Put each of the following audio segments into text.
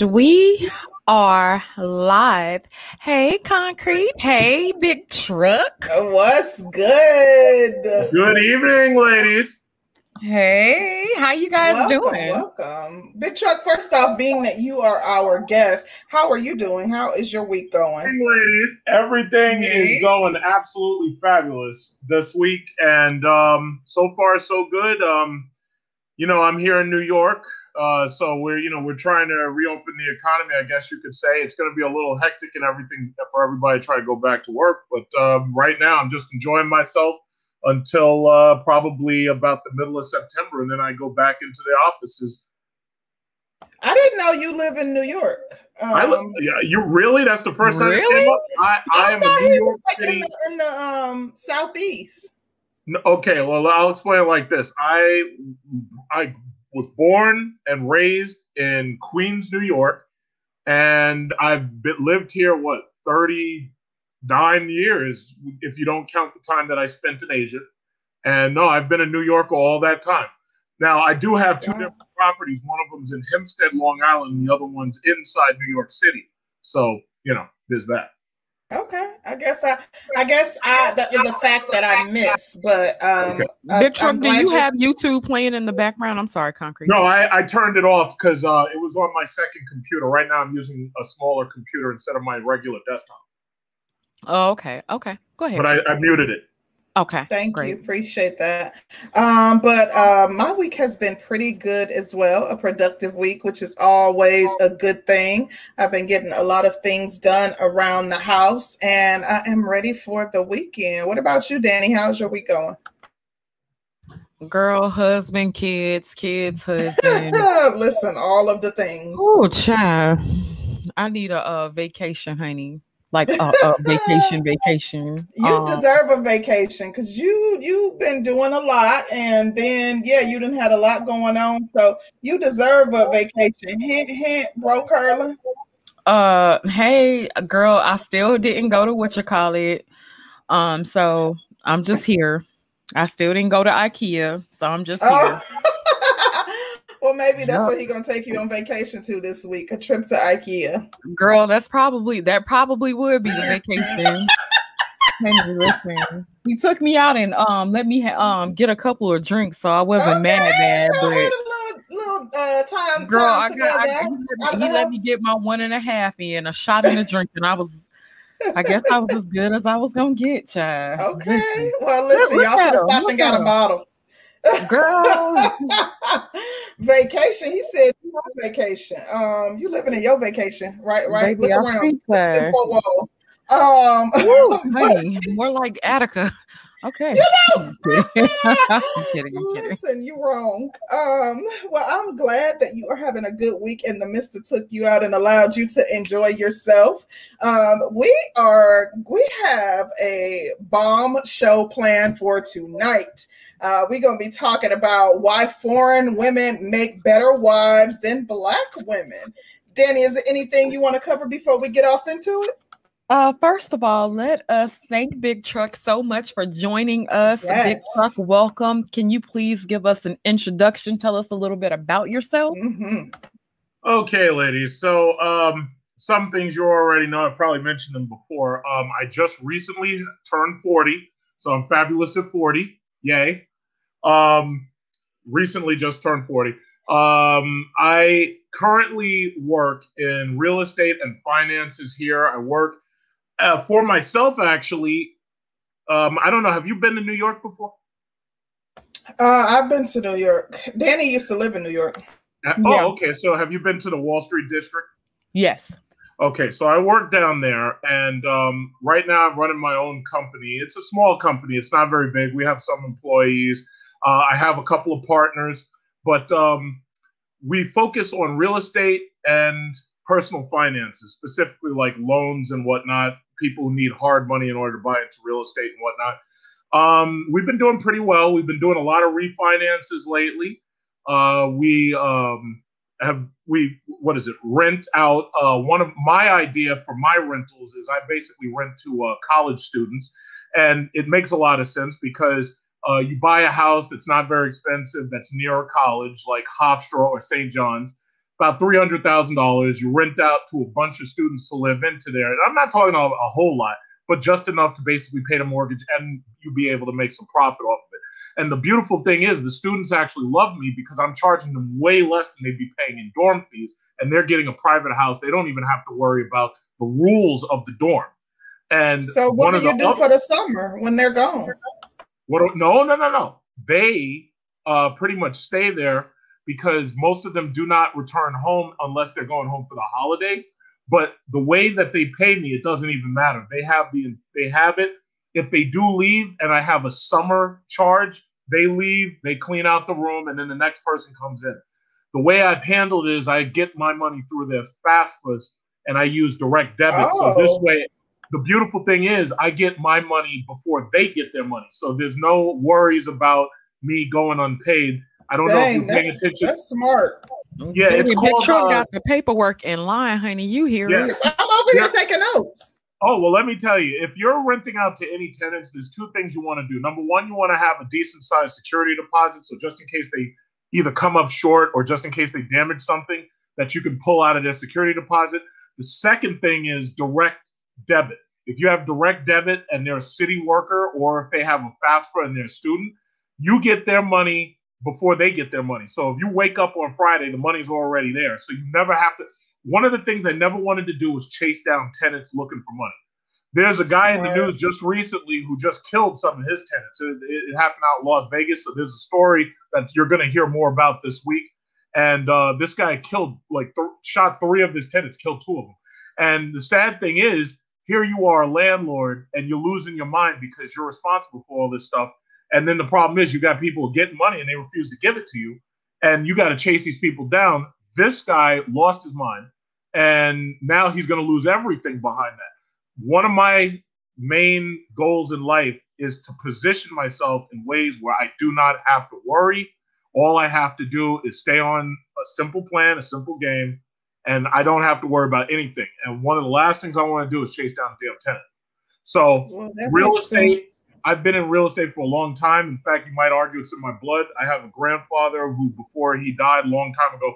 And we are live. Hey, Concrete. Hey, Big Truck. What's good? Good evening, ladies. Hey, how you guys welcome, doing? Welcome. Big Truck, first off, being that you are our guest, how are you doing? How is your week going? Hey, ladies. Everything Hey. is going absolutely fabulous this week. And um, so far, so good. Um, you know, I'm here in New York. Uh, so we're, you know, we're trying to reopen the economy, I guess you could say. It's going to be a little hectic and everything for everybody to try to go back to work. But um, right now, I'm just enjoying myself until uh, probably about the middle of September. And then I go back into the offices. I didn't know you live in New York. Um, I, li- yeah, you really? That's the first time this Really? came up? I, I I am New York like in the, in the um southeast. Okay, well, I'll explain it like this. I I was born and raised in Queens, New York, and I've been, lived here what thirty nine years, if you don't count the time that I spent in Asia. And no, I've been in New York all that time. Now, I do have two Wow. different properties. One of them's in Hempstead, Long Island, and the other one's inside New York City. So, you know, there's that. Okay, I guess I, I guess I that was a fact that I missed, but um, Okay. I- Big Truck, do glad you have YouTube playing in the background? I'm sorry, Concrete. No, I, I turned it off because uh, it was on my second computer. Right now, I'm using a smaller computer instead of my regular desktop. Oh, okay. Okay. Go ahead. But I, I muted it. Okay. Thank Great. you. Appreciate that. Um, but uh, my week has been pretty good as well. A productive week, which is always a good thing. I've been getting a lot of things done around the house and I am ready for the weekend. What about you, Danny? How's your week going? Girl, husband, kids, kids, husband. Listen, all of the things. oh, child. I need a, uh vacation, honey. Like a, a vacation, vacation. You Um, deserve a vacation because you you've been doing a lot, and then yeah, you didn't had a lot going on, so you deserve a vacation. Hint, hint, bro, Curlin. Uh, hey, girl, I still didn't go to what you call it. Um, so I'm just here. I still didn't go to IKEA, so I'm just here. Oh. Well, maybe that's what he's gonna take you on vacation to this week, a trip to IKEA. Girl, that's probably that probably would be the vacation. Henry, listen, he took me out and um let me ha- um get a couple of drinks, so I wasn't mad, mad, y'all but little, little uh, time, girl, I got, I, he, let, me, he let me get my one and a half in a shot and a drink, and I was, I guess I was as good as I was gonna get, child. Okay, well, listen, y'all should have stopped and got a bottle. Girl. vacation. He said vacation. Um, you living in your vacation, right? Right. Baby, Look around. Look four walls. Um, honey, more like Attica. Okay. You I'm kidding. I'm kidding. I'm kidding. Listen, you wrong. Um, well, I'm glad that you are having a good week and the mister took you out and allowed you to enjoy yourself. Um, we are we have a bomb show planned for tonight. Uh, we're gonna be talking about why foreign women make better wives than black women. Danny, is there anything you want to cover before we get off into it? Uh, first of all, let us thank Big Truck so much for joining us. Big Truck, welcome. Can you please give us an introduction? Tell us a little bit about yourself. hmm Okay, ladies. So, um, some things you already know. I've probably mentioned them before. Um, I just recently turned 40, so I'm fabulous at 40. Yay. Um, recently just turned 40. Um, I currently work in real estate and finances here. I work uh, for myself, actually. Um, I don't know. Have you been to New York before? Uh, I've been to New York. Danny used to live in New York. Uh, Yeah. Oh, okay. So, have you been to the Wall Street District? Yes. Okay, so I work down there, and um, right now I'm running my own company. It's a small company; it's not very big. We have some employees. Uh, I have a couple of partners, but um, we focus on real estate and personal finances, specifically like loans and whatnot. People who need hard money in order to buy into real estate and whatnot. Um, we've been doing pretty well. We've been doing a lot of refinances lately. Uh, we um, have we what is it rent out uh, one of my idea for my rentals is i basically rent to uh, college students and it makes a lot of sense because uh, you buy a house that's not very expensive that's near a college like hofstra or st john's about three hundred thousand dollars. You rent out to a bunch of students to live into there. I'm not talking a, a whole lot, but just enough to basically pay the mortgage and you be able to make some profit off of it. And the beautiful thing is, the students actually love me because I'm charging them way less than they'd be paying in dorm fees, and they're getting a private house. They don't even have to worry about the rules of the dorm. And so, what do you do other, for the summer when they're gone? What? No, no, no, no. They uh, pretty much stay there because most of them do not return home unless they're going home for the holidays. But the way that they pay me, it doesn't even matter. They have the they have it. If they do leave and I have a summer charge, they leave, they clean out the room, and then the next person comes in. The way I've handled it is I get my money through their FAFSAs and I use direct debit. Oh. So this oh. way, the beautiful thing is I get my money before they get their money. So there's no worries about me going unpaid. I don't Dang, know if you're paying attention. That's smart. Yeah, it's called. Trump uh, got the paperwork in line, honey. You hear yes. it? I'm over here taking notes. Oh well, let me tell you. If you're renting out to any tenants, there's two things you want to do. Number one, you want to have a decent sized security deposit, so just in case they either come up short or just in case they damage something, that you can pull out of their security deposit. The second thing is direct debit. If you have direct debit and they're a city worker, or if they have a FAFSA and they're a student, you get their money before they get their money. So if you wake up on Friday, the money's already there. So you never have to. One of the things I never wanted to do was chase down tenants looking for money. There's a guy in the news just recently who just killed some of his tenants. It, it happened out in Las Vegas. So there's a story that you're going to hear more about this week. And uh, this guy killed, like, th- shot three of his tenants, killed two of them. And the sad thing is, here you are, a landlord, and you're losing your mind because you're responsible for all this stuff. And then the problem is you got people getting money and they refuse to give it to you. And you got to chase these people down. This guy lost his mind. And now he's going to lose everything behind that. One of my main goals in life is to position myself in ways where I do not have to worry. All I have to do is stay on a simple plan, a simple game, and I don't have to worry about anything. And one of the last things I want to do is chase down a damn tenant. So, well, real estate I've been in real estate for a long time. In fact, you might argue it's in my blood. I have a grandfather who, before he died a long time ago,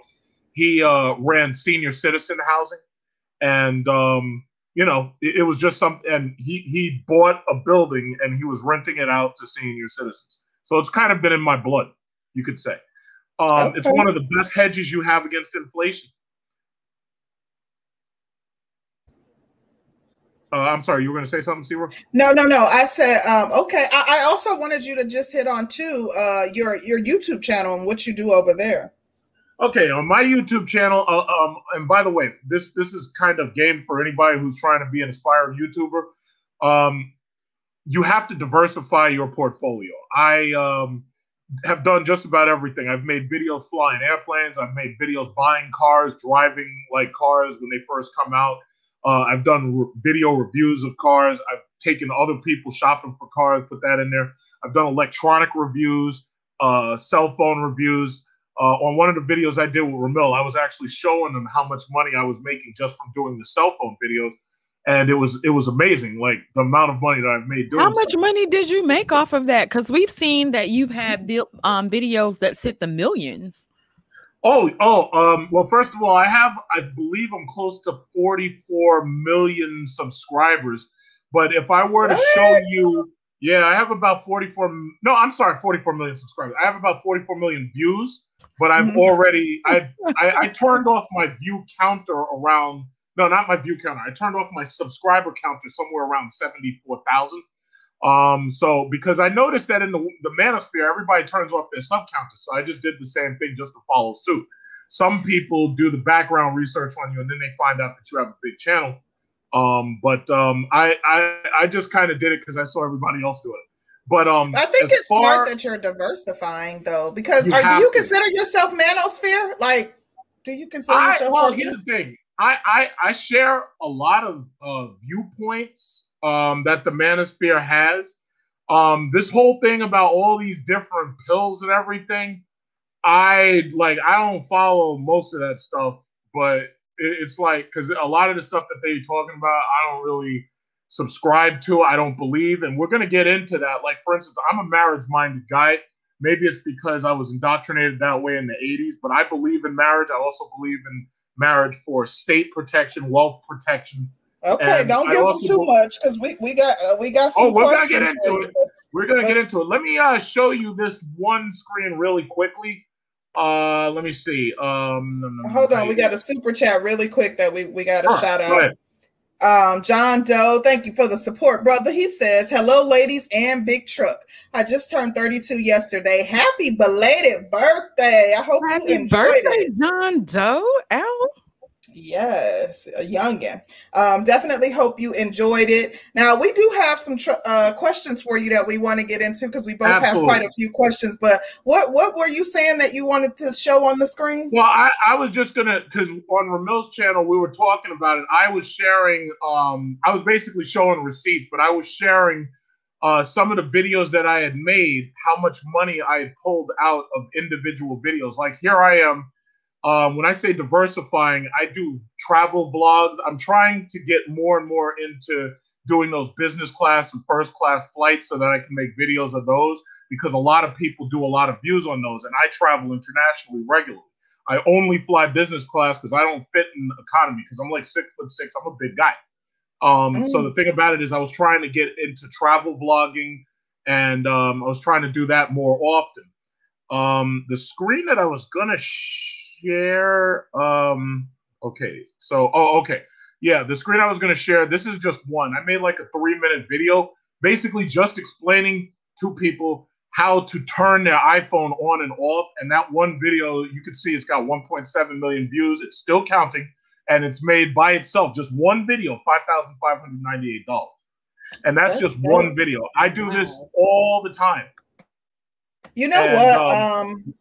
he uh, ran senior citizen housing, and um, you know it, it, was just something. And he he bought a building and he was renting it out to senior citizens. So it's kind of been in my blood, you could say. Um, okay. It's one of the best hedges you have against inflation. Uh, I'm sorry, you were going to say something, Sierra? No, no, no. I said um, okay. I, I, also wanted you to just hit on too uh, your your YouTube channel and what you do over there. Okay, on my YouTube channel, uh, um, and by the way, this this is kind of game for anybody who's trying to be an aspiring YouTuber. Um, you have to diversify your portfolio. I um, have done just about everything. I've made videos flying airplanes. I've made videos buying cars, driving like cars when they first come out. Uh, I've done re- video reviews of cars. I've taken other people shopping for cars, put that in there. I've done electronic reviews, uh, cell phone reviews. Uh, on one of the videos I did with Ramil, I was actually showing them how much money I was making just from doing the cell phone videos, and it was it was amazing, like the amount of money that I've made doing. How much money did you make off of that? Because we've seen that you've had um, videos that hit the millions. Oh, oh, um, well, first of all, I have, I believe I'm close to 44 million subscribers. But if I were to what? show you, yeah, I have about 44, no, I'm sorry, 44 million subscribers. I have about 44 million views, but I've mm-hmm. already, I, I, I turned off my view counter around, no, not my view counter. I turned off my subscriber counter somewhere around 74,000. Um, so because I noticed that in the the manosphere, everybody turns off their sub counter. So I just did the same thing just to follow suit. Some people do the background research on you and then they find out that you have a big channel. Um, but um, I, I I just kind of did it because I saw everybody else do it. But um, I think it's far, smart that you're diversifying though, because you are, do you to. consider yourself manosphere? Like, do you consider I, yourself? Well, here's the thing. I, I I share a lot of uh, viewpoints um, that the manosphere has. Um, this whole thing about all these different pills and everything, I like. I don't follow most of that stuff, but it, it's like because a lot of the stuff that they're talking about, I don't really subscribe to. I don't believe, and we're gonna get into that. Like for instance, I'm a marriage-minded guy. Maybe it's because I was indoctrinated that way in the 80s, but I believe in marriage. I also believe in marriage for state protection, wealth protection. Okay, and don't give them too much because we, we got uh, we got some. Oh, we're gonna get into it. We're gonna but, get into it. Let me uh, show you this one screen really quickly. Uh, let me see. Um, hold on, we got a super chat really quick that we we got to shout out. Um, John Doe, thank you for the support, brother. He says, Hello, ladies and Big Truck. I just turned 32 yesterday. Happy belated birthday. I hope Happy you enjoyed birthday, it. John Doe. Al. Yes, a youngin. Um, definitely hope you enjoyed it. Now we do have some tr- uh, questions for you that we want to get into because we both Absolutely. have quite a few questions. But what what were you saying that you wanted to show on the screen? Well, I, I was just gonna because on Ramil's channel we were talking about it. I was sharing. Um, I was basically showing receipts, but I was sharing. Uh, some of the videos that I had made, how much money I had pulled out of individual videos. Like here I am um, when I say diversifying, I do travel blogs. I'm trying to get more and more into doing those business class and first class flights so that I can make videos of those because a lot of people do a lot of views on those. And I travel internationally regularly. I only fly business class because I don't fit in economy because I'm like six foot six. I'm a big guy. Um, mm. So the thing about it is, I was trying to get into travel vlogging, and um, I was trying to do that more often. Um, the screen that I was gonna share. Um, okay, so oh, okay, yeah, the screen I was going to share. This is just one. I made like a three minute video, basically just explaining to people how to turn their iPhone on and off. And that one video, you can see it's got 1.7 million views. It's still counting, and it's made by itself. Just one video, five thousand five hundred ninety-eight dollars, and that's, that's just one video. I do wow. this all the time. You know and, what? Um, um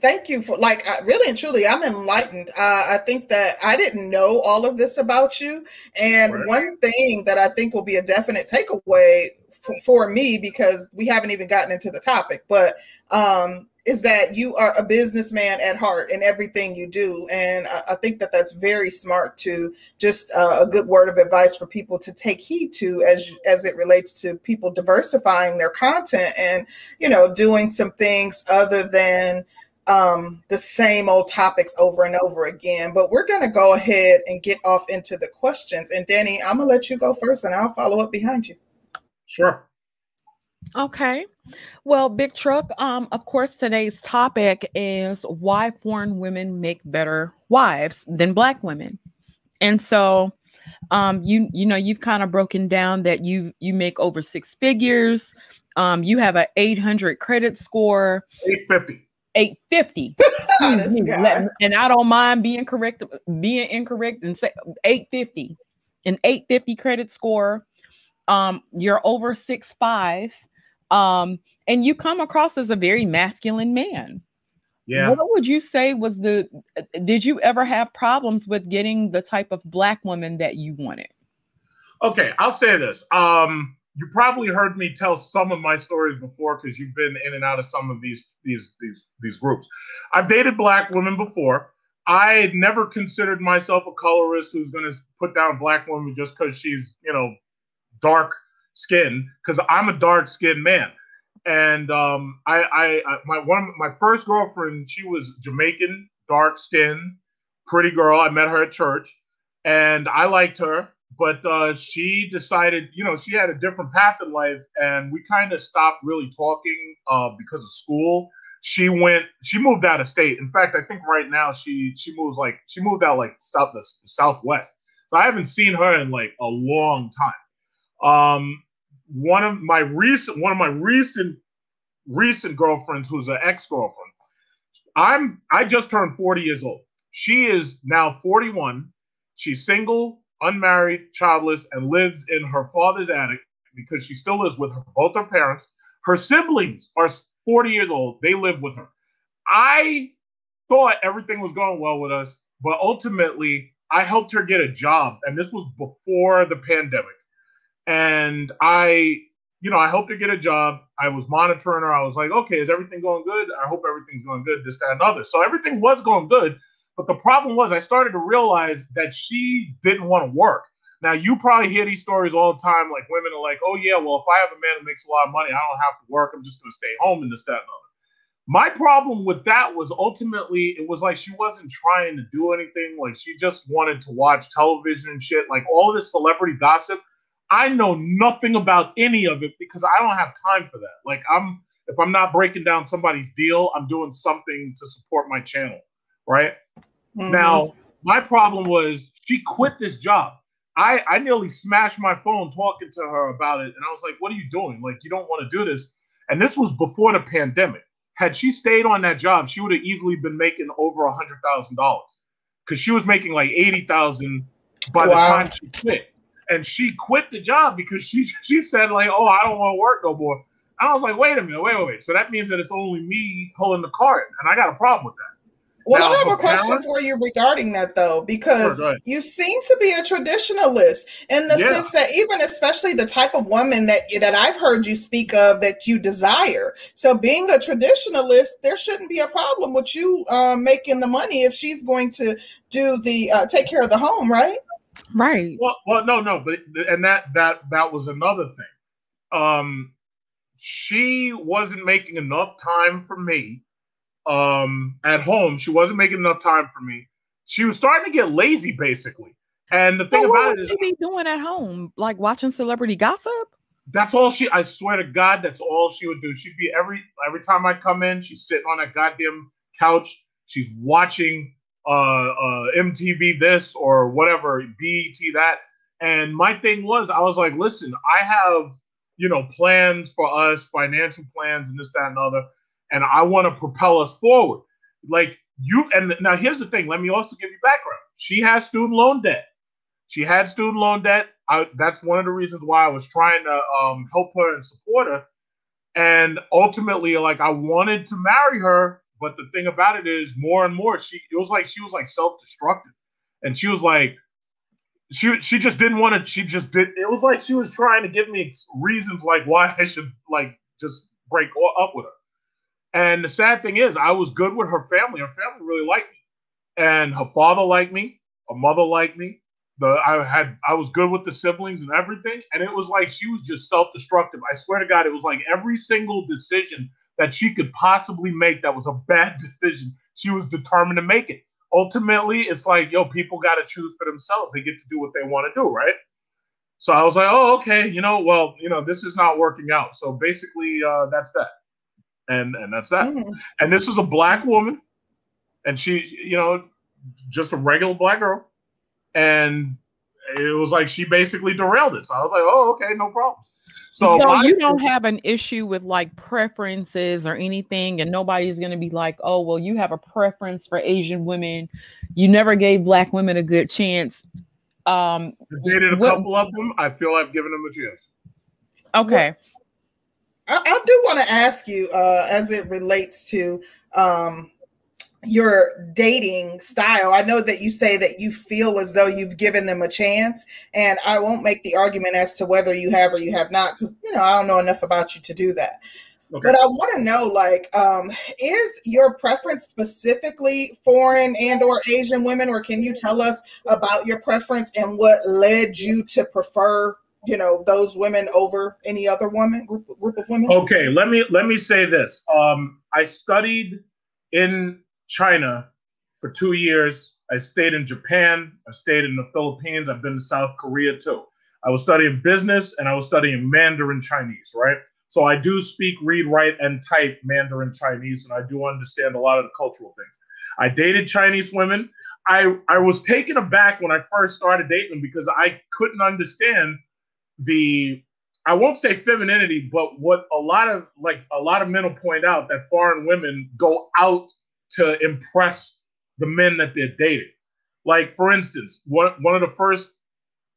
thank you for like really and truly i'm enlightened uh, i think that i didn't know all of this about you and right. one thing that i think will be a definite takeaway for, for me because we haven't even gotten into the topic but um, is that you are a businessman at heart in everything you do and i, I think that that's very smart to just uh, a good word of advice for people to take heed to as as it relates to people diversifying their content and you know doing some things other than um, the same old topics over and over again. But we're going to go ahead and get off into the questions. And Danny, I'm going to let you go first and I'll follow up behind you. Sure. Okay. Well, Big Truck, um, of course, today's topic is why foreign women make better wives than black women. And so um you you know you've kind of broken down that you you make over six figures um you have an 800 credit score 850 850. and I don't mind being correct, being incorrect and say 850. An 850 credit score. Um, you're over six five. Um, and you come across as a very masculine man. Yeah. What would you say was the did you ever have problems with getting the type of black woman that you wanted? Okay, I'll say this. Um you probably heard me tell some of my stories before because you've been in and out of some of these these these these groups. I've dated black women before. I had never considered myself a colorist who's going to put down black women just because she's you know dark skin because I'm a dark skinned man. And um, I, I, my one, my first girlfriend, she was Jamaican, dark skin, pretty girl. I met her at church, and I liked her but uh, she decided, you know, she had a different path in life, and we kind of stopped really talking uh, because of school. She went, she moved out of state. In fact, I think right now she she moves like she moved out like south the southwest. So I haven't seen her in like a long time. Um, one of my recent one of my recent recent girlfriends, who's an ex girlfriend. I'm I just turned 40 years old. She is now 41. She's single unmarried, childless, and lives in her father's attic because she still lives with her, both her parents. Her siblings are 40 years old. They live with her. I thought everything was going well with us, but ultimately, I helped her get a job. And this was before the pandemic. And I, you know, I helped her get a job. I was monitoring her. I was like, okay, is everything going good? I hope everything's going good, this, that, and other. So everything was going good. But the problem was, I started to realize that she didn't want to work. Now, you probably hear these stories all the time. Like women are like, oh, yeah, well, if I have a man that makes a lot of money, I don't have to work. I'm just going to stay home and this, that, and other. My problem with that was ultimately it was like she wasn't trying to do anything. Like she just wanted to watch television and shit. Like all this celebrity gossip. I know nothing about any of it because I don't have time for that. Like I'm if I'm not breaking down somebody's deal, I'm doing something to support my channel, right? Mm-hmm. Now, my problem was she quit this job. I I nearly smashed my phone talking to her about it, and I was like, "What are you doing? Like, you don't want to do this." And this was before the pandemic. Had she stayed on that job, she would have easily been making over a hundred thousand dollars because she was making like eighty thousand by wow. the time she quit. And she quit the job because she she said like, "Oh, I don't want to work no more." And I was like, "Wait a minute, wait, wait, wait." So that means that it's only me pulling the cart, and I got a problem with that. Well, now, I have a question parents, for you regarding that, though, because sure, you seem to be a traditionalist in the yeah. sense that even, especially the type of woman that that I've heard you speak of that you desire. So, being a traditionalist, there shouldn't be a problem with you um, making the money if she's going to do the uh, take care of the home, right? Right. Well, well, no, no, but and that that that was another thing. Um, she wasn't making enough time for me um, at home. She wasn't making enough time for me. She was starting to get lazy, basically. And the thing about it is, she be doing at home, like watching celebrity gossip. That's all she. I swear to God, that's all she would do. She'd be every every time I come in, she's sitting on that goddamn couch. She's watching uh, uh, MTV this or whatever, BET that. And my thing was, I was like, listen, I have you know plans for us, financial plans, and this, that, and other and I want to propel us forward. Like you, and now here's the thing. Let me also give you background. She has student loan debt. She had student loan debt. I, that's one of the reasons why I was trying to um, help her and support her. And ultimately, like I wanted to marry her, but the thing about it is, more and more, she it was like she was like self-destructive, and she was like, she she just didn't want to. She just did. It was like she was trying to give me reasons like why I should like just break up with her. And the sad thing is, I was good with her family. Her family really liked me, and her father liked me. Her mother liked me. The I had I was good with the siblings and everything, and it was like she was just self destructive. I swear to God, it was like every single decision that she could possibly make that was a bad decision, she was determined to make it. Ultimately, it's like yo, people got to choose for themselves. They get to do what they want to do, right? So I was like, oh, okay, you know, well, you know, this is not working out. So basically, uh, that's that and and that's that. Mm. And this is a black woman, and she, you know, just a regular black girl, and it was like she basically derailed it. So I was like, oh, okay, no problem. So, so you don't have an issue with like preferences or anything, and nobody's gonna be like, oh, well, you have a preference for Asian women. You never gave black women a good chance. Um, I dated a what, couple of them. I feel I've given them a chance. Okay. What, I, I do want to ask you, uh, as it relates to um, your dating style. I know that you say that you feel as though you've given them a chance, and I won't make the argument as to whether you have or you have not, because you know I don't know enough about you to do that. Okay. But I want to know, like, um, is your preference specifically foreign and or Asian women, or can you tell us about your preference and what led you to prefer you know those women over any other woman group group of women okay let me let me say this um i studied in china for two years. I stayed in japan. I stayed in the philippines. I've been to south korea too. I was studying business and i was studying mandarin chinese right? So i do speak read write and type mandarin chinese and i do understand a lot of the cultural things. I dated chinese women. I, I was taken aback when I first started dating them because I couldn't understand the I won't say femininity, but what a lot of like a lot of men will point out that foreign women go out to impress the men that they're dating. Like for instance, one one of the first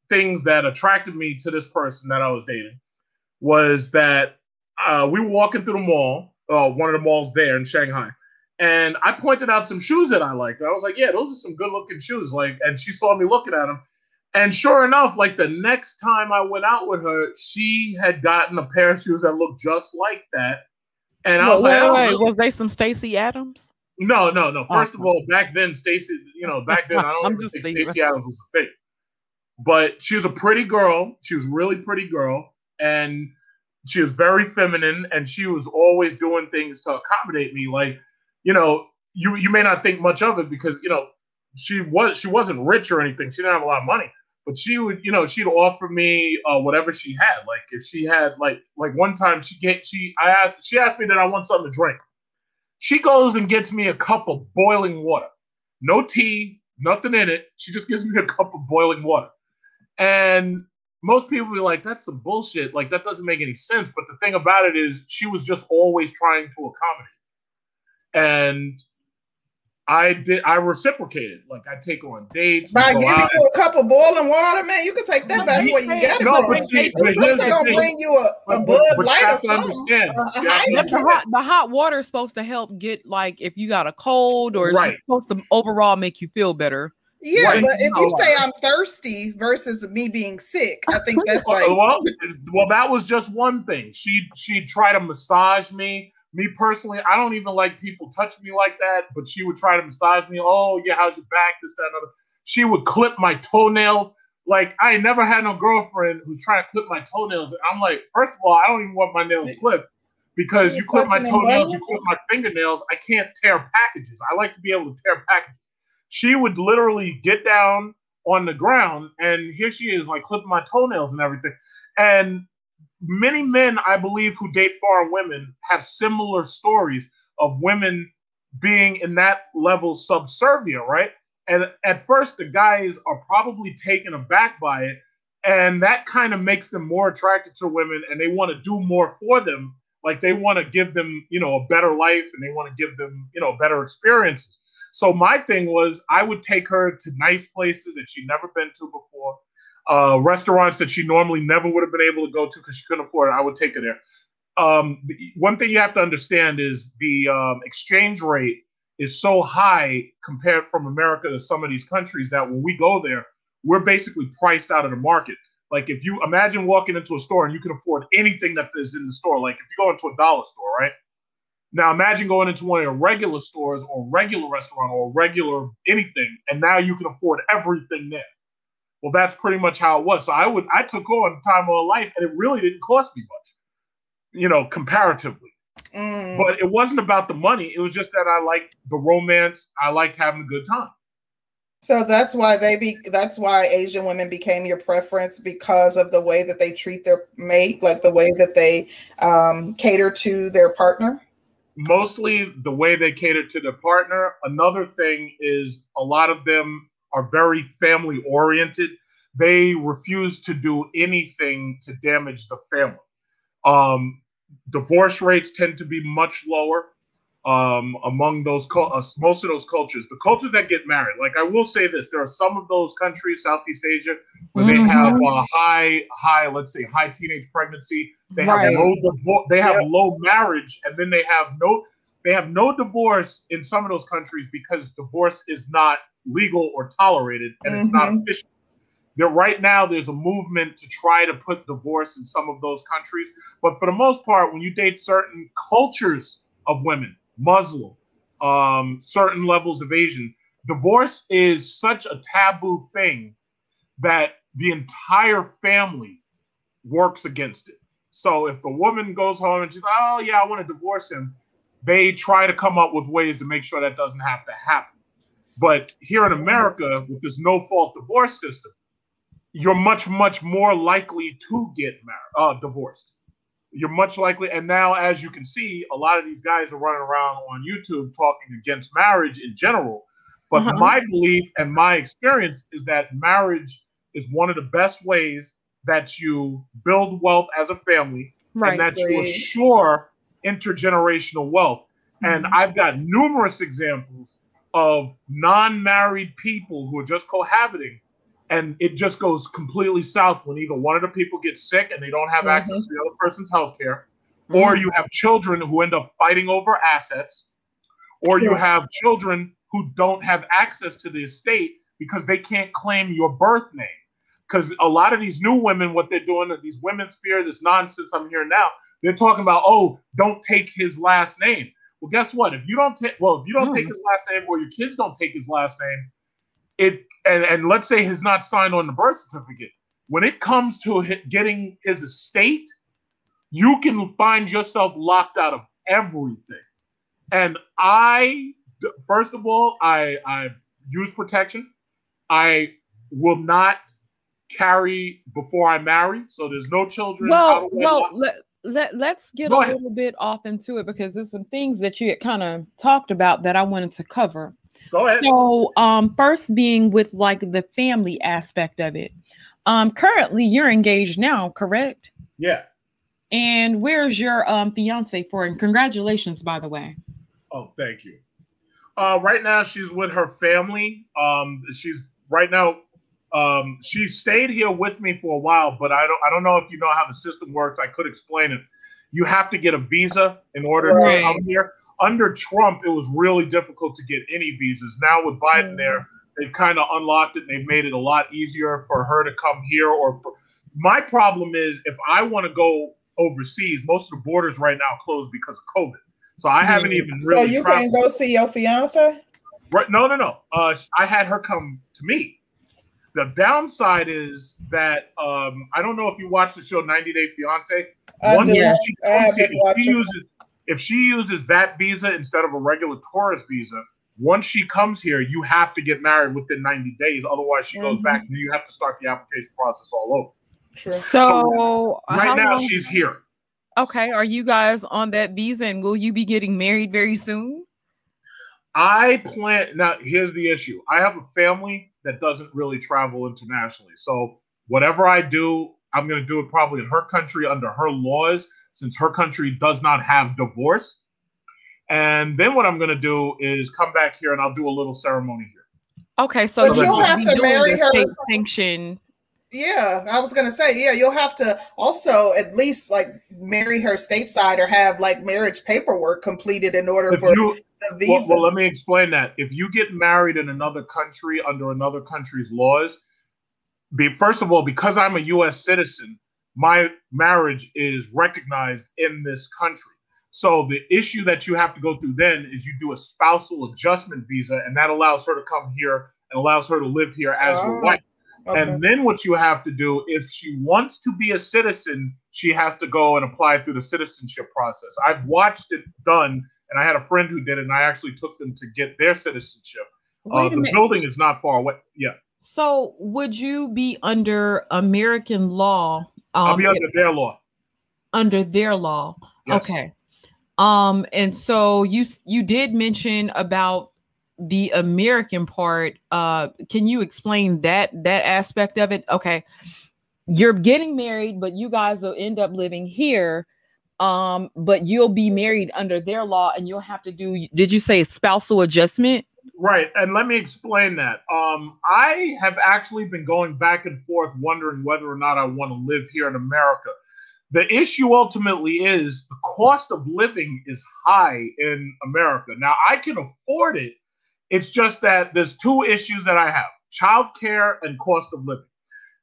things that attracted me to this person that I was dating was that uh, we were walking through the mall, uh, one of the malls there in Shanghai, and I pointed out some shoes that I liked. And I was like, "Yeah, those are some good looking shoes." Like, and she saw me looking at them, and sure enough, like the next time I went out with her, she had gotten a pair of shoes that looked just like that. And I was wait, like, wait, oh, was they some Stacy Adams? No, no, no. First of all, back then, Stacy, you know, back then, I don't think Stacy Adams was a fake, But she was a pretty girl. She was really pretty girl. And she was very feminine and she was always doing things to accommodate me. Like, you know, you you may not think much of it because you know she was she wasn't rich or anything. She didn't have a lot of money, but she would you know she'd offer me uh, whatever she had. Like if she had like like one time she get she I asked she asked me that I want something to drink. She goes and gets me a cup of boiling water, no tea, nothing in it. She just gives me a cup of boiling water, and most people be like, "That's some bullshit. Like that doesn't make any sense." But the thing about it is, she was just always trying to accommodate, and I did. I reciprocated. Like I take on dates by giving out. you a cup of boiling water, man. You can take that back where you got it. No, from. but see, but here's the gonna bring you a, a but, Bud but, Light or something. Understand. Uh, the, hot, the hot water is supposed to help get like if you got a cold or right. it's supposed to overall make you feel better. Yeah, right. but if you say I'm thirsty versus me being sick, I think that's like well, well, that was just one thing. She she tried to massage me me personally, I don't even like people touching me like that, but she would try to massage me. Oh, yeah, how's your back? This, that, and other. She would clip my toenails. Like, I never had no girlfriend who's trying to clip my toenails. And I'm like, first of all, I don't even want my nails clipped because you clip my toenails, you clip my fingernails. I can't tear packages. I like to be able to tear packages. She would literally get down on the ground, and here she is, like clipping my toenails and everything. And many men, I believe, who date foreign women have similar stories of women being in that level subservient, right? And at first, the guys are probably taken aback by it. And that kind of makes them more attracted to women and they want to do more for them. Like they want to give them, you know, a better life and they want to give them, you know, better experiences. So my thing was I would take her to nice places that she'd never been to before uh, restaurants that she normally never would have been able to go to because she couldn't afford it. I would take her there. Um, the, one thing you have to understand is the um, exchange rate is so high compared from America to some of these countries that when we go there, we're basically priced out of the market. Like if you imagine walking into a store and you can afford anything that is in the store, like if you go into a dollar store, right? Now imagine going into one of the regular stores or regular restaurant or regular anything, and now you can afford everything there. Well, that's pretty much how it was. So I would I took on time of life, and it really didn't cost me much, you know, comparatively. Mm. But it wasn't about the money. It was just that I liked the romance. I liked having a good time. So that's why they be that's why Asian women became your preference because of the way that they treat their mate, like the way that they um, cater to their partner. Mostly the way they cater to their partner. Another thing is a lot of them are very family oriented. They refuse to do anything to damage the family. Um, divorce rates tend to be much lower um, among those uh, most of those cultures. The cultures that get married, like I will say this, there are some of those countries, Southeast Asia, where mm-hmm. they have a high, high, let's say, high teenage pregnancy. They have low, they have yeah. low marriage, and then they have no, they have no divorce in some of those countries because divorce is not legal or tolerated, and mm-hmm. it's not mm-hmm. official. There right now, there's a movement to try to put divorce in some of those countries, but for the most part, when you date certain cultures of women, Muslim, um, certain levels of Asian, divorce is such a taboo thing that the entire family works against it. So if the woman goes home and she's like, "Oh yeah, I want to divorce him," they try to come up with ways to make sure that doesn't have to happen. But here in America, with this no fault divorce system, you're much, much more likely to get married, uh, divorced. You're much likely, and now as you can see, a lot of these guys are running around on YouTube talking against marriage in general. But uh-huh. my belief and my experience is that marriage is one of the best ways that you build wealth as a family right, and that you assure intergenerational wealth. Mm-hmm. And I've got numerous examples of non-married people who are just cohabiting and it just goes completely south when either one of the people gets sick and they don't have mm-hmm. access to the other person's health care mm-hmm. or you have children who end up fighting over assets or you have children who don't have access to the estate because they can't claim your birth name because a lot of these new women what they're doing these women's fear this nonsense i'm hearing now they're talking about oh don't take his last name well, guess what? If you don't take well, if you don't take hmm. his last name or your kids don't take his last name, it and, and let's say he's not signed on the birth certificate. When it comes to getting his estate, you can find yourself locked out of everything. And I, first of all, I I use protection. I will not carry before I marry, so there's no children. Well, well, let, let, let's get Go a ahead. little bit off into it because there's some things that you had kind of talked about that I wanted to cover. Go ahead. So, um, first being with like the family aspect of it. Um, currently you're engaged now, correct? Yeah. And where's your um fiance for? And congratulations, by the way. Oh, thank you. Uh, right now she's with her family. Um, she's right now. Um, she stayed here with me for a while, but I don't. I don't know if you know how the system works. I could explain it. You have to get a visa in order right. to come here. Under Trump, it was really difficult to get any visas. Now with Biden mm. there, they've kind of unlocked it. and They've made it a lot easier for her to come here. Or for, my problem is if I want to go overseas, most of the borders right now closed because of COVID. So I haven't mm. even really. So you traveled. can go see your fiance. Right? No, no, no. Uh, I had her come to me. The downside is that um, I don't know if you watched the show 90 Day Fiance. Once she comes here, if she uses if she uses that visa instead of a regular tourist visa, once she comes here, you have to get married within 90 days. Otherwise, she mm-hmm. goes back and you have to start the application process all over. Sure. So, so right now long, she's here. Okay. Are you guys on that visa and will you be getting married very soon? I plan now. Here's the issue I have a family that doesn't really travel internationally. So, whatever I do, I'm going to do it probably in her country under her laws, since her country does not have divorce. And then what I'm going to do is come back here and I'll do a little ceremony here. Okay, so you'll have to marry her. Sanction yeah, I was gonna say, yeah, you'll have to also at least like marry her stateside or have like marriage paperwork completed in order if for you, the visa. Well, well, let me explain that. If you get married in another country under another country's laws, be first of all, because I'm a U.S. citizen, my marriage is recognized in this country. So the issue that you have to go through then is you do a spousal adjustment visa, and that allows her to come here and allows her to live here as oh. your ah, wife. Okay. And then what you have to do, if she wants to be a citizen, she has to go and apply through the citizenship process. I've watched it done, and I had a friend who did it, and I actually took them to get their citizenship. Uh, the minute. building is not far away. Yeah. So, would you be under American law? Um, I'll be under their law. Under their law. Yes. Okay. Um, and so you you did mention about the American part, uh, can you explain that that aspect of it? Okay, you're getting married, but you guys will end up living here. Um, but you'll be married under their law, and you'll have to do. Did you say spousal adjustment? Right, and let me explain that. Um, I have actually been going back and forth, wondering whether or not I want to live here in America. The issue ultimately is the cost of living is high in America. Now I can afford it it's just that there's two issues that I have child care and cost of living.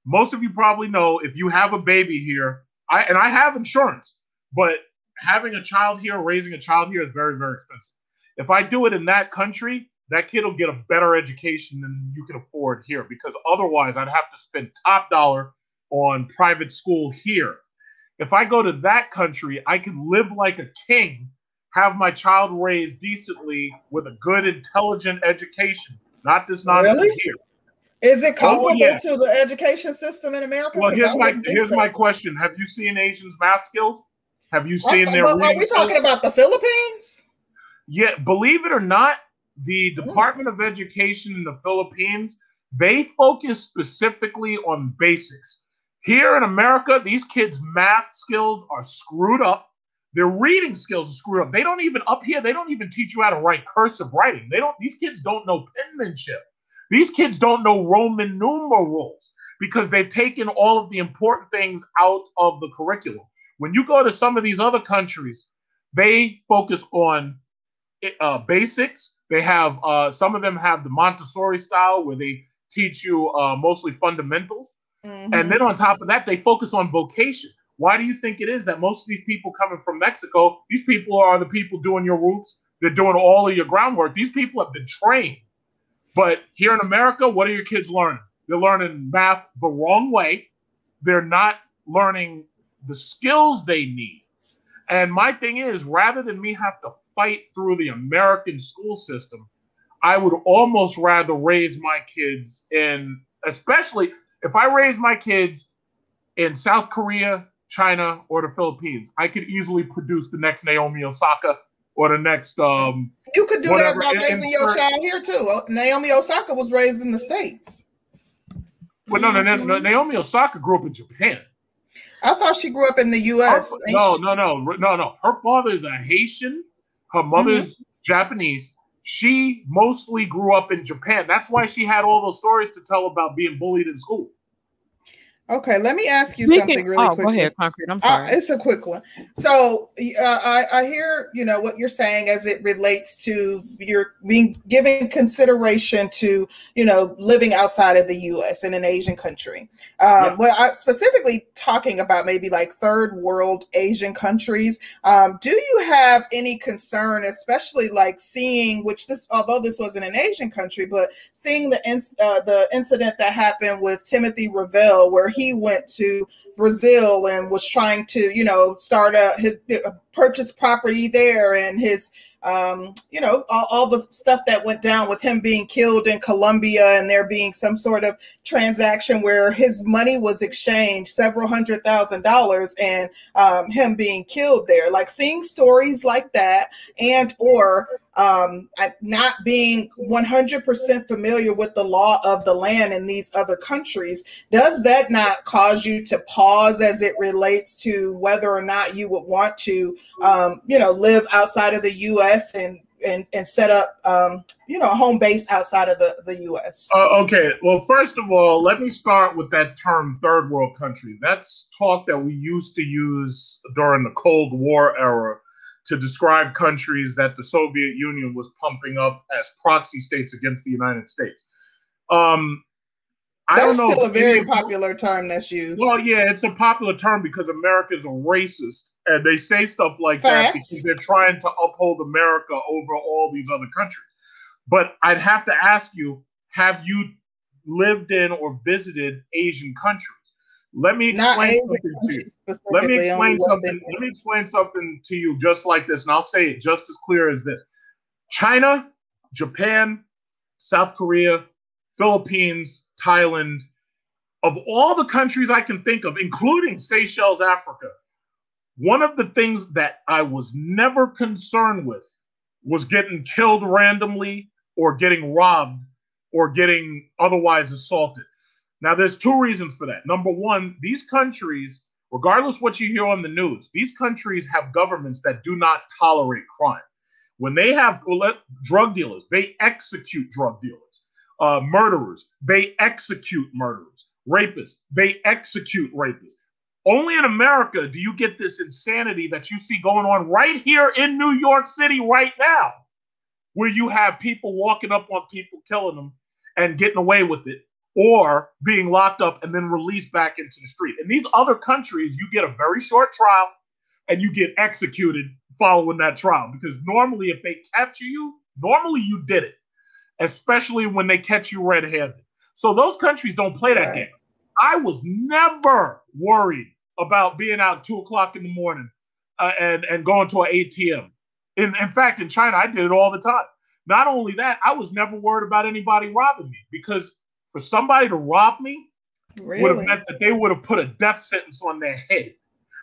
Most of you probably know if you have a baby here, I and I have insurance, but having a child here, raising a child here is very, very expensive. If I do it in that country, that kid will get a better education than you can afford here because otherwise I'd have to spend top dollar on private school here. If I go to that country, I can live like a king have my child raised decently with a good, intelligent education, not this nonsense really? here. Is it oh, comparable oh, yeah. to the education system in America? Well, here's my here's so. my question: Have you seen Asians' math skills? Have you seen their? Are we talking about the Philippines? Yeah, believe it or not, the hmm. Department mm. of Education in the Philippines they focus specifically on basics. Here in America, these kids' math skills are screwed up their reading skills are screwed up. They don't even up here. They don't even teach you how to write cursive writing. They don't. These kids don't know penmanship. These kids don't know Roman numerals because they've taken all of the important things out of the curriculum. When you go to some of these other countries, they focus on uh, basics. They have uh, some of them have the Montessori style where they teach you uh, mostly fundamentals, mm-hmm. and then on top of that, they focus on vocation. Why do you think it is that most of these people coming from Mexico, these people are the people doing your roofs, they're doing all of your groundwork. These people have been trained. But here in America, what are your kids learning? They're learning math the wrong way. They're not learning the skills they need. And my thing is, rather than me have to fight through the American school system, I would almost rather raise my kids in, especially if I raise my kids in South Korea, China, or the Philippines, I could easily produce the next Naomi Osaka or the next. um You could do whatever, that by raising your child here too. Naomi Osaka was raised in the states. Well, no, no, no, no, Naomi Osaka grew up in Japan. I thought she grew up in the U.S. Her, no, no, no, no, no. Her father is a Haitian. Her mother's mm-hmm. Japanese. She mostly grew up in Japan. That's why she had all those stories to tell about being bullied in school. Okay, let me ask you Speaking, something really oh, quick. Go ahead, concrete. I'm sorry. Uh, it's a quick one. So uh, I, I hear you know what you're saying as it relates to your being giving consideration to you know living outside of the U.S. in an Asian country. Um, yeah. What I specifically talking about maybe like third world Asian countries. Um, do you have any concern, especially like seeing which this although this wasn't an Asian country, but seeing the uh, the incident that happened with Timothy Revell where he went to Brazil and was trying to, you know, start a his purchase property there and his um, you know, all, all, the stuff that went down with him being killed in Colombia and there being some sort of transaction where his money was exchanged, several hundred thousand dollars, and um, him being killed there. Like seeing stories like that, and or um, not being 100% familiar with the law of the land in these other countries, does that not cause you to pause as it relates to whether or not you would want to, um, you know, live outside of the U.S. and and, and set up, um, you know, a home base outside of the, the U.S.? Uh, okay. Well, first of all, let me start with that term third world country. That's talk that we used to use during the Cold War era to describe countries that the Soviet Union was pumping up as proxy states against the United States. Um, I that's still a very popular term that's used. Well, yeah, it's a popular term because America is a racist, and they say stuff like Facts. that because they're trying to uphold America over all these other countries. But I'd have to ask you: Have you lived in or visited Asian countries? Let me explain something to you. Let me explain something. Let me explain something to you just like this, and I'll say it just as clear as this. China, Japan, South Korea, Philippines, Thailand, of all the countries I can think of, including Seychelles, Africa, one of the things that I was never concerned with was getting killed randomly or getting robbed or getting otherwise assaulted. Now, there's two reasons for that. Number one, these countries, regardless what you hear on the news, these countries have governments that do not tolerate crime. When they have drug dealers, they execute drug dealers. Uh, murderers, they execute murderers. Rapists, they execute rapists. Only in America do you get this insanity that you see going on right here in New York City right now, where you have people walking up on people, killing them, and getting away with it or being locked up and then released back into the street. In these other countries, you get a very short trial and you get executed following that trial because normally, if they capture you, normally you did it, especially when they catch you red handed. So those countries don't play that right. game. I was never worried about being out two o'clock in the morning uh, and, and going to an ATM. In, in fact, in China, I did it all the time. Not only that, I was never worried about anybody robbing me because for somebody to rob me really? would have meant that they would have put a death sentence on their head.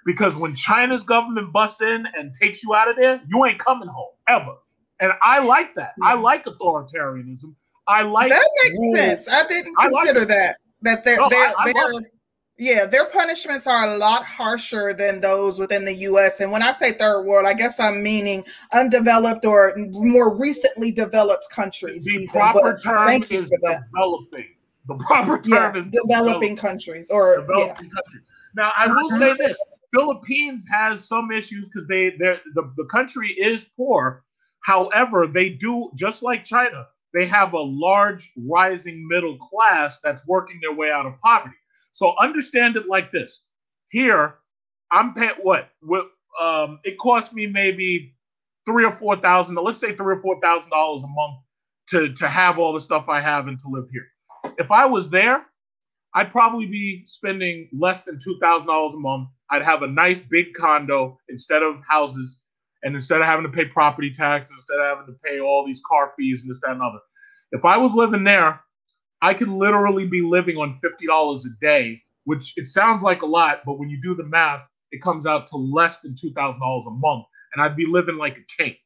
Because when China's government busts in and takes you out of there, you ain't coming home ever. And I like that. Yeah. I hmm. like authoritarianism. I like that makes rules. sense. I didn't consider like that. That they're, no, they're, I, I they're yeah, their punishments are a lot harsher than those within the US. And when I say third world, I guess I'm meaning undeveloped or more recently developed countries. The even. proper but term is developing. The proper term yeah, is developing, developing countries or developing yeah. countries. Now, I will say this: Philippines has some issues because they they the, the country is poor. However, they do just like China. They have a large rising middle class that's working their way out of poverty. So understand it like this: here, I'm paying what? What? Um, it cost me maybe three or four thousand. Let's say three or four thousand dollars a month to to have all the stuff I have and to live here. If I was there, I'd probably be spending less than two thousand dollars a month. I'd have a nice big condo instead of houses, and instead of having to pay property taxes, instead of having to pay all these car fees and this, that, and other. If I was living there, I could literally be living on fifty dollars a day, which it sounds like a lot, but when you do the math, it comes out to less than two thousand dollars a month, and I'd be living like a king.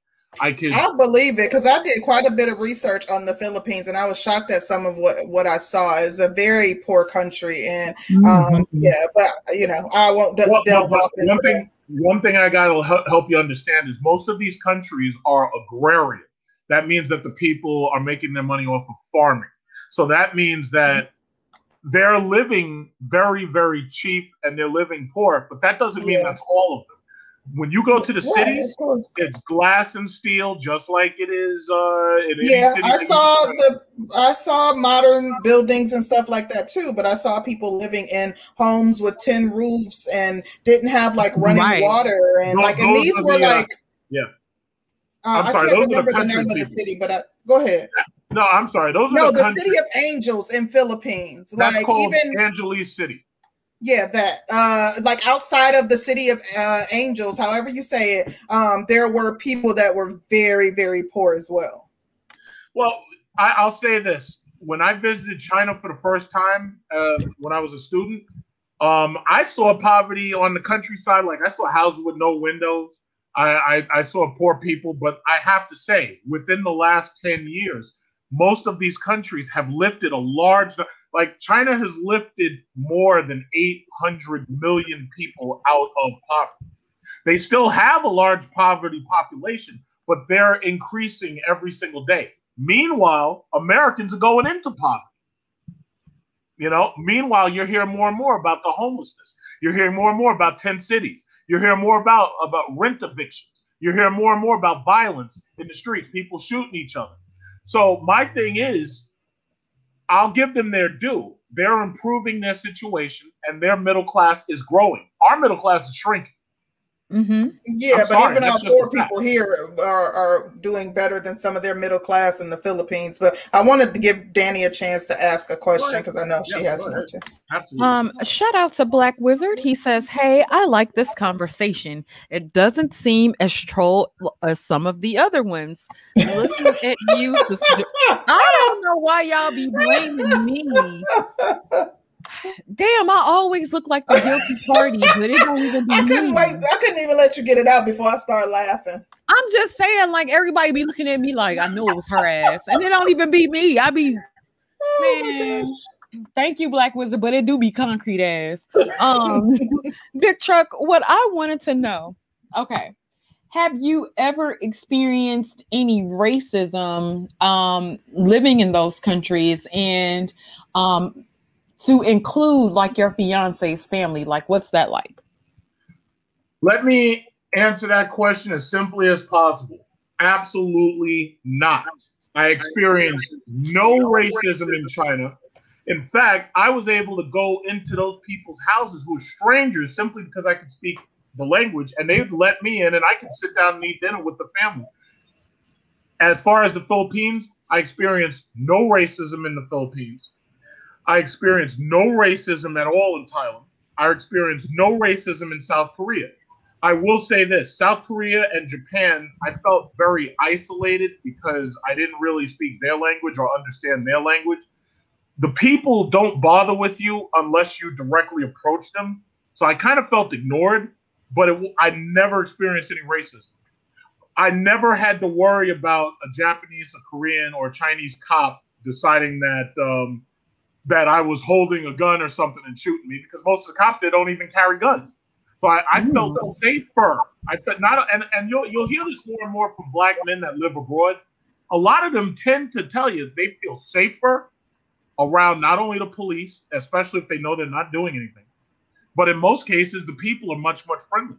I can. I believe it because I did quite a bit of research on the Philippines, and I was shocked at some of what what I saw. It's a very poor country, and um, mm-hmm. yeah, but you know, I won't well, delve well, one thing. One thing I got to help you understand is most of these countries are agrarian. That means that the people are making their money off of farming. So that means that they're living very, very cheap and they're living poor. But that doesn't mean yeah. that's all of them when you go to the yeah, cities, it's glass and steel, just like it is. Uh, yeah, I saw the I saw modern buildings and stuff like that too. But I saw people living in homes with tin roofs and didn't have like running right. water and those, like and these were the, uh, like yeah. Uh, I'm sorry, I can't remember the, the name people. of the city, but I, go ahead. No, I'm sorry. Those are no the, the city of angels in Philippines. That's like called even Angeles City. Yeah, that uh like outside of the city of uh angels, however you say it, um, there were people that were very, very poor as well. Well, I, I'll say this. When I visited China for the first time, uh, when I was a student, um, I saw poverty on the countryside. Like I saw houses with no windows. I, I, I saw poor people, but I have to say, within the last 10 years, most of these countries have lifted a large like China has lifted more than 800 million people out of poverty. They still have a large poverty population, but they're increasing every single day. Meanwhile, Americans are going into poverty. You know, meanwhile, you're hearing more and more about the homelessness. You're hearing more and more about 10 cities. You're hearing more about, about rent evictions. You're hearing more and more about violence in the streets, people shooting each other. So my thing is, I'll give them their due. They're improving their situation, and their middle class is growing. Our middle class is shrinking. Mm-hmm. Yeah, I'm but sorry, even our poor people here are, are doing better than some of their middle class in the Philippines. But I wanted to give Danny a chance to ask a question because I know yes, she has more to. Absolutely. Um, shout out to Black Wizard. He says, "Hey, I like this conversation. It doesn't seem as troll as some of the other ones. Listen at you. I don't know why y'all be blaming me." Damn, I always look like the guilty party, but it don't even be I couldn't me. wait. I couldn't even let you get it out before I start laughing. I'm just saying, like everybody be looking at me like I knew it was her ass, and it don't even be me. I be oh man. Thank you, Black Wizard, but it do be concrete ass. Um, Big Truck. What I wanted to know. Okay, have you ever experienced any racism um, living in those countries and um, to include like your fiance's family? Like, what's that like? Let me answer that question as simply as possible. Absolutely not. I experienced no racism in China. In fact, I was able to go into those people's houses who were strangers simply because I could speak the language and they'd let me in and I could sit down and eat dinner with the family. As far as the Philippines, I experienced no racism in the Philippines. I experienced no racism at all in Thailand. I experienced no racism in South Korea. I will say this South Korea and Japan, I felt very isolated because I didn't really speak their language or understand their language. The people don't bother with you unless you directly approach them. So I kind of felt ignored, but it, I never experienced any racism. I never had to worry about a Japanese, a Korean, or a Chinese cop deciding that um, that I was holding a gun or something and shooting me because most of the cops they don't even carry guns. So I, I felt safer. I felt not, and, and you'll you'll hear this more and more from black men that live abroad. A lot of them tend to tell you they feel safer around not only the police, especially if they know they're not doing anything, but in most cases the people are much much friendlier.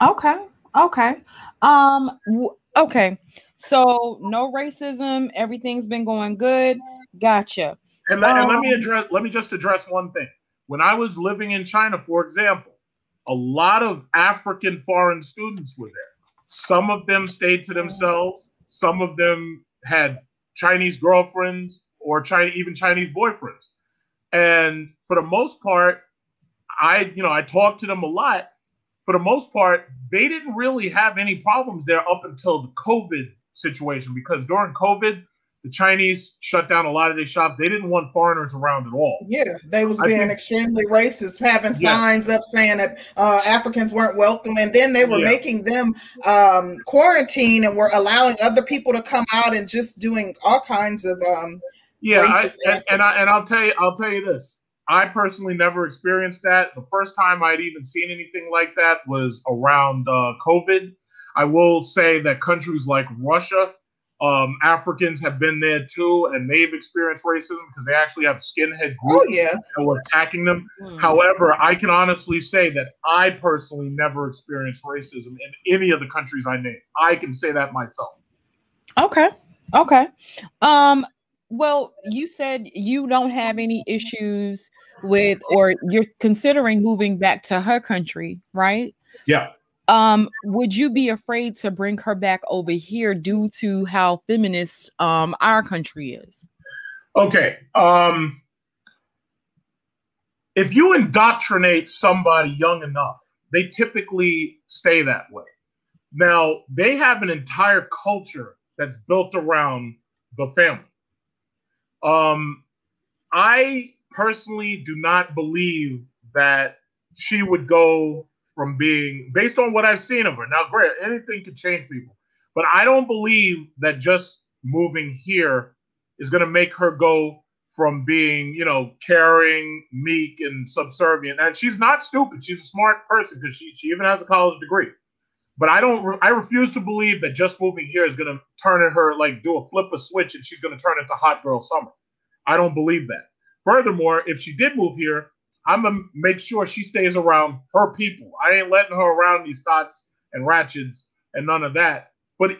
Okay. Okay. Um. W- okay. So no racism. Everything's been going good. Gotcha. And, let, and let me um, address. Let me just address one thing. When I was living in China, for example, a lot of African foreign students were there. Some of them stayed to themselves. Some of them had Chinese girlfriends or China, even Chinese boyfriends. And for the most part, I, you know, I talked to them a lot. For the most part, they didn't really have any problems there up until the COVID situation because during COVID, the Chinese shut down a lot of their shops. They didn't want foreigners around at all. Yeah, they was being think, extremely racist, having yes. signs up saying that uh, Africans weren't welcome, and then they were yeah. making them um, quarantine and were allowing other people to come out and just doing all kinds of um, yeah. I, and, and, I and I'll tell you, I'll tell you this. I personally never experienced that. The first time I'd even seen anything like that was around uh, COVID. I will say that countries like Russia um, Africans have been there too, and they've experienced racism because they actually have skinhead groups oh, yeah. that were attacking them. Mm. However, I can honestly say that I personally never experienced racism in any of the countries I named. I can say that myself. Okay. Okay. Um, well, you said you don't have any issues with, or you're considering moving back to her country, right? Yeah. Um, would you be afraid to bring her back over here due to how feminist um our country is? Okay. Um if you indoctrinate somebody young enough, they typically stay that way. Now, they have an entire culture that's built around the family. Um, I personally do not believe that she would go from being based on what I've seen of her. Now, great, anything can change people, but I don't believe that just moving here is going to make her go from being, you know, caring, meek, and subservient. And she's not stupid. She's a smart person because she she even has a college degree. But I don't. I refuse to believe that just moving here is going to turn her like do a flip a switch and she's going to turn into hot girl summer. I don't believe that. Furthermore, if she did move here, I'm gonna make sure she stays around her people. I ain't letting her around these thoughts and ratchets and none of that. But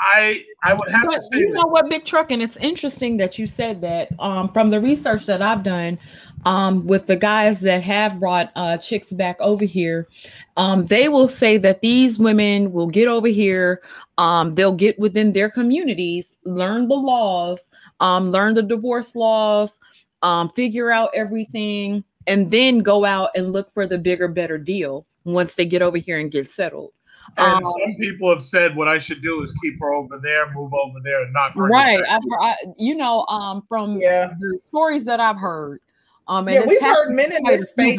I I would have but to say you know what, Big Truck, and it's interesting that you said that. Um, from the research that I've done, um, with the guys that have brought uh chicks back over here, um, they will say that these women will get over here, um, they'll get within their communities, learn the laws, um, learn the divorce laws, um, figure out everything and then go out and look for the bigger, better deal once they get over here and get settled. And um, some people have said what I should do is keep her over there, move over there, and not right. I, I, you know, um, from yeah. the stories that I've heard, um, yeah, we've heard men in this space.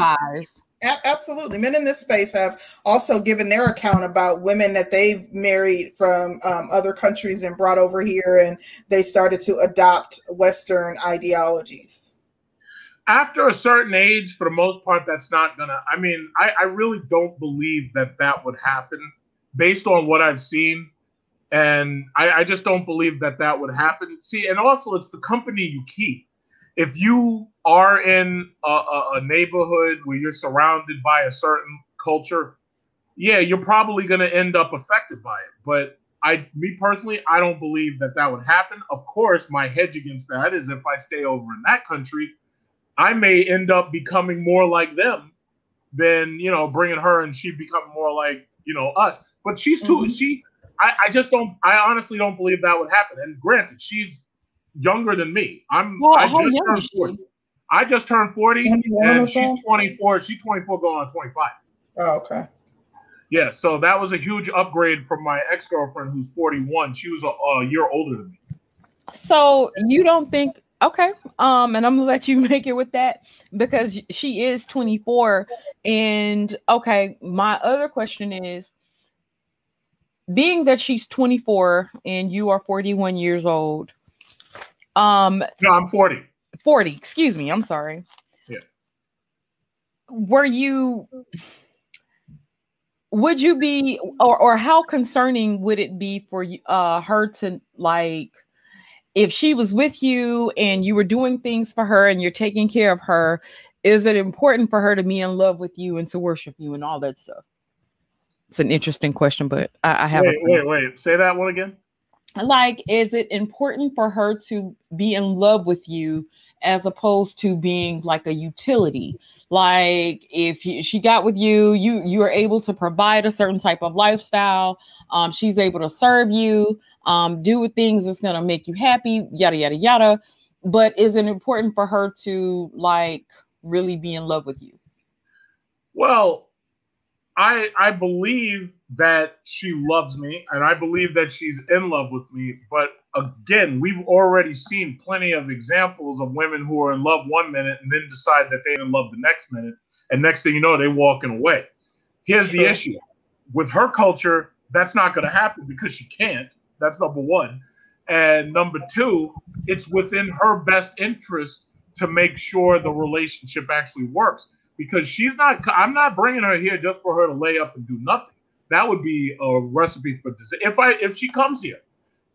Absolutely, men in this space have also given their account about women that they've married from um, other countries and brought over here, and they started to adopt Western ideologies after a certain age, for the most part, that's not gonna. I mean, I, I really don't believe that that would happen based on what I've seen, and I, I just don't believe that that would happen. See, and also it's the company you keep. If you are in a, a, a neighborhood where you're surrounded by a certain culture, yeah, you're probably gonna end up affected by it. But I, me personally, I don't believe that that would happen. Of course, my hedge against that is if I stay over in that country I may end up becoming more like them than you know bringing her and she become more like you know us. But she's too. Mm-hmm. She, I, I just don't. I honestly don't believe that would happen. And granted, she's younger than me. I'm. Well, I just turned forty. I just turned forty, and she's twenty four. She's twenty four, going on twenty five. Oh, okay. Yeah, so that was a huge upgrade from my ex girlfriend who's 41. She was a, a, year older than me. So you don't think Okay. Um, and I'm gonna let you make it with that because she is 24. And okay, my other question is being that she's 24 and you are 41 years old. Um no, I'm 40. 40, excuse me, I'm sorry. Yeah. Were you would you be or or how concerning would it be for you uh her to like if she was with you and you were doing things for her and you're taking care of her, is it important for her to be in love with you and to worship you and all that stuff? It's an interesting question, but I, I have. Wait, wait, wait. Say that one again. Like, is it important for her to be in love with you as opposed to being like a utility? Like, if she got with you, you you are able to provide a certain type of lifestyle. Um, she's able to serve you um, do things that's gonna make you happy, yada yada yada. But is it important for her to like really be in love with you? Well, I I believe that she loves me and I believe that she's in love with me. But again, we've already seen plenty of examples of women who are in love one minute and then decide that they're in love the next minute. And next thing you know, they're walking away. Here's the issue with her culture, that's not going to happen because she can't. That's number one. And number two, it's within her best interest to make sure the relationship actually works because she's not, I'm not bringing her here just for her to lay up and do nothing. That would be a recipe for disaster. If I, if she comes here,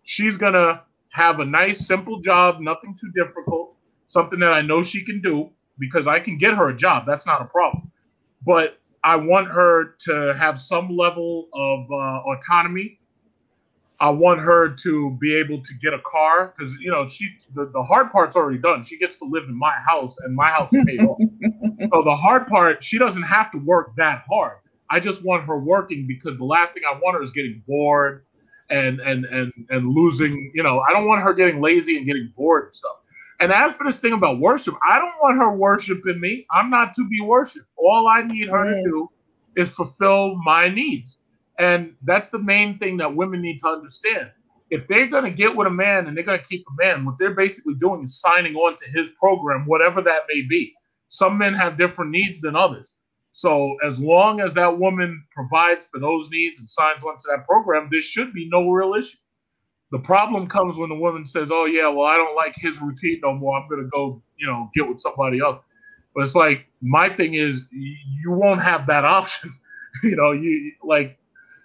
she's going to have a nice, simple job, nothing too difficult, something that I know she can do because I can get her a job. That's not a problem. But I want her to have some level of uh, autonomy. I want her to be able to get a car because you know she the, the hard part's already done. She gets to live in my house and my house is paid off. So the hard part, she doesn't have to work that hard. I just want her working because the last thing I want her is getting bored and and and and losing. You know, I don't want her getting lazy and getting bored and stuff. And as for this thing about worship, I don't want her worshiping me. I'm not to be worshiped. All I need her to do is fulfill my needs. And that's the main thing that women need to understand. If they're going to get with a man and they're going to keep a man, what they're basically doing is signing on to his program, whatever that may be. Some men have different needs than others. So as long as that woman provides for those needs and signs on to that program, there should be no real issue. The problem comes when the woman says, "Oh yeah, well I don't like his routine no more. I'm gonna go, you know, get with somebody else." But it's like my thing is you won't have that option. you know, you like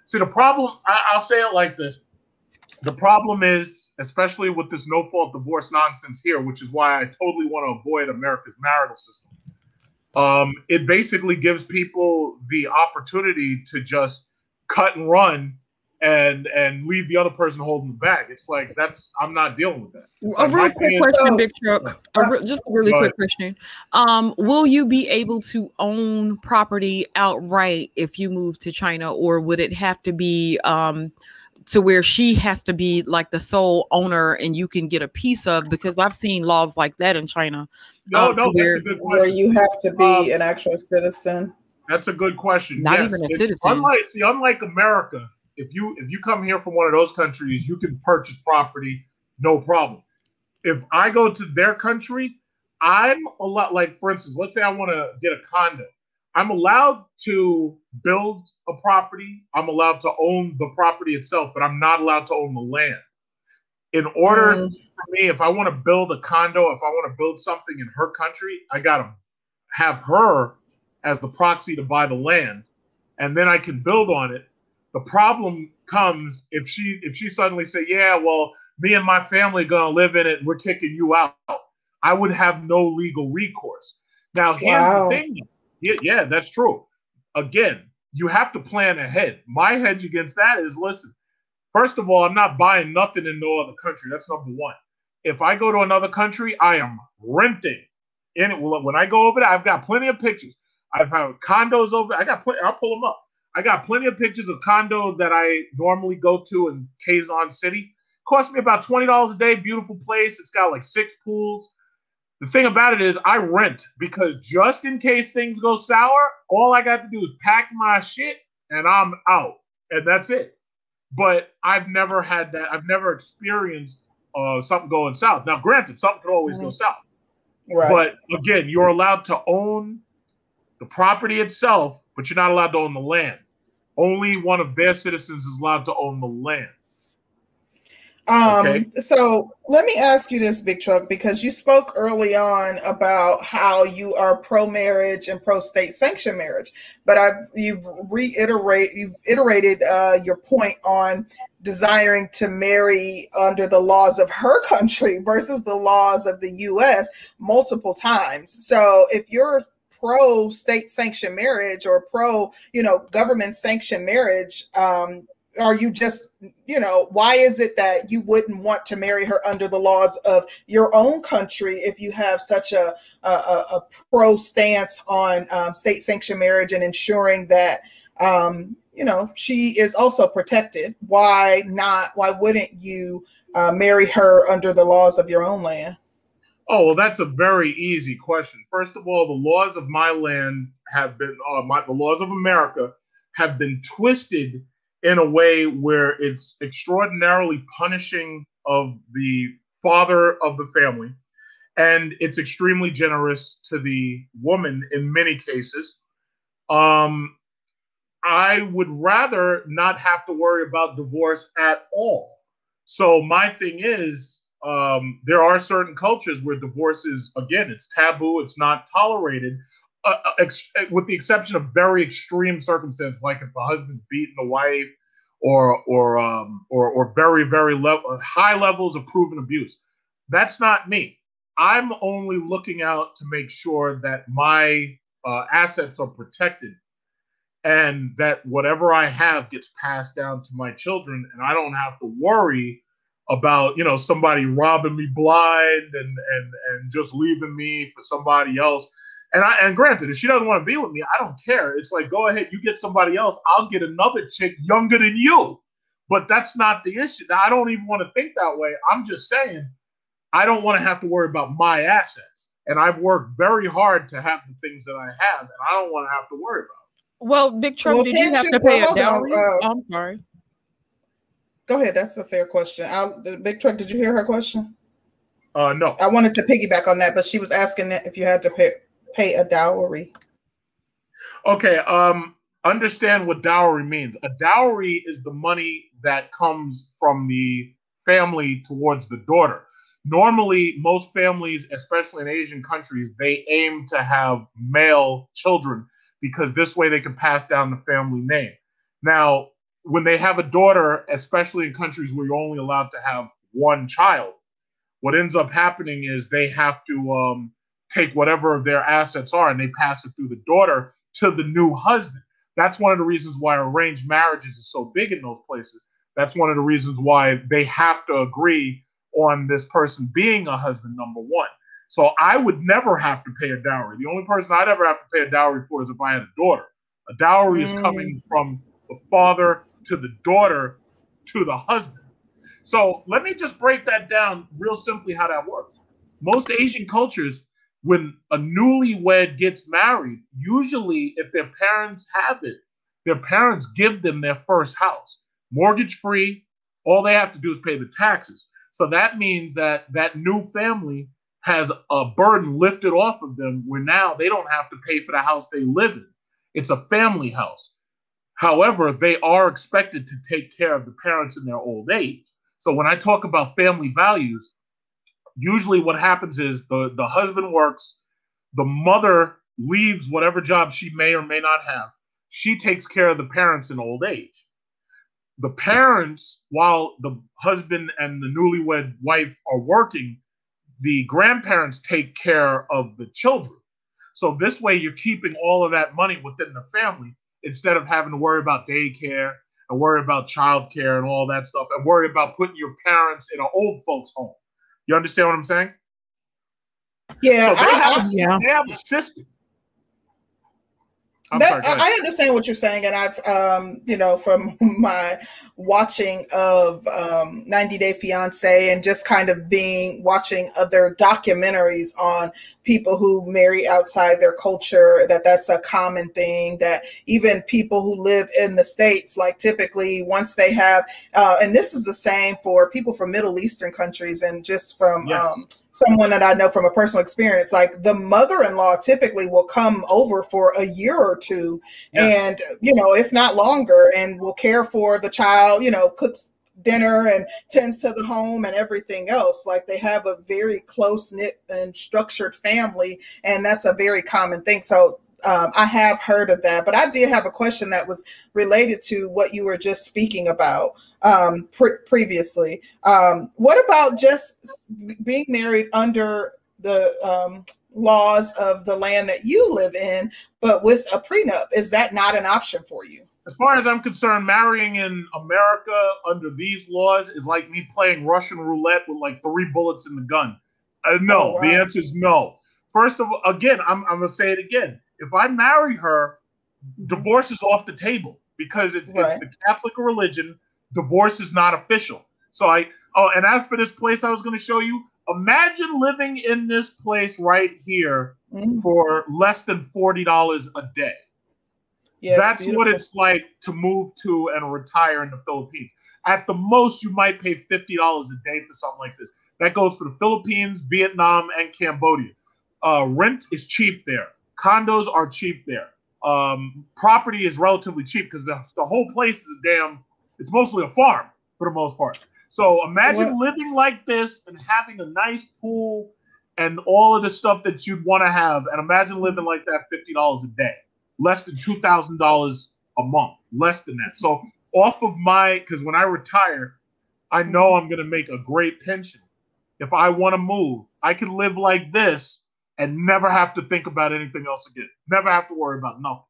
see the problem. I, I'll say it like this: the problem is, especially with this no fault divorce nonsense here, which is why I totally want to avoid America's marital system. Um, it basically gives people the opportunity to just cut and run and and leave the other person holding the bag. It's like that's I'm not dealing with that. It's a like real quick question, Big Truck. A re- just a really quick question. Um, will you be able to own property outright if you move to China, or would it have to be um to where she has to be like the sole owner and you can get a piece of because I've seen laws like that in China. No, um, no, where, that's a good question. Where you have to be um, an actual citizen. That's a good question. Not yes. even a citizen. Unlike see, unlike America, if you if you come here from one of those countries, you can purchase property, no problem. If I go to their country, I'm a lot like, for instance, let's say I want to get a condo. I'm allowed to build a property. I'm allowed to own the property itself, but I'm not allowed to own the land. In order mm. for me, if I want to build a condo, if I want to build something in her country, I got to have her as the proxy to buy the land, and then I can build on it. The problem comes if she if she suddenly say, "Yeah, well, me and my family gonna live in it, and we're kicking you out." I would have no legal recourse. Now, here's wow. the thing. Yeah, yeah, that's true. Again, you have to plan ahead. My hedge against that is listen. First of all, I'm not buying nothing in no other country. That's number one. If I go to another country, I am renting. And it, when I go over there, I've got plenty of pictures. I've had condos over. I got. Plenty, I'll pull them up. I got plenty of pictures of condo that I normally go to in Quezon City. Cost me about twenty dollars a day. Beautiful place. It's got like six pools. The thing about it is, I rent because just in case things go sour, all I got to do is pack my shit and I'm out, and that's it. But I've never had that. I've never experienced uh, something going south. Now, granted, something could always mm-hmm. go south. Right. But again, you're allowed to own the property itself, but you're not allowed to own the land only one of their citizens is allowed to own the land. Um, okay. so let me ask you this, Big Truck, because you spoke early on about how you are pro marriage and pro state sanctioned marriage, but I've you've reiterate you've iterated uh, your point on desiring to marry under the laws of her country versus the laws of the U.S. multiple times. So if you're pro state sanctioned marriage or pro, you know, government sanctioned marriage, um, are you just, you know, why is it that you wouldn't want to marry her under the laws of your own country if you have such a, a, a pro stance on um, state sanctioned marriage and ensuring that, um, you know, she is also protected? Why not? Why wouldn't you uh, marry her under the laws of your own land? Oh well, that's a very easy question. First of all, the laws of my land have been, uh, my, the laws of America have been twisted in a way where it's extraordinarily punishing of the father of the family, and it's extremely generous to the woman in many cases. Um, I would rather not have to worry about divorce at all. So my thing is, um, there are certain cultures where divorce is again, it's taboo, it's not tolerated, uh, uh ex- with the exception of very extreme circumstances, like if the husband's beating the wife, or or um, or or very very level high levels of proven abuse. That's not me. I'm only looking out to make sure that my uh, assets are protected and that whatever I have gets passed down to my children, and I don't have to worry about you know somebody robbing me blind and and and just leaving me for somebody else. And I and granted, if she doesn't want to be with me, I don't care. It's like go ahead, you get somebody else. I'll get another chick younger than you. But that's not the issue. I don't even want to think that way. I'm just saying I don't want to have to worry about my assets. And I've worked very hard to have the things that I have, and I don't want to have to worry about. Well, Big Trump, well, did you have to pay well, a dowry? Uh, oh, I'm sorry. Go ahead. That's a fair question. I'll, Big Truck, did you hear her question? Uh, no. I wanted to piggyback on that, but she was asking if you had to pay pay a dowry. Okay. Um, understand what dowry means. A dowry is the money that comes from the family towards the daughter. Normally, most families, especially in Asian countries, they aim to have male children because this way they can pass down the family name. Now, when they have a daughter, especially in countries where you're only allowed to have one child, what ends up happening is they have to um, take whatever of their assets are and they pass it through the daughter to the new husband. That's one of the reasons why arranged marriages is so big in those places. That's one of the reasons why they have to agree on this person being a husband, number one. So I would never have to pay a dowry. The only person I'd ever have to pay a dowry for is if I had a daughter. A dowry mm. is coming from the father to the daughter to the husband. So let me just break that down real simply how that works. Most Asian cultures, when a newlywed gets married, usually if their parents have it, their parents give them their first house, mortgage free. All they have to do is pay the taxes. So that means that that new family has a burden lifted off of them where now they don't have to pay for the house they live in. It's a family house. However, they are expected to take care of the parents in their old age. So when I talk about family values, usually what happens is the, the husband works, the mother leaves whatever job she may or may not have. She takes care of the parents in old age. The parents, while the husband and the newlywed wife are working, the grandparents take care of the children. So this way you're keeping all of that money within the family instead of having to worry about daycare and worry about childcare and all that stuff and worry about putting your parents in an old folks home. You understand what I'm saying? Yeah, so they, I, have, yeah. they have a system that, sorry, I understand what you're saying, and I've, um, you know, from my watching of um, 90 Day Fiance and just kind of being watching other documentaries on people who marry outside their culture, that that's a common thing. That even people who live in the states, like typically once they have, uh, and this is the same for people from Middle Eastern countries, and just from. Yes. Um, someone that I know from a personal experience, like the mother-in-law typically will come over for a year or two yes. and you know, if not longer, and will care for the child, you know, cooks dinner and tends to the home and everything else. Like they have a very close knit and structured family, and that's a very common thing. So um, I have heard of that, but I did have a question that was related to what you were just speaking about um, pre- previously. Um, what about just being married under the um, laws of the land that you live in, but with a prenup? Is that not an option for you? As far as I'm concerned, marrying in America under these laws is like me playing Russian roulette with like three bullets in the gun. Uh, no, oh, wow. the answer is no. First of all, again, I'm, I'm going to say it again. If I marry her, divorce is off the table because it's, right. it's the Catholic religion divorce is not official. So I oh, and as for this place I was going to show you, Imagine living in this place right here mm. for less than forty dollars a day. Yeah, That's what it's like to move to and retire in the Philippines. At the most, you might pay fifty dollars a day for something like this. That goes for the Philippines, Vietnam, and Cambodia. Uh, rent is cheap there. Condos are cheap there. Um, property is relatively cheap because the, the whole place is a damn. It's mostly a farm for the most part. So imagine what? living like this and having a nice pool and all of the stuff that you'd want to have, and imagine living like that fifty dollars a day, less than two thousand dollars a month, less than that. So off of my, because when I retire, I know I'm going to make a great pension. If I want to move, I can live like this and never have to think about anything else again. Never have to worry about nothing.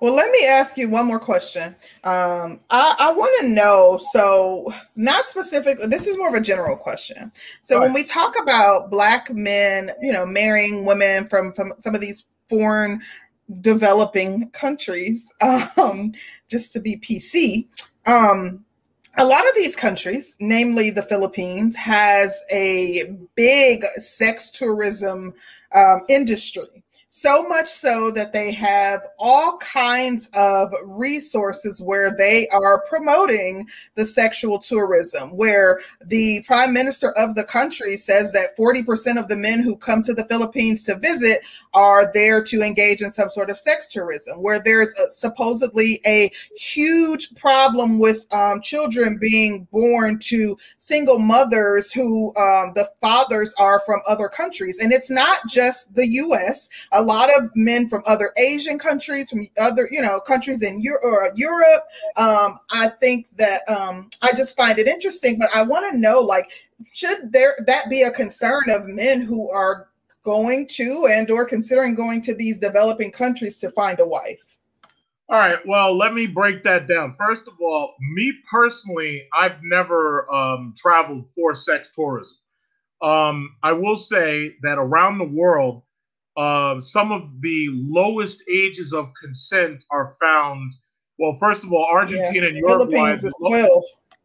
Well, let me ask you one more question. Um, I, I want to know so, not specific, this is more of a general question. So, right. when we talk about Black men, you know, marrying women from, from some of these foreign developing countries, um, just to be PC, um, a lot of these countries, namely the Philippines, has a big sex tourism um, industry. So much so that they have all kinds of resources where they are promoting the sexual tourism, where the prime minister of the country says that 40% of the men who come to the Philippines to visit are there to engage in some sort of sex tourism, where there's a, supposedly a huge problem with um, children being born to single mothers who um, the fathers are from other countries. And it's not just the US a lot of men from other Asian countries, from other, you know, countries in Europe or Europe. Um, I think that um, I just find it interesting, but I want to know, like, should there that be a concern of men who are going to and or considering going to these developing countries to find a wife? All right. Well, let me break that down. First of all, me personally, I've never um, traveled for sex tourism. Um, I will say that around the world, uh, some of the lowest ages of consent are found. Well, first of all, Argentina yeah, and Uruguay. is 12.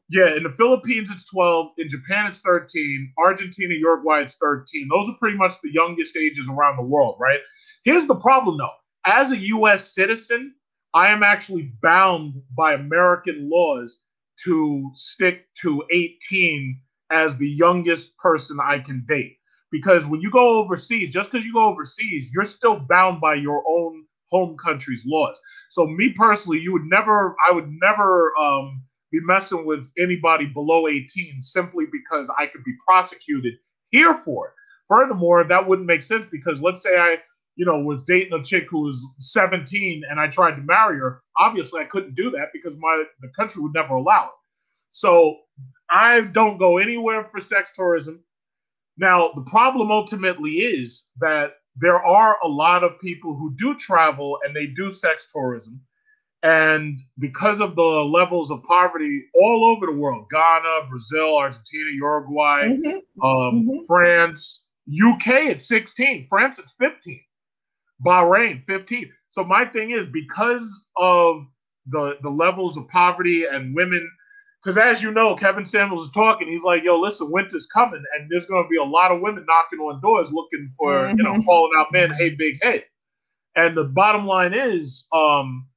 Yeah, in the Philippines it's 12, in Japan it's 13, Argentina, Uruguay it's 13. Those are pretty much the youngest ages around the world, right? Here's the problem though. As a US citizen, I am actually bound by American laws to stick to 18 as the youngest person I can date because when you go overseas, just because you go overseas, you're still bound by your own home country's laws. So me personally, you would never, I would never um, be messing with anybody below 18 simply because I could be prosecuted here for it. Furthermore, that wouldn't make sense because let's say I, you know, was dating a chick who was 17 and I tried to marry her. Obviously, I couldn't do that because my the country would never allow it. So I don't go anywhere for sex tourism. Now, the problem ultimately is that there are a lot of people who do travel and they do sex tourism. And because of the levels of poverty all over the world Ghana, Brazil, Argentina, Uruguay, mm-hmm. Um, mm-hmm. France, UK, it's 16, France, it's 15, Bahrain, 15. So, my thing is because of the, the levels of poverty and women because as you know, Kevin Samuels is talking. He's like, "Yo, listen, winter's coming, and there's going to be a lot of women knocking on doors looking for, mm-hmm. you know, mm-hmm. calling out men, hey, big head." And the bottom line is, um,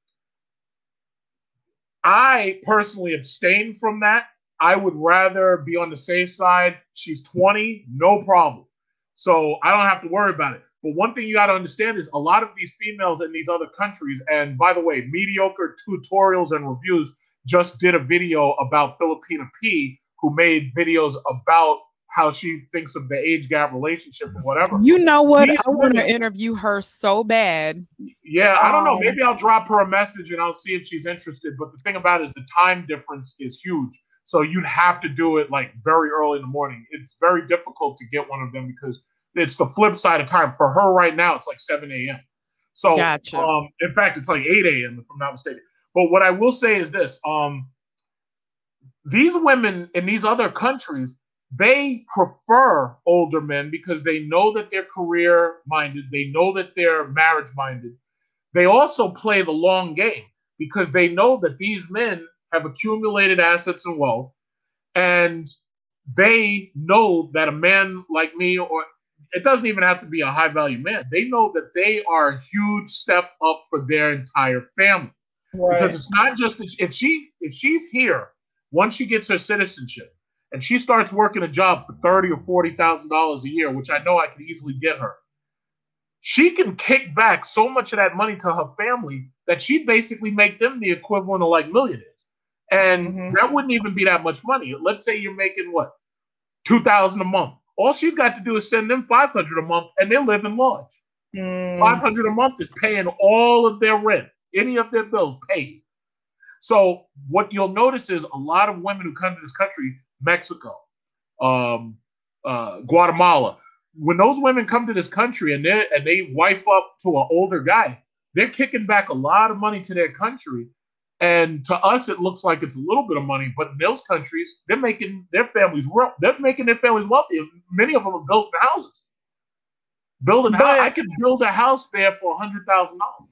I personally abstain from that. I would rather be on the safe side. She's 20, no problem. So I don't have to worry about it. But one thing you got to understand is a lot of these females in these other countries, and by the way, mediocre tutorials and reviews just did a video about Filipina P, who made videos about how she thinks of the age gap relationship or whatever. You know what? These I want to interview her so bad. Yeah, I don't know. Um, Maybe I'll drop her a message and I'll see if she's interested. But the thing about it is the time difference is huge. So you'd have to do it like very early in the morning. It's very difficult to get one of them because it's the flip side of time. For her right now, it's like 7 a.m. So gotcha. um, in fact, it's like 8 a.m. if I'm not mistaken. But what I will say is this: um, these women in these other countries, they prefer older men because they know that they're career minded, they know that they're marriage minded. They also play the long game because they know that these men have accumulated assets and wealth, and they know that a man like me, or it doesn't even have to be a high value man, they know that they are a huge step up for their entire family. Right. Because it's not just if she if she's here once she gets her citizenship and she starts working a job for thirty or forty thousand dollars a year, which I know I could easily get her, she can kick back so much of that money to her family that she basically make them the equivalent of like millionaires. And mm-hmm. that wouldn't even be that much money. Let's say you're making what two thousand a month. All she's got to do is send them five hundred a month, and they're living large. Mm. Five hundred a month is paying all of their rent, any of their bills paid. So what you'll notice is a lot of women who come to this country, Mexico, um, uh, Guatemala, when those women come to this country and they and they wife up to an older guy, they're kicking back a lot of money to their country. And to us, it looks like it's a little bit of money, but in those countries, they're making their families they're making their families wealthy. Many of them are building houses. Building house, I could build a house there for a hundred thousand dollars.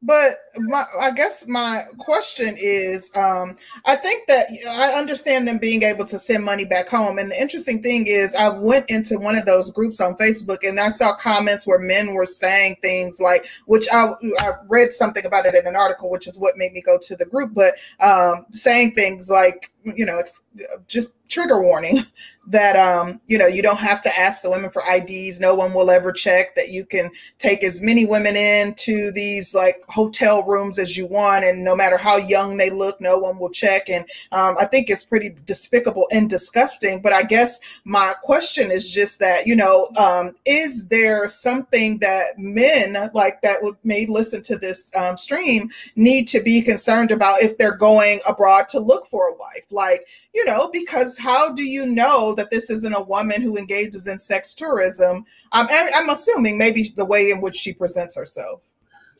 But my, I guess my question is, um, I think that I understand them being able to send money back home. And the interesting thing is, I went into one of those groups on Facebook and I saw comments where men were saying things like, which I, I read something about it in an article, which is what made me go to the group, but um, saying things like, you know, it's just trigger warning that um you know you don't have to ask the women for IDs no one will ever check that you can take as many women into these like hotel rooms as you want and no matter how young they look no one will check. And um, I think it's pretty despicable and disgusting. But I guess my question is just that you know um, is there something that men like that may listen to this um, stream need to be concerned about if they're going abroad to look for a wife like you know, because how do you know that this isn't a woman who engages in sex tourism? I'm, I'm assuming maybe the way in which she presents herself.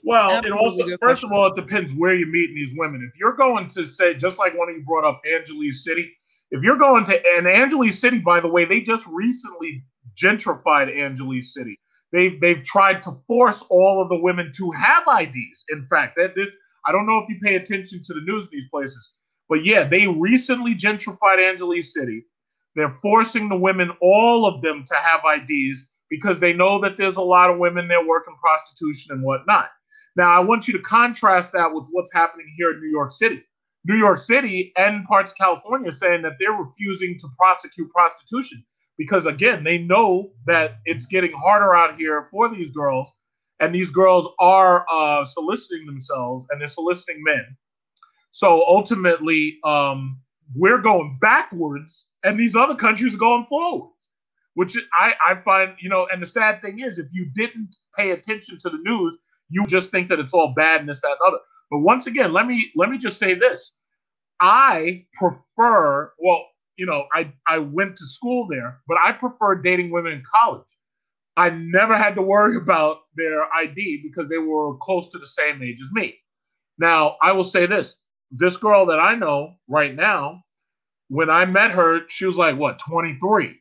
Well, it also, first of all, it depends where you're meeting these women. If you're going to say, just like one of you brought up, Angeles City, if you're going to, and Angeles City, by the way, they just recently gentrified Angeles City. They've they've tried to force all of the women to have IDs. In fact, that this I don't know if you pay attention to the news in these places. But yeah, they recently gentrified Angeles City. They're forcing the women, all of them, to have IDs because they know that there's a lot of women there working prostitution and whatnot. Now, I want you to contrast that with what's happening here in New York City. New York City and parts of California saying that they're refusing to prosecute prostitution because, again, they know that it's getting harder out here for these girls, and these girls are uh, soliciting themselves and they're soliciting men so ultimately, um, we're going backwards, and these other countries are going forwards, which I, I find, you know, and the sad thing is, if you didn't pay attention to the news, you just think that it's all bad and this, that, and other. But once again, let me let me just say this. I prefer, well, you know, I, I went to school there, but I prefer dating women in college. I never had to worry about their ID because they were close to the same age as me. Now, I will say this this girl that I know right now, when I met her, she was like, what, 23?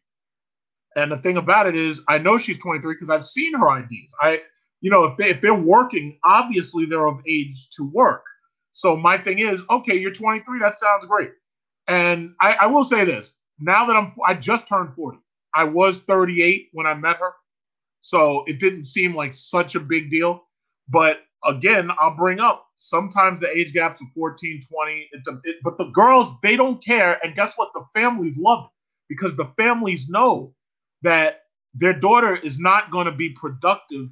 And the thing about it is, I know she's 23 because I've seen her IDs. I, you know, if they if they're working, obviously they're of age to work. So my thing is, okay, you're 23. That sounds great. And I, I will say this: now that I'm, I just turned 40. I was 38 when I met her, so it didn't seem like such a big deal. But again, I'll bring up sometimes the age gaps of 14, 20, it, it, but the girls, they don't care. And guess what? The families love it because the families know that their daughter is not going to be productive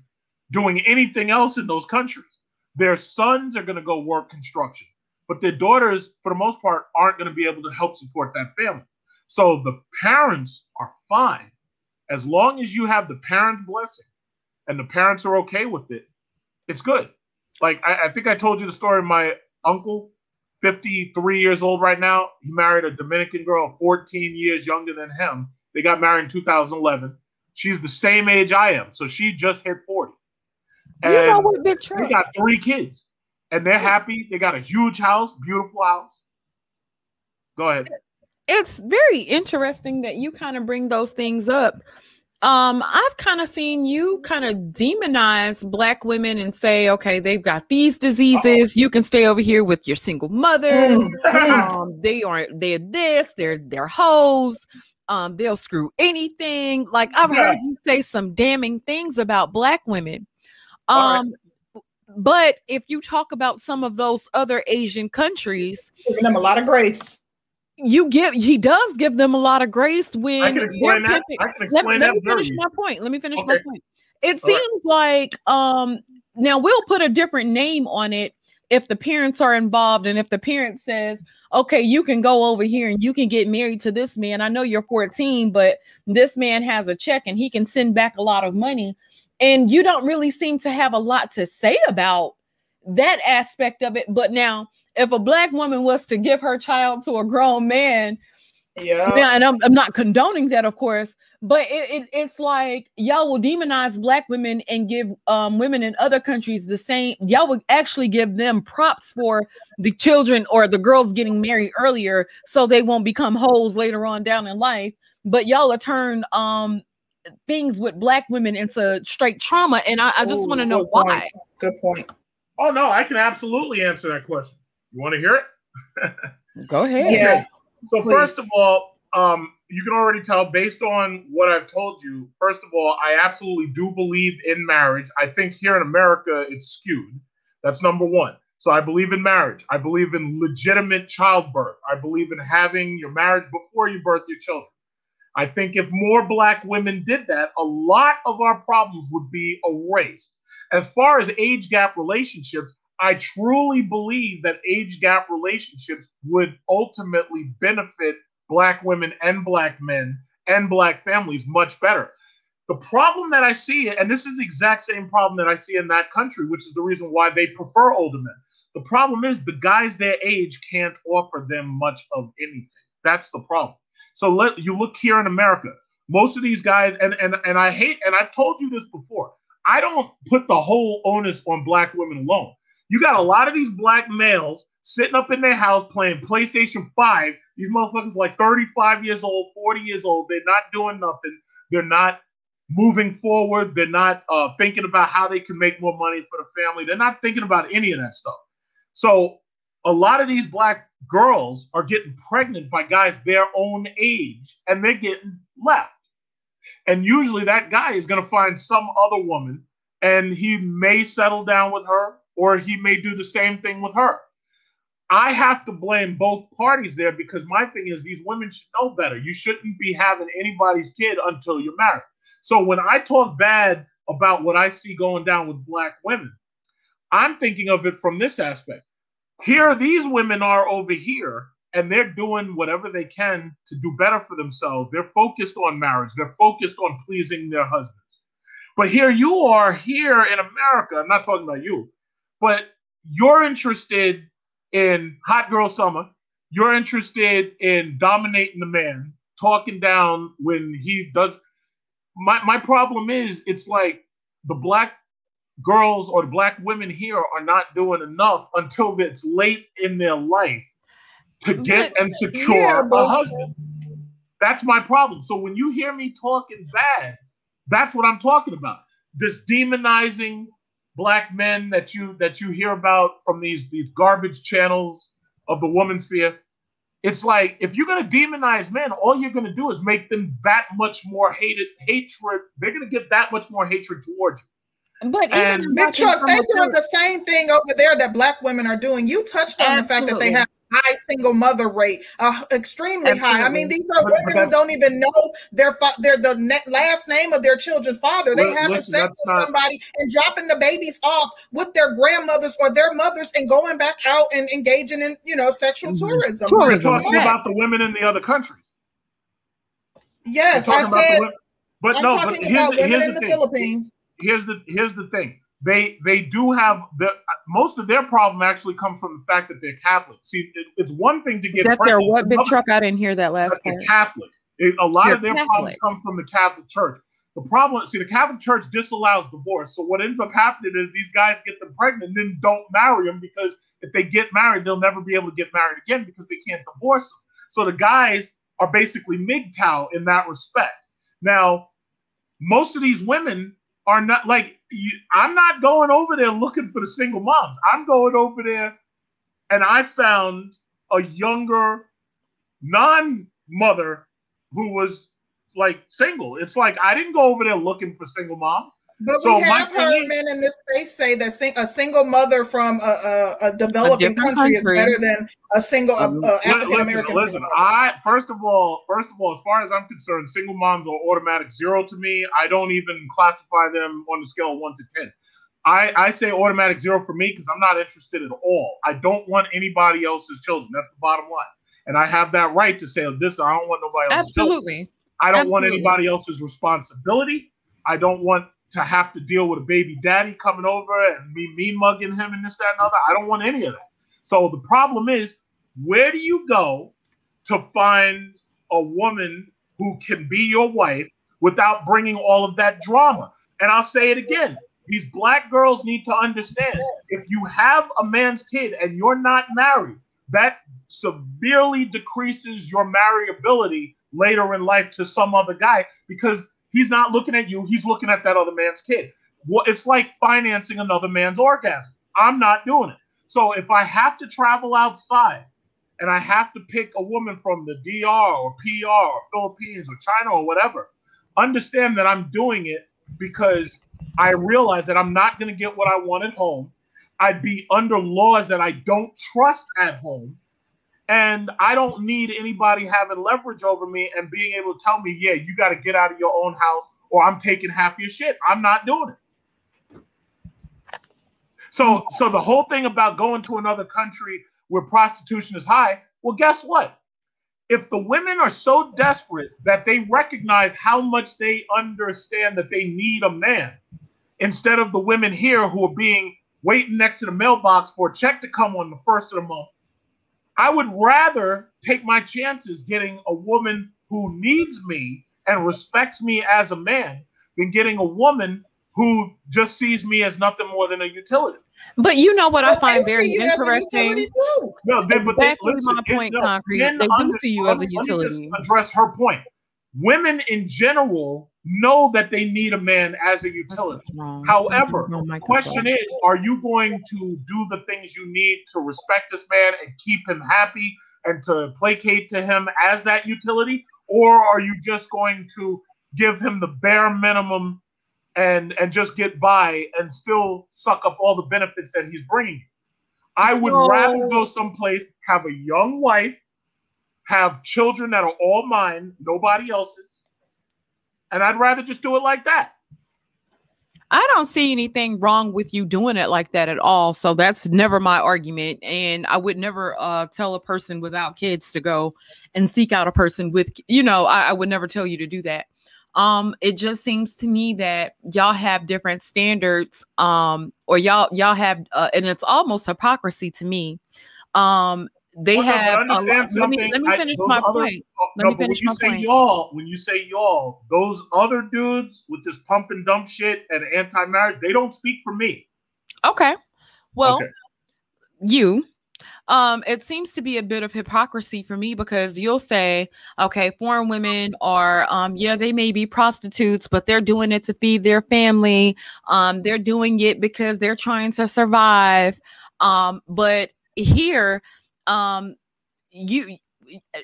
doing anything else in those countries. Their sons are going to go work construction, but their daughters, for the most part, aren't going to be able to help support that family. So the parents are fine as long as you have the parent blessing and the parents are okay with it it's good. Like I, I think I told you the story of my uncle, 53 years old right now. He married a Dominican girl 14 years younger than him. They got married in 2011. She's the same age I am, so she just hit 40. And you know what, Big They got three kids, and they're happy. They got a huge house, beautiful house. Go ahead. It's very interesting that you kind of bring those things up um i've kind of seen you kind of demonize black women and say okay they've got these diseases you can stay over here with your single mother mm-hmm. um they aren't they're this they're they're hoes um, they'll screw anything. Like I've Yeah. heard you say some damning things about black women. Right. Um, but if you talk about some of those other Asian countries, Giving them a lot of grace. You give he does give them a lot of grace when I can explain that. I can let, explain let that me finish my point. Let me finish my point. It All right. seems like um now we'll put a different name on it if the parents are involved and if the parent says, okay, you can go over here and you can get married to this man. I know you're 14, but this man has a check and he can send back a lot of money. And you don't really seem to have a lot to say about that aspect of it. But now, if a black woman was to give her child to a grown man, Yeah. yeah, and I'm, I'm not condoning that, of course, but it, it, it's like y'all will demonize black women and give um, women in other countries the same. Y'all would actually give them props for the children or the girls getting married earlier so they won't become holes later on down in life. But y'all are turn um, things with black women into straight trauma. And I, I just want to know point. why. Good point. Oh no, I can absolutely answer that question. You want to hear it? Go ahead. Yeah. So Please. first of all, um, you can already tell based on what I've told you. First of all, I absolutely do believe in marriage. I think here in America it's skewed. That's number one. So I believe in marriage. I believe in legitimate childbirth. I believe in having your marriage before you birth your children. I think if more black women did that, a lot of our problems would be erased. As far as age gap relationships, I truly believe that age gap relationships would ultimately benefit black women and black men and black families much better. The problem that I see, and this is the exact same problem that I see in that country, which is the reason why they prefer older men. The problem is the guys their age can't offer them much of anything. That's the problem. So let you look here in America. Most of these guys, and and and I hate, and I've told you this before. I don't put the whole onus on black women alone. You got a lot of these black males sitting up in their house playing PlayStation 5. These motherfuckers like 35 years old, 40 years old. They're not doing nothing. They're not moving forward. They're not uh, thinking about how they can make more money for the family. They're not thinking about any of that stuff. So a lot of these black girls are getting pregnant by guys their own age and they're getting left. And usually that guy is going to find some other woman and he may settle down with her or he may do the same thing with her. I have to blame both parties there because my thing is these women should know better. You shouldn't be having anybody's kid until you're married. So when I talk bad about what I see going down with black women, I'm thinking of it from this aspect. Here, these women are over here and they're doing whatever they can to do better for themselves. They're focused on marriage, they're focused on pleasing their husbands. But here you are, here in America, I'm not talking about you, but you're interested in hot girl summer. You're interested in dominating the man, talking down when he does. My, my problem is, it's like the black girls or the black women here are not doing enough until it's late in their life to get But- and secure Yeah, a husband. That's my problem. So when you hear me talking bad, that's what I'm talking about. This demonizing black men that you that you hear about from these these garbage channels of the woman sphere. It's like if you're gonna demonize men, all you're gonna do is make them that much more hated hatred. They're gonna get that much more hatred towards you. But And- in Big Truck, they a doing the same thing over there that black women are doing. You touched on the fact that they have high single mother rate, uh, extremely high. I mean, these are But- but women who don't even know their fa- their the ne- last name of their children's father. They having listen, sex with not- somebody and dropping the babies off with their grandmothers or their mothers and going back out and engaging in you know sexual Mhm. tourism. We're Tourism, talking correct. about the women in the other countries. Yes, I about the said. but I'm no, but here's, about the- women here's in the the. Philippines. here's the here's the thing. They they do have the most of their problem actually comes from the fact that they're Catholic. See, it, it's one thing to get that they're what big truck? I didn't hear that last part. Catholic. It- a lot They're of their Catholic. problems come from the Catholic Church. The problem, see, the Catholic Church disallows divorce. So what ends up happening is these guys get them pregnant and then don't marry them because if they get married, they'll never be able to get married again because they can't divorce them. So the guys are basically MGTOW in that respect. Now, most of these women are not like you, I'm not going over there looking for the single moms. I'm going over there and I found a younger non-mother who was like single. It's like I didn't go over there looking for single moms. But so we have heard is, men in this space say that sing, a single mother from a, a, a developing a country, country, is better than a single uh, African American. Listen, listen I first of all, first of all, as far as I'm concerned, single moms are automatic zero to me. I don't even classify them on the scale of one to ten. I, I say automatic zero for me because I'm not interested at all. I don't want anybody else's children. That's the bottom line. And I have that right to say this. I don't want nobody else's Absolutely. Children. I don't Absolutely. want anybody else's responsibility. I don't want to have to deal with a baby daddy coming over and me mean mugging him and this, that, and other. I don't want any of that. So the problem is, where do you go to find a woman who can be your wife without bringing all of that drama? And I'll say it again. These black girls need to understand if you have a man's kid and you're not married, that severely decreases your marriability later in life to some other guy because He's not looking at you. He's looking at that other man's kid. Well, it's like financing another man's orgasm. I'm not doing it. So if I have to travel outside and I have to pick a woman from the DR or PR or Philippines or China or whatever, understand that I'm doing it because I realize that I'm not going to get what I want at home. I'd be under laws that I don't trust at home. And I don't need anybody having leverage over me and being able to tell me, yeah, you got to get out of your own house or I'm taking half your shit. I'm not doing it. So, so the whole thing about going to another country where prostitution is high, well, guess what? If the women are so desperate that they recognize how much they understand that they need a man, instead of the women here who are being waiting next to the mailbox for a check to come on the first of the month, I would rather take my chances getting a woman who needs me and respects me as a man than getting a woman who just sees me as nothing more than a utility. But you know what I find very interesting. No, they, but exactly they, listen, my point, it, no, concrete. They do under, see you as a utility. address her point. Women in general know that they need a man as a utility. However, the question is, are you going to do the things you need to respect this man and keep him happy and to placate to him as that utility? Or are you just going to give him the bare minimum and and just get by and still suck up all the benefits that he's bringing? I would so, rather go someplace, have a young wife, have children that are all mine, nobody else's, and I'd rather just do it like that. I don't see anything wrong with you doing it like that at all. So that's never my argument. And I would never uh, tell a person without kids to go and seek out a person with, you know, I, I would never tell you to do that. Um, it just seems to me that y'all have different standards, um, or y'all y'all have, uh, and it's almost hypocrisy to me. Um, they well, have. Understand let me let me finish I, my other, point. Let no, me finish when you say point. y'all, when you say y'all, those other dudes with this pump and dump shit and anti-marriage, they don't speak for me. Okay. Well, okay. you um it seems to be a bit of hypocrisy for me because you'll say okay foreign women are um yeah they may be prostitutes but they're doing it to feed their family um they're doing it because they're trying to survive um but here um you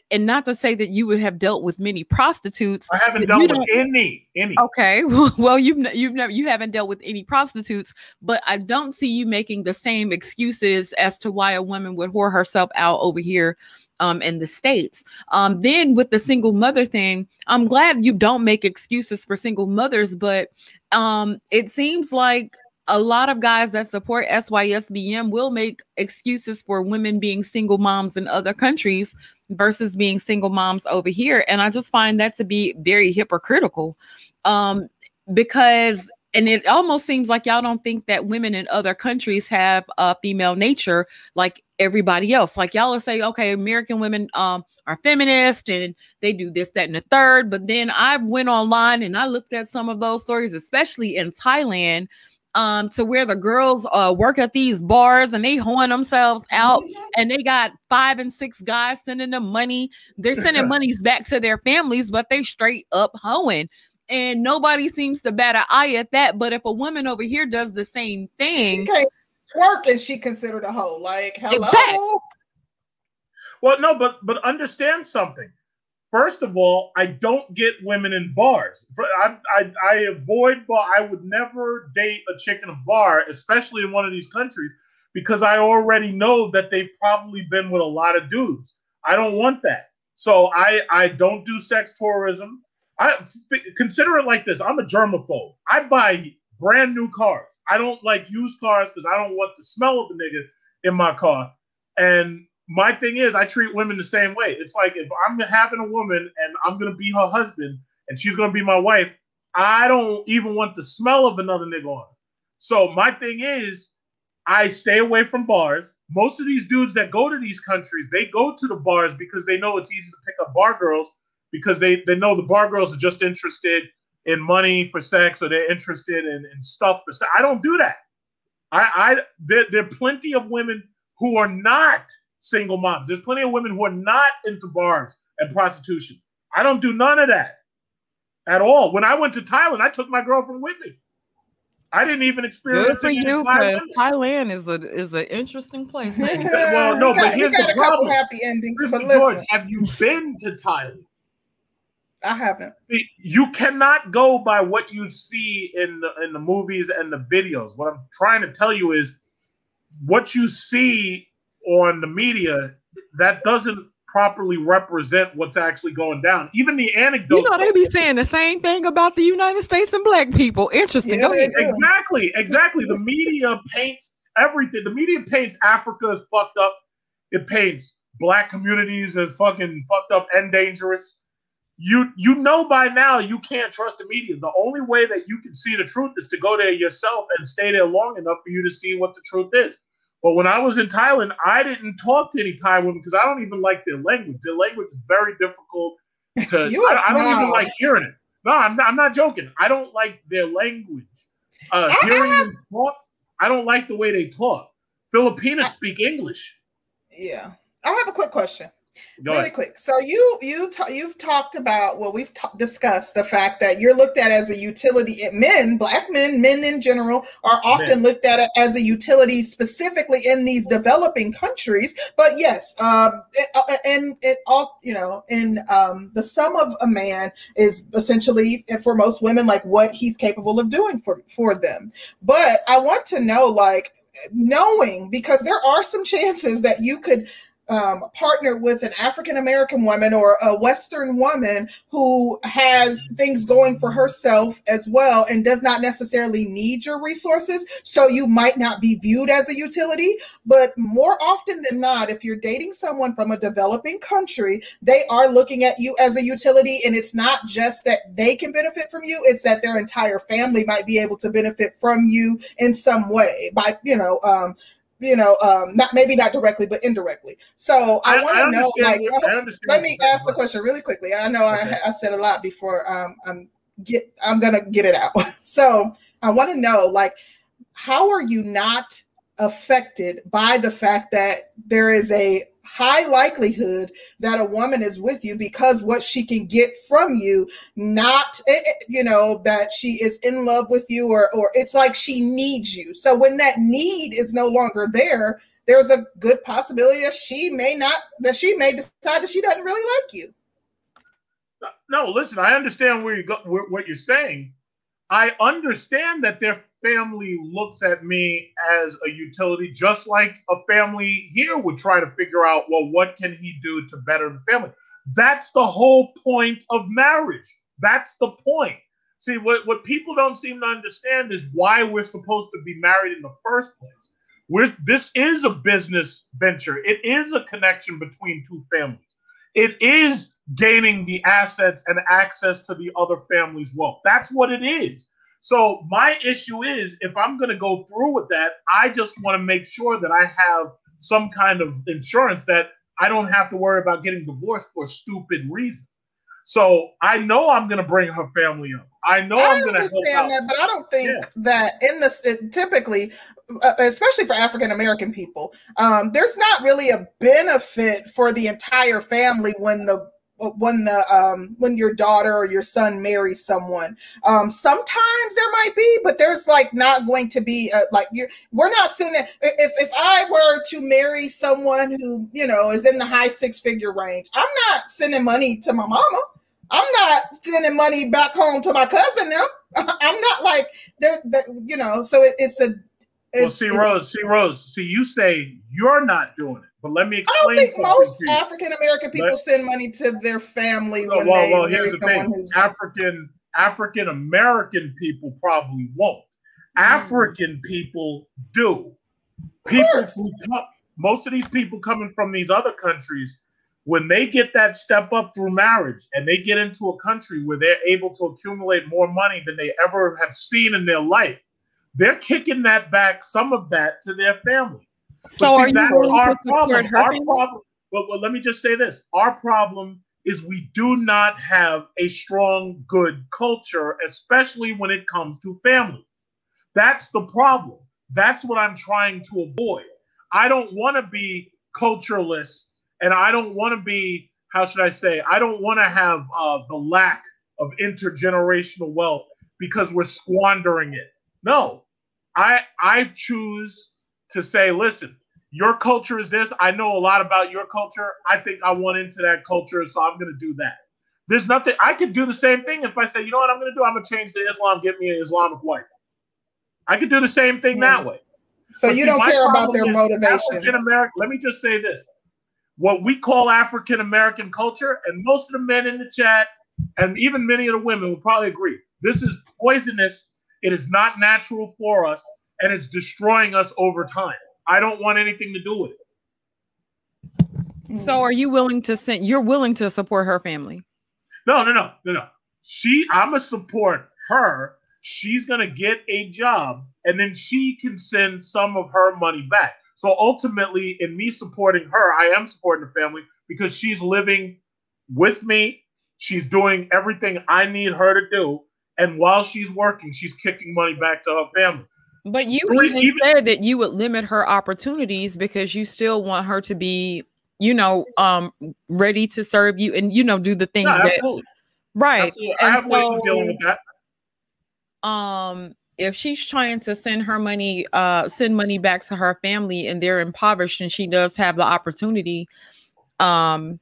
and not to say that you would have dealt with many prostitutes. I haven't dealt with any. Any. Okay. Well, you've you've never you haven't dealt with any prostitutes, but I don't see you making the same excuses as to why a woman would whore herself out over here um, in the states. Um, then with the single mother thing, I'm glad you don't make excuses for single mothers, but um, it seems like a lot of guys that support SYSBM will make excuses for women being single moms in other countries versus being single moms over here. And I just find that to be very hypocritical um, because, and it almost seems like y'all don't think that women in other countries have a female nature like everybody else. Like y'all will say, okay, American women um, are feminist and they do this, that, and the third. But then I went online and I looked at some of those stories, especially in Thailand um to where the girls uh work at these bars and they hoeing themselves out and they got five and six guys sending them money. They're sending monies back to their families but they straight up hoeing. And nobody seems to bat an eye at that but if a woman over here does the same thing she can't twerk and she considered a hoe. Like hello? Well no but but understand something First of all, I don't get women in bars. I, I, I avoid bar. I would never date a chick in a bar, especially in one of these countries, because I already know that they've probably been with a lot of dudes. I don't want that. So I I don't do sex tourism. I f- consider it like this. I'm a germaphobe. I buy brand new cars. I don't like used cars because I don't want the smell of the nigga in my car. And my thing is, I treat women the same way. It's like if I'm having a woman and I'm gonna be her husband and she's gonna be my wife, I don't even want the smell of another nigga on. Her. So my thing is, I stay away from bars. Most of these dudes that go to these countries, they go to the bars because they know it's easy to pick up bar girls because they, they know the bar girls are just interested in money for sex or they're interested in, in stuff. I don't do that. I, I there, there are plenty of women who are not single moms. There's plenty of women who are not into bars and prostitution. I don't do none of that at all. When I went to Thailand, I took my girlfriend with me. I didn't even experience Good for you, Thailand. Thailand is a is an interesting place. well, no, got, but here's the problem. happy endings. Listen, but listen, George, have you been to Thailand? I haven't. You cannot go by what you see in the in the movies and the videos. What I'm trying to tell you is what you see on the media that doesn't properly represent what's actually going down. Even the anecdote. You know, they be saying the same thing about the United States and black people. Interesting. Yeah, Go ahead. Exactly, exactly. The media paints everything. The media paints Africa as fucked up. It paints black communities as fucking fucked up and dangerous. You you know by now you can't trust the media. The only way that you can see the truth is to go there yourself and stay there long enough for you to see what the truth is. But when I was in Thailand, I didn't talk to any Thai women because I don't even like their language. Their language is very difficult to. you I, I, don't even like hearing it. No, I'm not, I'm not joking. I don't like their language. Uh, hearing them talk, I don't like the way they talk. Filipinos speak English. Yeah, I have a quick question. Go really ahead. quick. So you you ta- you've talked about well, we've ta- discussed the fact that you're looked at as a utility. Men, black men, men in general, are often looked at as a utility, specifically in these developing countries. But yes, um, it, uh, and it all you know, in um, the sum of a man is essentially, and for most women, like what he's capable of doing for for them. But I want to know, like knowing because there are some chances that you could um, partner with an African American woman or a Western woman who has things going for herself as well and does not necessarily need your resources. So you might not be viewed as a utility. But more often than not, if you're dating someone from a developing country, they are looking at you as a utility. And it's not just that they can benefit from you, it's that their entire family might be able to benefit from you in some way by, you know, um, you know, um, not maybe not directly, but indirectly. So I, I- want to know, like, what- let me ask the question really quickly. I know Okay. I, I said a lot before. Um, I'm get, I'm gonna get it out. So I want to know, like, how are you not affected by the fact that there is a high likelihood that a woman is with you because what she can get from you not eh, eh, you know that she is in love with you or or it's like she needs you so when that need is no longer there there's a good possibility that she may not that she may decide that she doesn't really like you No, listen, I understand where you go, what you're saying. I understand that their family looks at me as a utility, just like a family here would try to figure out, well, what can he do to better the family? That's the whole point of marriage. That's the point. See, what, what people don't seem to understand is why we're supposed to be married in the first place. We're, this is a business venture. It is a connection between two families. It is gaining the assets and access to the other family's wealth. That's what it is. So my issue is if I'm going to go through with that, I just want to make sure that I have some kind of insurance that I don't have to worry about getting divorced for stupid reasons. So I know I'm going to bring her family up. I know I I'm going to help out. understand that, but I don't think Yeah. that in this it, typically, uh, especially for African American people, um, there's not really a benefit for the entire family when the when the um when your daughter or your son marries someone um sometimes there might be but there's like not going to be a, like you we're not sitting there if if i were to marry someone who, you know, is in the high six figure range, I'm not sending money to my mama. I'm not sending money back home to my cousin. Them. I'm not like they're, they're you know. So it, it's a. It's, well, see, Rose, see, Rose, see, you say you're not doing it, but let me explain. I don't think most African American people let, send money to their family when well, they well, here's the thing. African African American people probably won't. Mm. African people do. People who come, most of these people coming from these other countries, when they get that step up through marriage and they get into a country where they're able to accumulate more money than they ever have seen in their life, they're kicking that back, some of that to their family. So see, are you that's our problem. Our problem. Well, well, let me just say this: our problem is we do not have a strong, good culture, especially when it comes to family. That's the problem. That's what I'm trying to avoid. I don't want to be cultureless, and I don't want to be, how should I say, I don't want to have uh, the lack of intergenerational wealth because we're squandering it. No, I I choose to say, listen, your culture is this. I know a lot about your culture. I think I want into that culture, so I'm going to do that. There's nothing I could do the same thing if I say, you know what I'm going to do? I'm going to change to Islam, get me an Islamic wife. I could do the same thing that way. So but you see, don't care about their motivation. African American let me just say this: what we call African American culture, and most of the men in the chat, and even many of the women will probably agree, this is poisonous. It is not natural for us, and it's destroying us over time. I don't want anything to do with it. Mm. So, are you willing to send? You're willing to support her family? No, no, no, no, no. She, I'm gonna support her she's going to get a job and then she can send some of her money back. So ultimately, in me supporting her, I am supporting the family because she's living with me. She's doing everything I need her to do. And while she's working, she's kicking money back to her family. But you even, even said that you would limit her opportunities because you still want her to be, you know, um, ready to serve you and you know do the things no, that right. Absolutely. I have ways of dealing with that um if she's trying to send her money uh send money back to her family and they're impoverished and she does have the opportunity um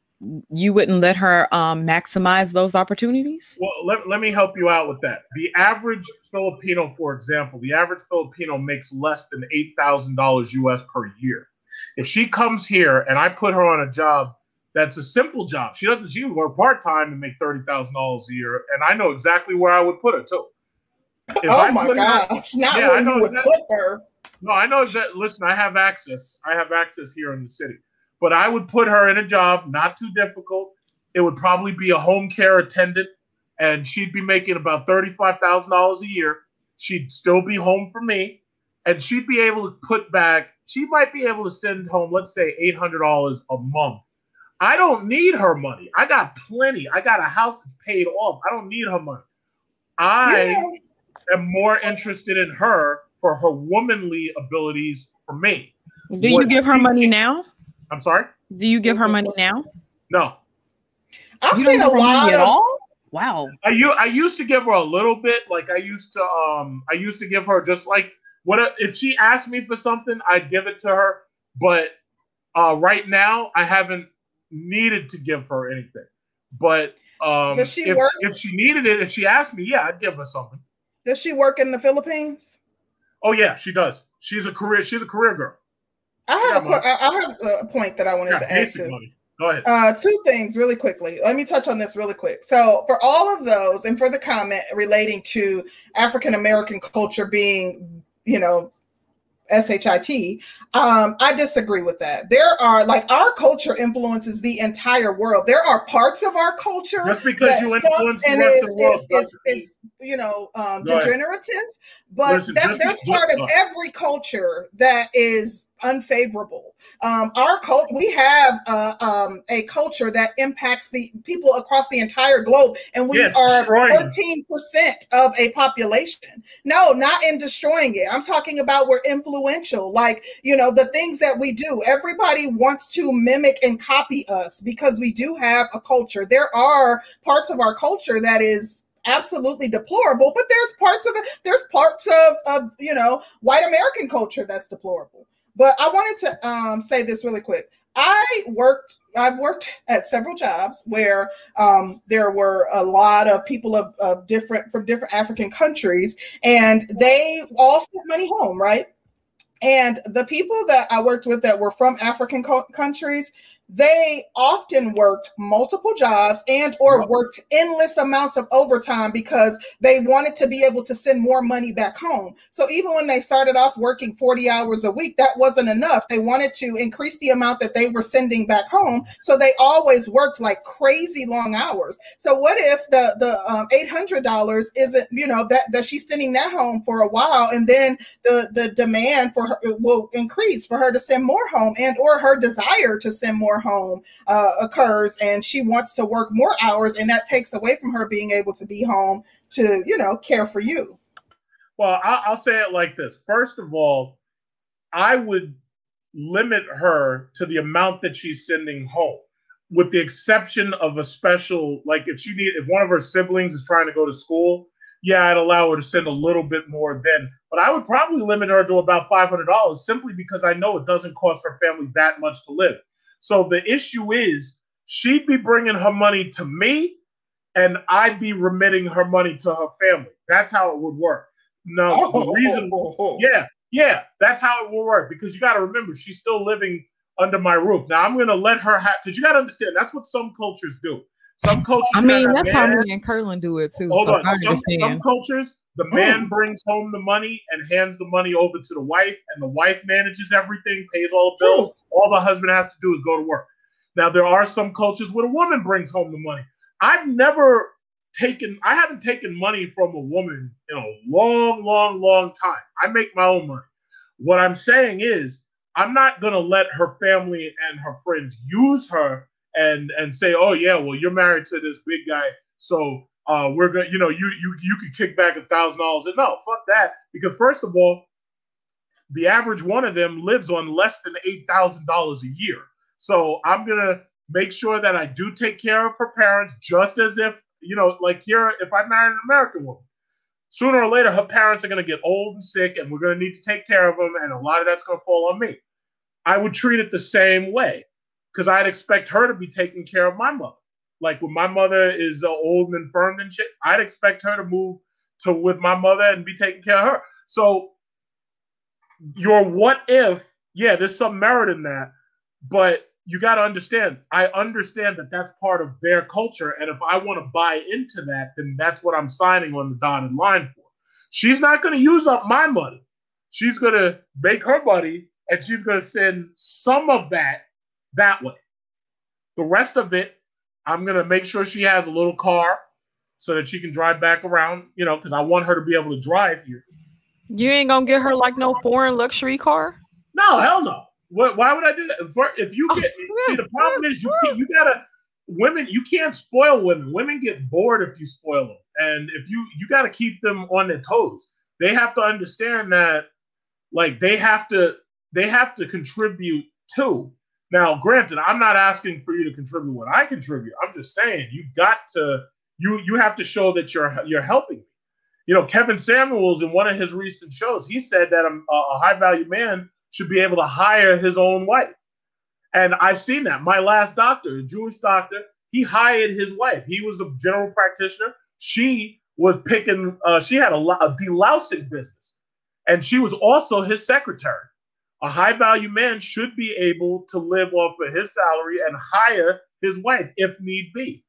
you wouldn't let her um maximize those opportunities well let, let me help you out with that the average filipino for example the average filipino makes less than $8000 us per year if she comes here and i put her on a job that's a simple job she doesn't she work part-time and make $30000 a year and i know exactly where i would put her too if oh I my gosh! Her, Not yeah, where you would that, put her. No, I know that. Listen, I have access. I have access here in the city, but I would put her in a job not too difficult. It would probably be a home care attendant, and she'd be making about thirty-five thousand dollars a year. She'd still be home for me, and she'd be able to put back. She might be able to send home, let's say, eight hundred dollars a month. I don't need her money. I got plenty. I got a house that's paid off. I don't need her money. I. Yeah am more interested in her for her womanly abilities for me. Do what you give her money now? I'm sorry. Do you give her money now? No. I've you seen a lot at all. Wow. I you I used to give her a little bit. Like I used to um I used to give her just like what if she asked me for something, I'd give it to her. But uh right now I haven't needed to give her anything. But um if, if she needed it, if she asked me, yeah, I'd give her something. Does she work in the Philippines? Oh yeah, she does. She's a career. She's a career girl. I have a, I have a point that I wanted yeah, to ask you. Money. Go ahead. Uh, two things really quickly. Let me touch on this really quick. So, for all of those, and for the comment relating to African American culture being, you know, S-H-I-T. Um, I disagree with that. There are like our culture influences the entire world. There are parts of our culture just because you influence the rest of the world. Is, is, is, you know, um, degenerative, but Listen, that, there's part of every culture that is unfavorable. Um, our cult, we have uh, um, a culture that impacts the people across the entire globe, and we are 14 percent of a population. No, not in destroying it. I'm talking about we're influential. Like you know, the things that we do. Everybody wants to mimic and copy us because we do have a culture. There are parts of our culture that is absolutely deplorable but there's parts of it there's parts of, of you know white american culture that's deplorable But I wanted to um, say this really quick. I worked, I've worked at several jobs where um, there were a lot of people of, of different, from different African countries, and they all sent money home, right? And the people that I worked with that were from African co- countries, they often worked multiple jobs and or worked endless amounts of overtime because they wanted to be able to send more money back home. So even when they started off working 40 hours a week that wasn't enough. They wanted to increase the amount that they were sending back home. So they always worked like crazy long hours. So what if the the um, $800 isn't you know that that she's sending that home for a while and then the the demand for her will increase for her to send more home and or her desire to send more home uh, occurs and she wants to work more hours and that takes away from her being able to be home to you know care for you. Well i'll say it like this. First of all i would limit her to the amount that she's sending home with the exception of a special like if she need if one of her siblings is trying to go to school yeah i'd allow her to send a little bit more then. But i would probably limit her to about $500 simply because i know it doesn't cost her family that much to live so the issue is she'd be bringing her money to me and I'd be remitting her money to her family. That's how it would work. No, oh, the reason, oh, oh, oh. yeah, yeah, that's how it will work because you got to remember she's still living under my roof. Now I'm going to let her have because you got to understand that's what some cultures do. Some cultures. I mean, that's man, how me and Curlin do it too. Hold so on. Some, some, cultures, the hmm. man brings home the money and hands the money over to the wife, and the wife manages everything, pays all the bills. All the husband has to do is go to work. Now, there are some cultures where the woman brings home the money. I've never taken, I haven't taken money from a woman in a long, long, long time. I make my own money. What I'm saying is, I'm not going to let her family and her friends use her and and say, "Oh yeah, well you're married to this big guy, so uh, we're gonna, you know, you you you could kick back a thousand dollars." No, fuck that, because first of all, the average one of them lives on less than eight thousand dollars a year. So I'm gonna make sure that I do take care of her parents, just as if you know, like here, if I marry an American woman, sooner or later her parents are gonna get old and sick, and we're gonna need to take care of them, and a lot of that's gonna fall on me. I would treat it the same way because I'd expect her to be taking care of my mother. Like when my mother is uh, old and infirm and shit, I'd expect her to move to with my mother and be taking care of her. So your what if, yeah, there's some merit in that, but you got to understand. I understand that that's part of their culture, and if I want to buy into that, then that's what I'm signing on the dotted line for. She's not going to use up my money. She's going to make her money, and she's going to send some of that that way. The rest of it, I'm gonna make sure she has a little car so that she can drive back around, you know, because I want her to be able to drive here. You ain't gonna get her like no foreign luxury car? No, hell no. What, why would I do that? If you oh, get see, the problem is you you gotta women you can't spoil women. Women get bored if you spoil them, and if you you got to keep them on their toes. They have to understand that, like they have to they have to contribute too. Now, granted, I'm not asking for you to contribute what I contribute. I'm just saying you got to you you have to show that you're you're helping. You know, Kevin Samuels in one of his recent shows, he said that a, a high value man should be able to hire his own wife, and I've seen that. My last doctor, a Jewish doctor, he hired his wife. He was a general practitioner. She was picking. Uh, she had a, a delousing business, and she was also his secretary a high value man should be able to live off of his salary and hire his wife if need be.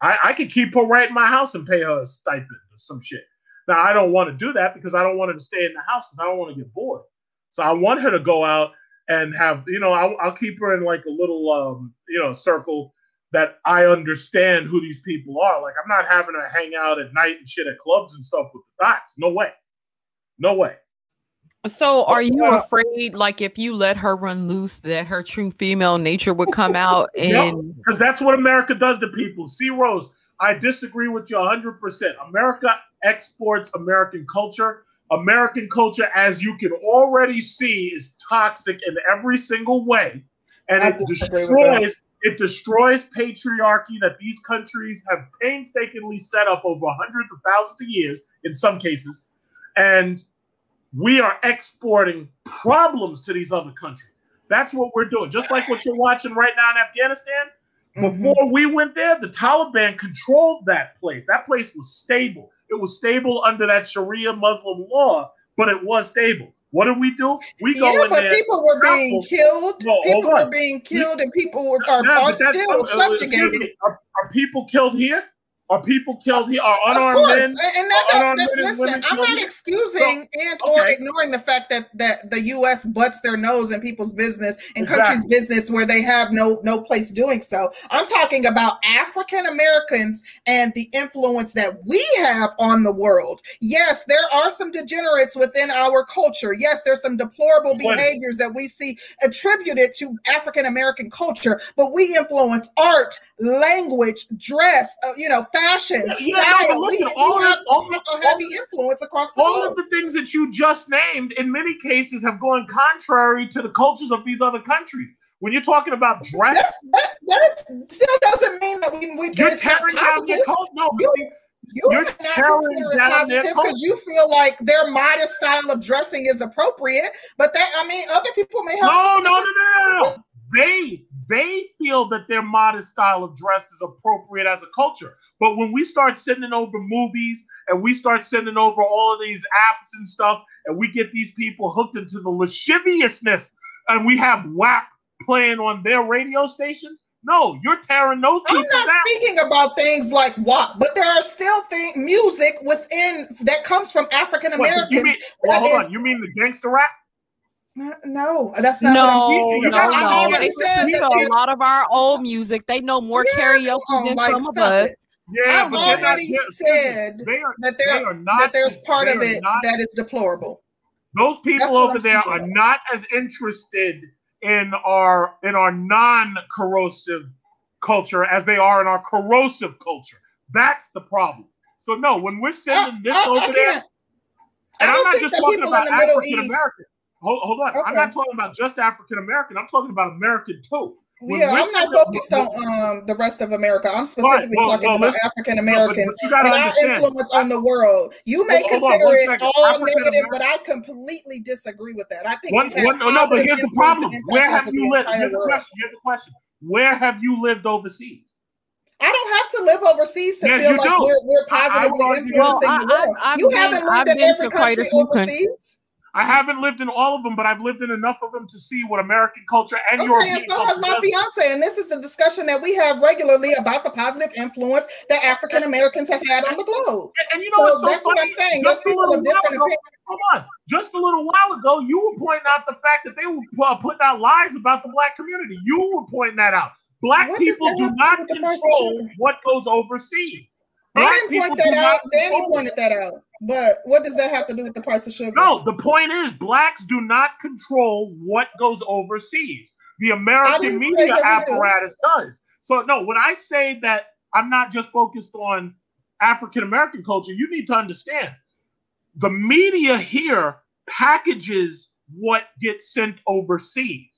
I, I could keep her right in my house and pay her a stipend or some shit. Now, I don't want to do that because I don't want her to stay in the house because I don't want to get bored. So I want her to go out and have, you know, I'll, I'll keep her in like a little, um, you know, circle that I understand who these people are. Like, I'm not having her hang out at night and shit at clubs and stuff with the dots. No way. No way. So, are you afraid, like, if you let her run loose, that her true female nature would come out? And because that's what America does to people. See, Rose, I disagree with you 100%. America exports American culture. American culture, as you can already see, is toxic in every single way, and I it destroys it destroys patriarchy that these countries have painstakingly set up over hundreds of thousands of years in some cases, and we are exporting problems to these other countries. That's what we're doing. Just like what you're watching right now in Afghanistan. Mm-hmm. Before mm-hmm. we went there, the Taliban controlled that place. That place was stable. It was stable under that Sharia Muslim law, but it was stable. What did we do? We go yeah, in but there. people were being killed. No, people were being killed, and people were, are, are still subjugated. Are, are people killed here? Are people killed here? Are unarmed men? And that, that, that listen, I'm not excusing so, and or ignoring the fact that that the U.S. butts their nose in people's business and exactly. countries' business where they have no no place doing so. I'm talking about African Americans and the influence that we have on the world. Yes, there are some degenerates within our culture. Yes, there's some deplorable behaviors that we see attributed to African American culture, but we influence art, language, dress, uh, you know fashion, yeah, style. No, listen, we, all we have, all, a heavy influence across the all of the things that you just named, in many cases, have gone contrary to the cultures of these other countries. When you're talking about dress, that, that, that still doesn't mean that we. we you're tearing down their culture. No, you, you not consider it positive because you feel like their modest style of dressing is appropriate. But that, I mean, other people may have. No, no, no, no, no. They they feel that their modest style of dress is appropriate as a culture. But when we start sending over movies and we start sending over all of these apps and stuff, and we get these people hooked into the lasciviousness, and we have WAP playing on their radio stations, no, you're tearing those people I'm not speaking about things like WAP, but there are still things music within that comes from African Americans. Well, hold is, on. You mean the gangster rap? No, that's not no, what I'm saying. No, no, They, said we know a lot of our old music. They know more yeah, karaoke than like some of us. Yeah, I've already not, said are, that there not, that there's part of it not, that is deplorable. Those people over there are about. not as interested in our in our non-corrosive culture as they are in our corrosive culture. That's the problem. So no, when we're sending this I, over I there, and I'm not just talking about African American. Hold, hold on. Okay. I'm not talking about just African American. I'm talking about American too. When yeah, I'm not focused on um, the rest of America. I'm specifically well, talking well, about African Americans and our influence on the world. You may hold, consider hold it all negative, but I completely disagree with that. I think one, one, no, but here's the problem. Where have you lived? Here's a question. Here's a question. Where have you lived overseas? I don't have to live overseas to yes, feel like we're, we're positively influencing the world. I, you been, haven't lived I've in every country overseas. I haven't lived in all of them, but I've lived in enough of them to see what American culture and okay, European and so has my fiance, and this is a discussion that we have regularly about the positive influence that African Americans have had on the globe. And, and you know, so, so that's funny. what I'm saying. Those people have different ago, Hold on, just a little while ago, you were pointing out the fact that they were uh, putting out lies about the black community. You were pointing that out. Black what people do not control what goes overseas. Black I didn't point that out. Danny pointed that out. But what does that have to do with the price of sugar? No, the point is blacks do not control what goes overseas. The American media apparatus does. So no, when I say that I'm not just focused on African American culture, you need to understand the media here packages what gets sent overseas.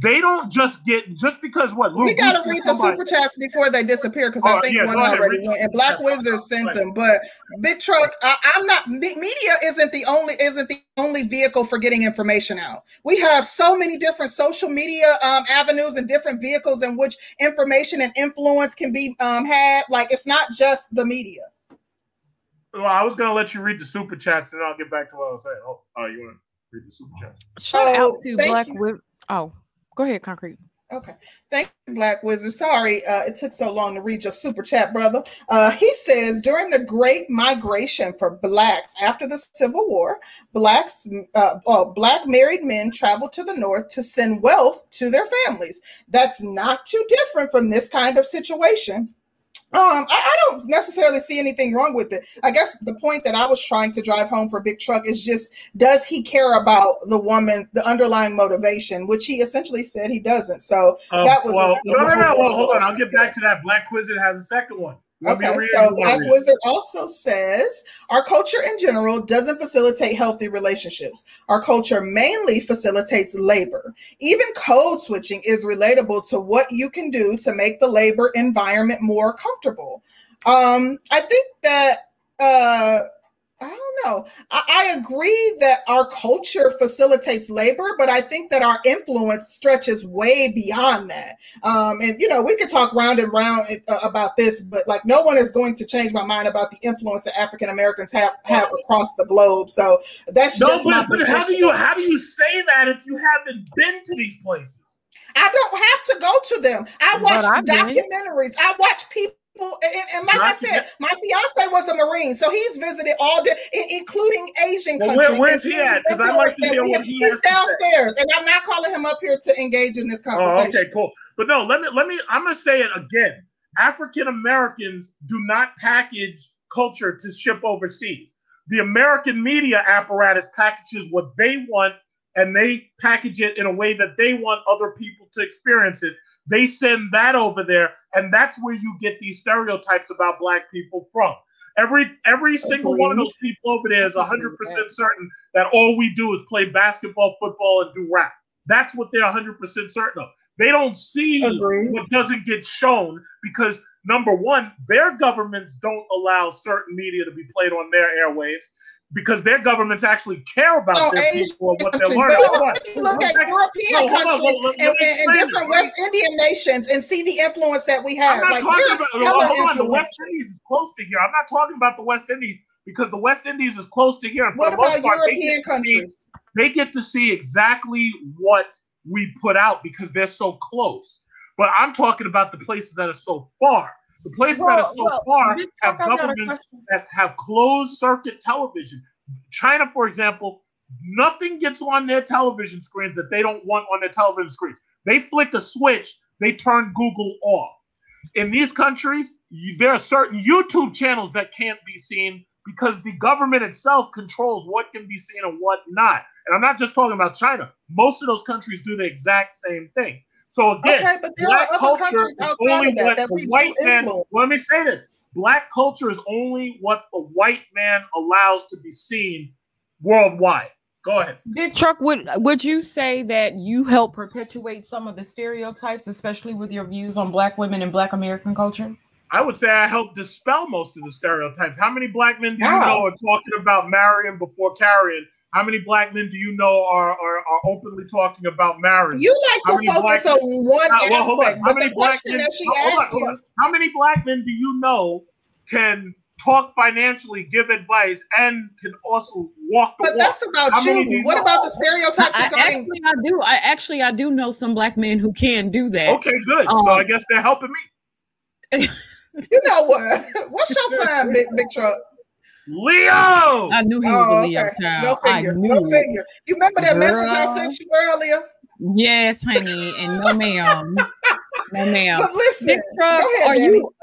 They don't just get just because what we got to read the super chats before they disappear because I oh, think yeah, one already went and Black Wizard sent them. But Big Truck, I, am not. Media isn't the only isn't the only vehicle for getting information out. We have so many different social media um, avenues and different vehicles in which information and influence can be um, had. Like it's not just the media. Well, I was gonna let you read the super chats, and I'll get back to what I was saying. Oh, oh you want to read the super chats? Shout oh, out to Black Wizard. Oh. Go ahead, Concrete. Okay. Thank you, Black Wizard. Sorry uh, it took so long to read your super chat, brother. Uh, he says during the Great Migration for blacks after the Civil War, blacks, uh, uh, black married men traveled to the North to send wealth to their families. That's not too different from this kind of situation. Um, I, I, don't necessarily see anything wrong with it. I guess the point that I was trying to drive home for Big Truck is just does he care about the woman, the underlying motivation, which he essentially said he doesn't. So um, that was well, no, no, no. Well, hold on. I'll get back to that. Black Wizard has a second one. Okay, so Black Wizard also says our culture in general doesn't facilitate healthy relationships. Our culture mainly facilitates labor. Even code switching is relatable to what you can do to make the labor environment more comfortable. Um, I think that uh, I no. I, I, agree that our culture facilitates labor, but I think that our influence stretches way beyond that. Um, and you know, we could talk round and round uh, about this, but like, no one is going to change my mind about the influence that African Americans have have across the globe. So that's no, but, but how do you how do you say that if you haven't been to these places? I don't have to go to them. I watch documentaries. I watch people and, and, like I said, my fiance was a Marine, so he's visited all the, including Asian well, countries. Where, where's he at? Because I'd like to hear what he He's downstairs, and I'm not calling him up here to engage in this conversation. Oh, okay, cool. But no, let me let me. I'm gonna say it again. African Americans do not package culture to ship overseas. The American media apparatus packages what they want, and they package it in a way that they want other people to experience it. They send that over there, and that's where you get these stereotypes about black people from. Every every single one of those people over there is hundred percent certain that all we do is play basketball, football, and do rap. That's what they're hundred percent certain of. They don't see Agreed. what doesn't get shown because number one, their governments don't allow certain media to be played on their airwaves because their governments actually care about oh, their Asian people and what they're learning. Look at European no, countries on, and, and, and, different West Indian nations and see the influence that we have. I'm not like, talking about hold on, the West Indies is close to here. I'm not talking about the West Indies because the West Indies is close to here. What about part, European they countries? See, they get to see exactly what we put out because they're so close. But I'm talking about the places that are so far. The places well, that are so well, far have governments that have closed circuit television. China, for example, nothing gets on their television screens that they don't want on their television screens. They flick a switch, they turn Google off. In these countries, there are certain YouTube channels that can't be seen because the government itself controls what can be seen and what not. And I'm not just talking about China. Most of those countries do the exact same thing. So again, okay, but there black are other culture is only that, what that the white man. Well, let me say this: black culture is only what the white man allows to be seen worldwide. Go ahead. Big Truck, would would you say that you help perpetuate some of the stereotypes, especially with your views on black women and black American culture? I would say I help dispel most of the stereotypes. How many black men do you know are talking about marrying before carrying how many black men do you know are are, are openly talking about marriage? You like to focus on one well, aspect, on. but the question men, that she asked you. How many black men do you know can talk financially, give advice, and can also walk the but walk. that's about How you. you what know? about the stereotypes? I, I actually, I do. I actually, I do know some black men who can do that. Okay, good. Um, so I guess they're helping me. you know what? What's your sign, big big truck? Leo. I knew he was oh, a Leo okay. child. No figure. I knew no figure. You remember that Girl. message I sent you earlier? Yes, honey, and no ma'am. no ma'am. But listen, Truck, ahead, are Danny. you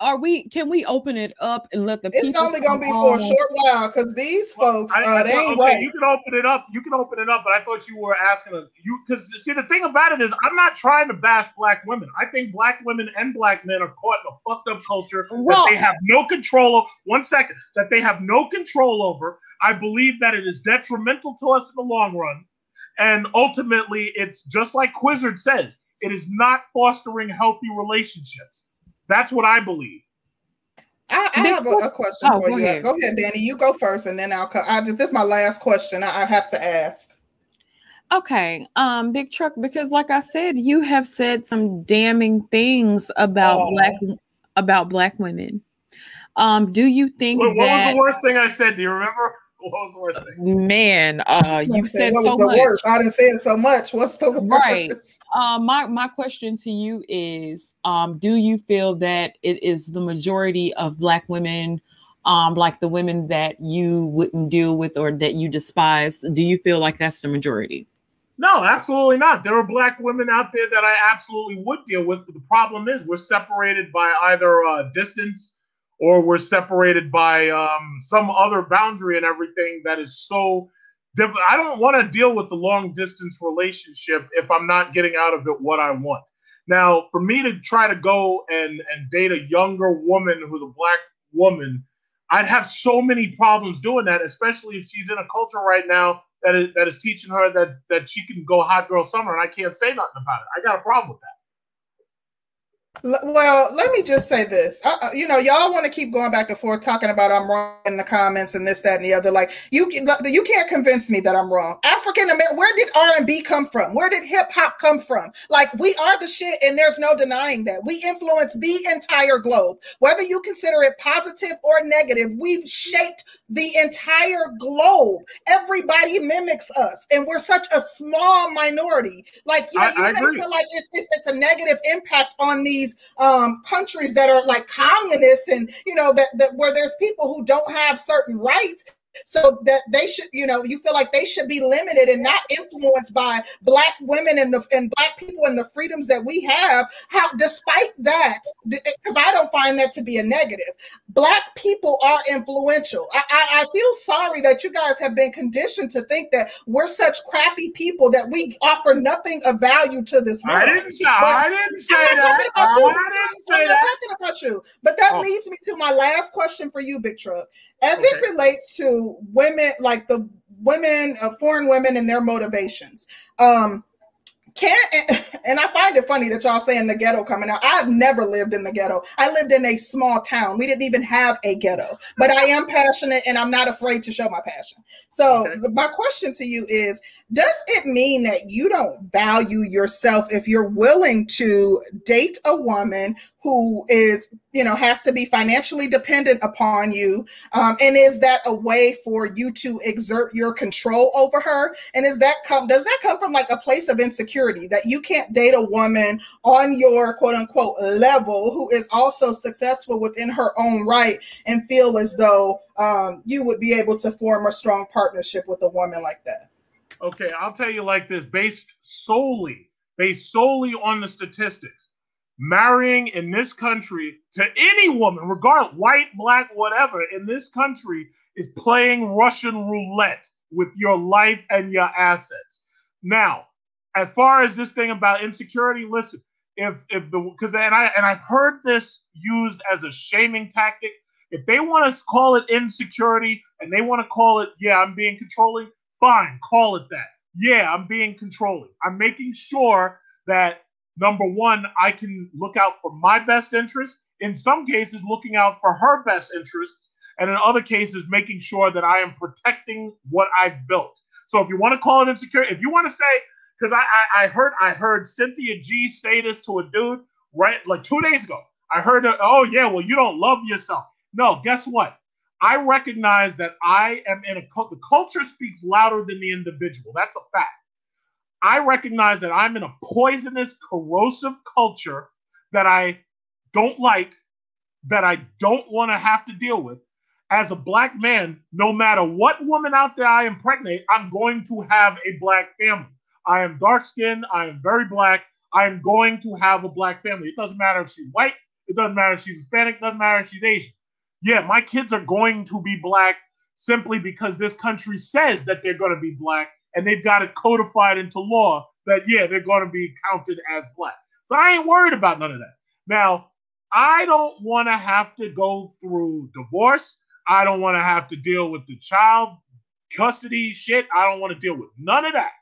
are we can we open it up and let the people it's only gonna be for a short while because these folks I, uh, they ain't okay, right. you can open it up you can open it up but i thought you were asking a, you because see the thing about it is i'm not trying to bash black women. I think black women and black men are caught in a fucked up culture well, that they have no control of one second that they have no control over. I believe that it is detrimental to us in the long run and ultimately it's just like Wizard says it is not fostering healthy relationships that's what I believe. I, I have a, a question oh, for go you. Ahead. Go ahead, Danny. You go first, and then I'll. I just this is my last question. I, I have to ask. Okay, um, Big Truck, because like I said, you have said some damning things about oh. black about black women. Um, do you think what, what that, was the worst thing I said? Do you remember? What was the worst thing? Man, uh, you said what so much. Worst? I didn't say it so much. What's the worst? Right. Um, my my question to you is, um, do you feel that it is the majority of Black women, um, like the women that you wouldn't deal with or that you despise? Do you feel like that's the majority? No, absolutely not. There are black women out there that I absolutely would deal with. But the problem is, we're separated by either uh, distance or we're separated by um, some other boundary and everything that is so different. I don't want to deal with the long distance relationship if I'm not getting out of it what I want. Now, for me to try to go and, and date a younger woman who's a black woman, I'd have so many problems doing that, especially if she's in a culture right now that is that is teaching her that that she can go hot girl summer and I can't say nothing about it. I got a problem with that. Well, let me just say this. Uh, you know, y'all want to keep going back and forth talking about I'm wrong in the comments and this, that, and the other. Like you, you can't convince me that I'm wrong. African American. Where did R and B come from? Where did hip hop come from? Like we are the shit, and there's no denying that. We influence the entire globe. Whether you consider it positive or negative, we've shaped the entire globe. Everybody mimics us, and we're such a small minority. Like, yeah, you I may feel like it's, it's, it's a negative impact on these um, countries that are like communists, and you know that, that where there's people who don't have certain rights so that they should you know you feel like they should be limited and not influenced by black women and the and black people and the freedoms that we have how despite that because eh, i don't find that to be a negative black people are influential I, I, I feel sorry that you guys have been conditioned to think that we're such crappy people that we offer nothing of value to this world. Oh, i didn't say but i didn't say I'm that I didn't say I'm that. talking about you but that oh. leads me to my last question for you big truck as okay. it relates to women, like the women, uh, foreign women, and their motivations. Um, can't and I find it funny that y'all saying the ghetto coming out. I've never lived in the ghetto. I lived in a small town. We didn't even have a ghetto, but I am passionate and I'm not afraid to show my passion. So okay. my question to you is does it mean that you don't value yourself if you're willing to date a woman who is you know has to be financially dependent upon you um, and is that a way for you to exert your control over her? And is that come does that come from like a place of insecurity that you can't date a woman on your quote unquote level who is also successful within her own right and feel as though um, you would be able to form a strong partnership with a woman like that? Okay i'll tell you like this based solely based solely on the statistics marrying in this country to any woman, regardless, white, black, whatever, in this country is playing Russian roulette with your life and your assets. Now, as far as this thing about insecurity, listen, if if the because and I and I've heard this used as a shaming tactic. If they want to call it insecurity and they want to call it, yeah, I'm being controlling, fine, call it that. Yeah, I'm being controlling. I'm making sure that number one, I can look out for my best interest. In some cases, looking out for her best interests. And in other cases, making sure that I am protecting what I've built. So if you want to call it insecurity, if you want to say, because I, I, I heard I heard Cynthia G say this to a dude right like two days ago. I heard, oh yeah, well you don't love yourself. No, guess what? I recognize that I am in a the culture speaks louder than the individual. That's a fact. I recognize that I'm in a poisonous, corrosive culture that I don't like, that I don't want to have to deal with. As a black man, no matter what woman out there I impregnate, I'm going to have a black family. I am dark skinned, I am very black. I am going to have a black family. It doesn't matter if she's white, it doesn't matter if she's Hispanic, it doesn't matter if she's Asian. Yeah, my kids are going to be black simply because this country says that they're going to be black and they've got it codified into law that yeah, they're going to be counted as black. So I ain't worried about none of that. Now, I don't want to have to go through divorce. I don't want to have to deal with the child custody shit. I don't want to deal with none of that.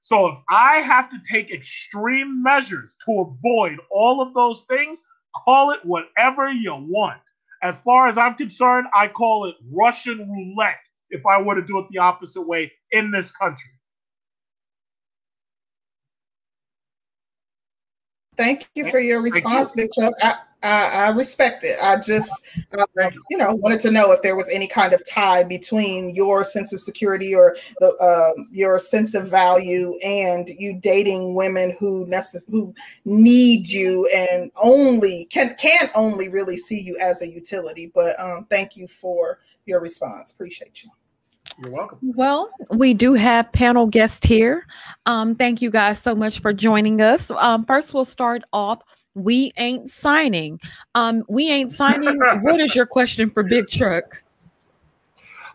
So if I have to take extreme measures to avoid all of those things, call it whatever you want. As far as I'm concerned, I call it Russian roulette if I were to do it the opposite way in this country. Thank you for your response, Big Truck. I, I, I, respect it. I just, uh, you know, wanted to know if there was any kind of tie between your sense of security or the, uh, your sense of value and you dating women who necess- who need you and only can can only really see you as a utility. But um, thank you for your response. Appreciate you. You're welcome. Well, we do have panel guests here. Um, thank you guys so much for joining us. Um, first, we'll start off. We ain't signing. Um, we ain't signing. what is your question for Big Truck?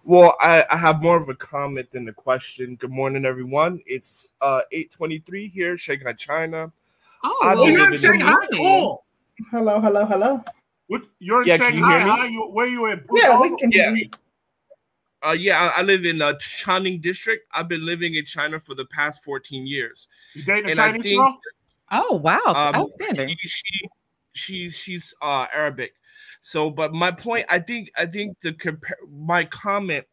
Well, I, I, have more of a comment than a question. Good morning, everyone. It's uh 823 here, Shanghai, China. Oh, well, you're in Shanghai. Cool. Hello, hello, hello. What, you're in yeah, Shanghai. You, where you in? Yeah, we can yeah. Uh, yeah, I, I live in uh, Changning District. I've been living in China for the past 14 years. You dating a and Chinese think, girl? Oh wow, um, outstanding. She, she's she's uh Arabic. So, but my point, I think, I think the compare my comment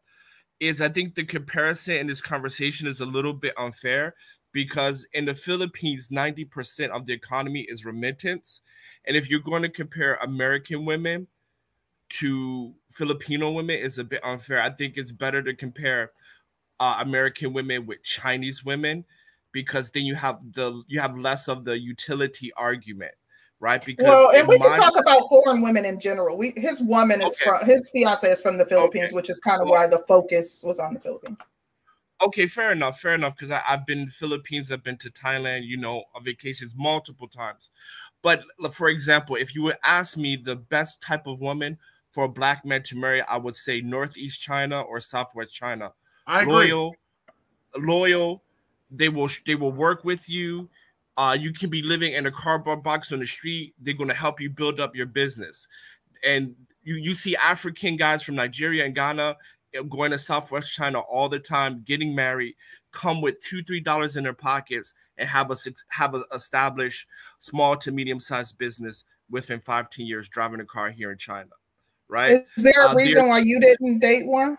is, I think the comparison in this conversation is a little bit unfair because in the Philippines, ninety percent of the economy is remittance, and if you're going to compare American women to Filipino women, is a bit unfair. I think it's better to compare uh, American women with Chinese women because then you have the you have less of the utility argument right? Because well, and we can talk about foreign women in general. We his woman is okay. from his fiance is from the Philippines, okay. which is kind of why the focus was on the Philippines. Okay, fair enough, fair enough. Because I've been Philippines, I've been to Thailand, you know, on vacations multiple times. But for example, if you would ask me the best type of woman for a black man to marry, I would say Northeast China or Southwest China. I loyal, agree. loyal. They will they will work with you. Uh, you can be living in a cardboard box on the street. They're going to help you build up your business. And you you see African guys from Nigeria and Ghana eh, going to Southwest China all the time, getting married, come with two three dollars in their pockets, and have a have a established small to medium sized business within five ten years, driving a car here in China. Right? Is there a uh, reason why you didn't date one?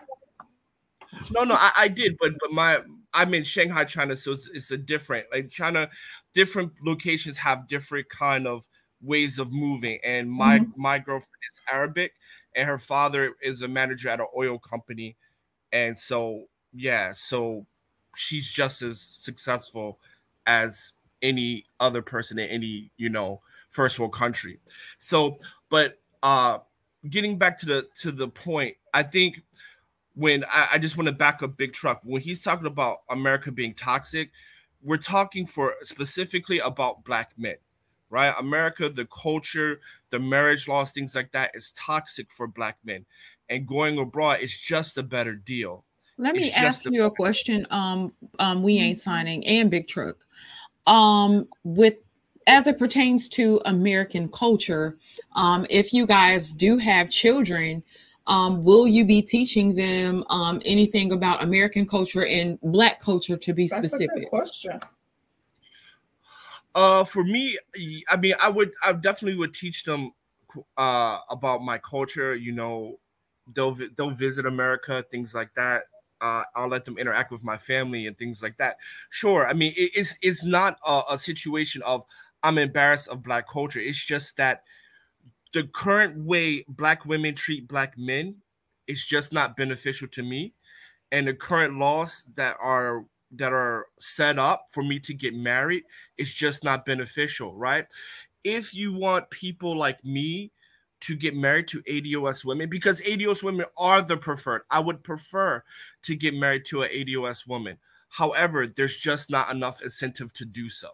No, no, I, I did, but but my I'm in Shanghai, China, so it's, it's a different like China. Different locations have different kind of ways of moving, and my mm-hmm. my girlfriend is Arabic, and her father is a manager at an oil company, and so yeah, so she's just as successful as any other person in any you know first world country. So, but uh, getting back to the to the point, I think when I, I just want to back up Big Truck when he's talking about America being toxic, we're talking for specifically about black men, right? America, the culture, the marriage laws, things like that is toxic for black men, and going abroad is just a better deal. Let me ask you a question. Um, um, we ain't signing and Big Truck. Um, with as it pertains to American culture, um, if you guys do have children, um, will you be teaching them um, anything about American culture and Black culture to be That's specific? question. Uh, for me, I mean, I would, I definitely would teach them uh, about my culture. You know, they'll they'll visit America, things like that. Uh, I'll let them interact with my family and things like that. Sure, I mean, it, it's it's not a, a situation of I'm embarrassed of Black culture. It's just that the current way black women treat black men is just not beneficial to me and the current laws that are that are set up for me to get married is just not beneficial right if you want people like me to get married to ADOS women because ADOS women are the preferred. I would prefer to get married to an ADOS woman. However, there's just not enough incentive to do so.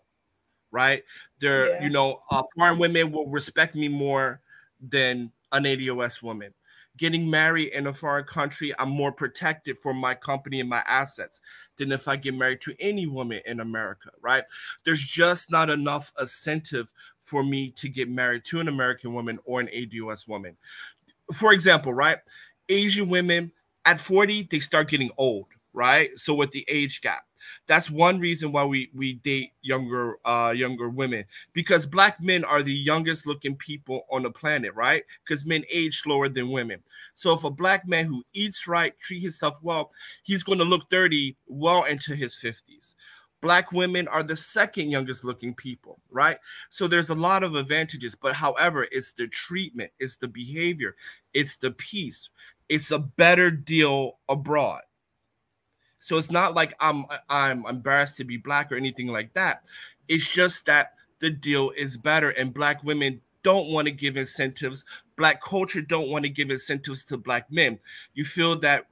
Right? There, yeah. you know, uh, foreign women will respect me more than an ADOS woman. Getting married in a foreign country, I'm more protected for my company and my assets than if I get married to any woman in America, right? There's just not enough incentive for me to get married to an American woman or an ADOS woman. For example, right? Asian women at 40, they start getting old, right? So with the age gap. That's one reason why we we date younger uh younger women because black men are the youngest looking people on the planet, right? Because men age slower than women. So if a black man who eats right, treat himself well, he's going to look 30 well into his 50s. Black women are the second youngest looking people, right? So there's a lot of advantages, but however, it's the treatment, it's the behavior, it's the peace, it's a better deal abroad so it's not like I'm I'm embarrassed to be black or anything like that. It's just that the deal is better and black women don't want to give incentives. Black culture don't want to give incentives to black men. You feel that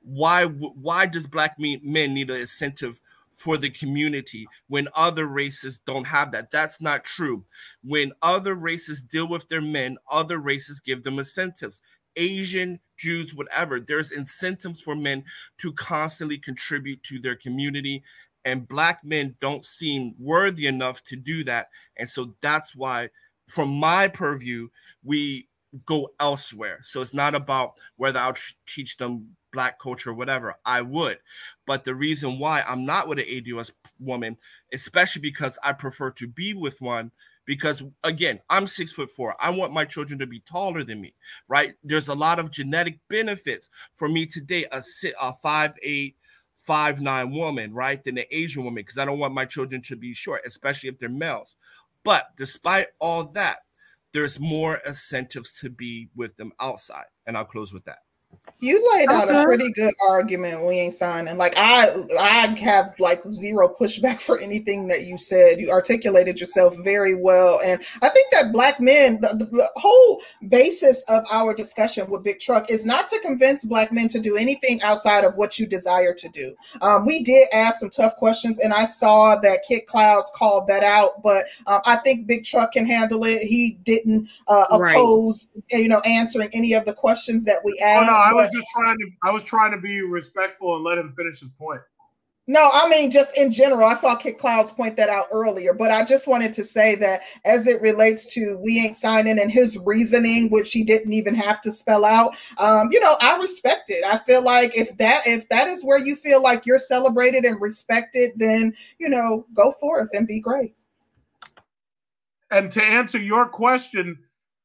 why why does black men need an incentive for the community when other races don't have that. That's not true. When other races deal with their men, other races give them incentives. Asian, Jews, whatever. There's incentives for men to constantly contribute to their community. And black men don't seem worthy enough to do that. And so that's why, from my purview, we go elsewhere. So it's not about whether I'll teach them black culture or whatever. I would. But the reason why I'm not with an ADOS woman, especially because I prefer to be with one because again i'm six foot four. I want my children to be taller than me right? There's a lot of genetic benefits for me to date a, a five eight five nine woman right than an asian woman because i don't want my children to be short especially if they're males. But despite all that there's more incentives to be with them outside and i'll close with that you laid out okay. a pretty good argument. We ain't signing. Like I, I have like zero pushback for anything that you said. You articulated yourself very well, and I think that black men, the, the whole basis of our discussion with Big Truck is not to convince black men to do anything outside of what you desire to do. Um, we did ask some tough questions, and I saw that Kit Clouds called that out, but um, I think Big Truck can handle it. He didn't uh, oppose, right. you know, answering any of the questions that we asked. Oh, no, I was just trying to I was trying to be respectful and let him finish his point. No, I mean just in general. I saw Kit Clouds point that out earlier, but I just wanted to say that as it relates to we ain't signing and his reasoning, which he didn't even have to spell out. Um, you know, I respect it. I feel like if that if that is where you feel like you're celebrated and respected, then you know, go forth and be great. And to answer your question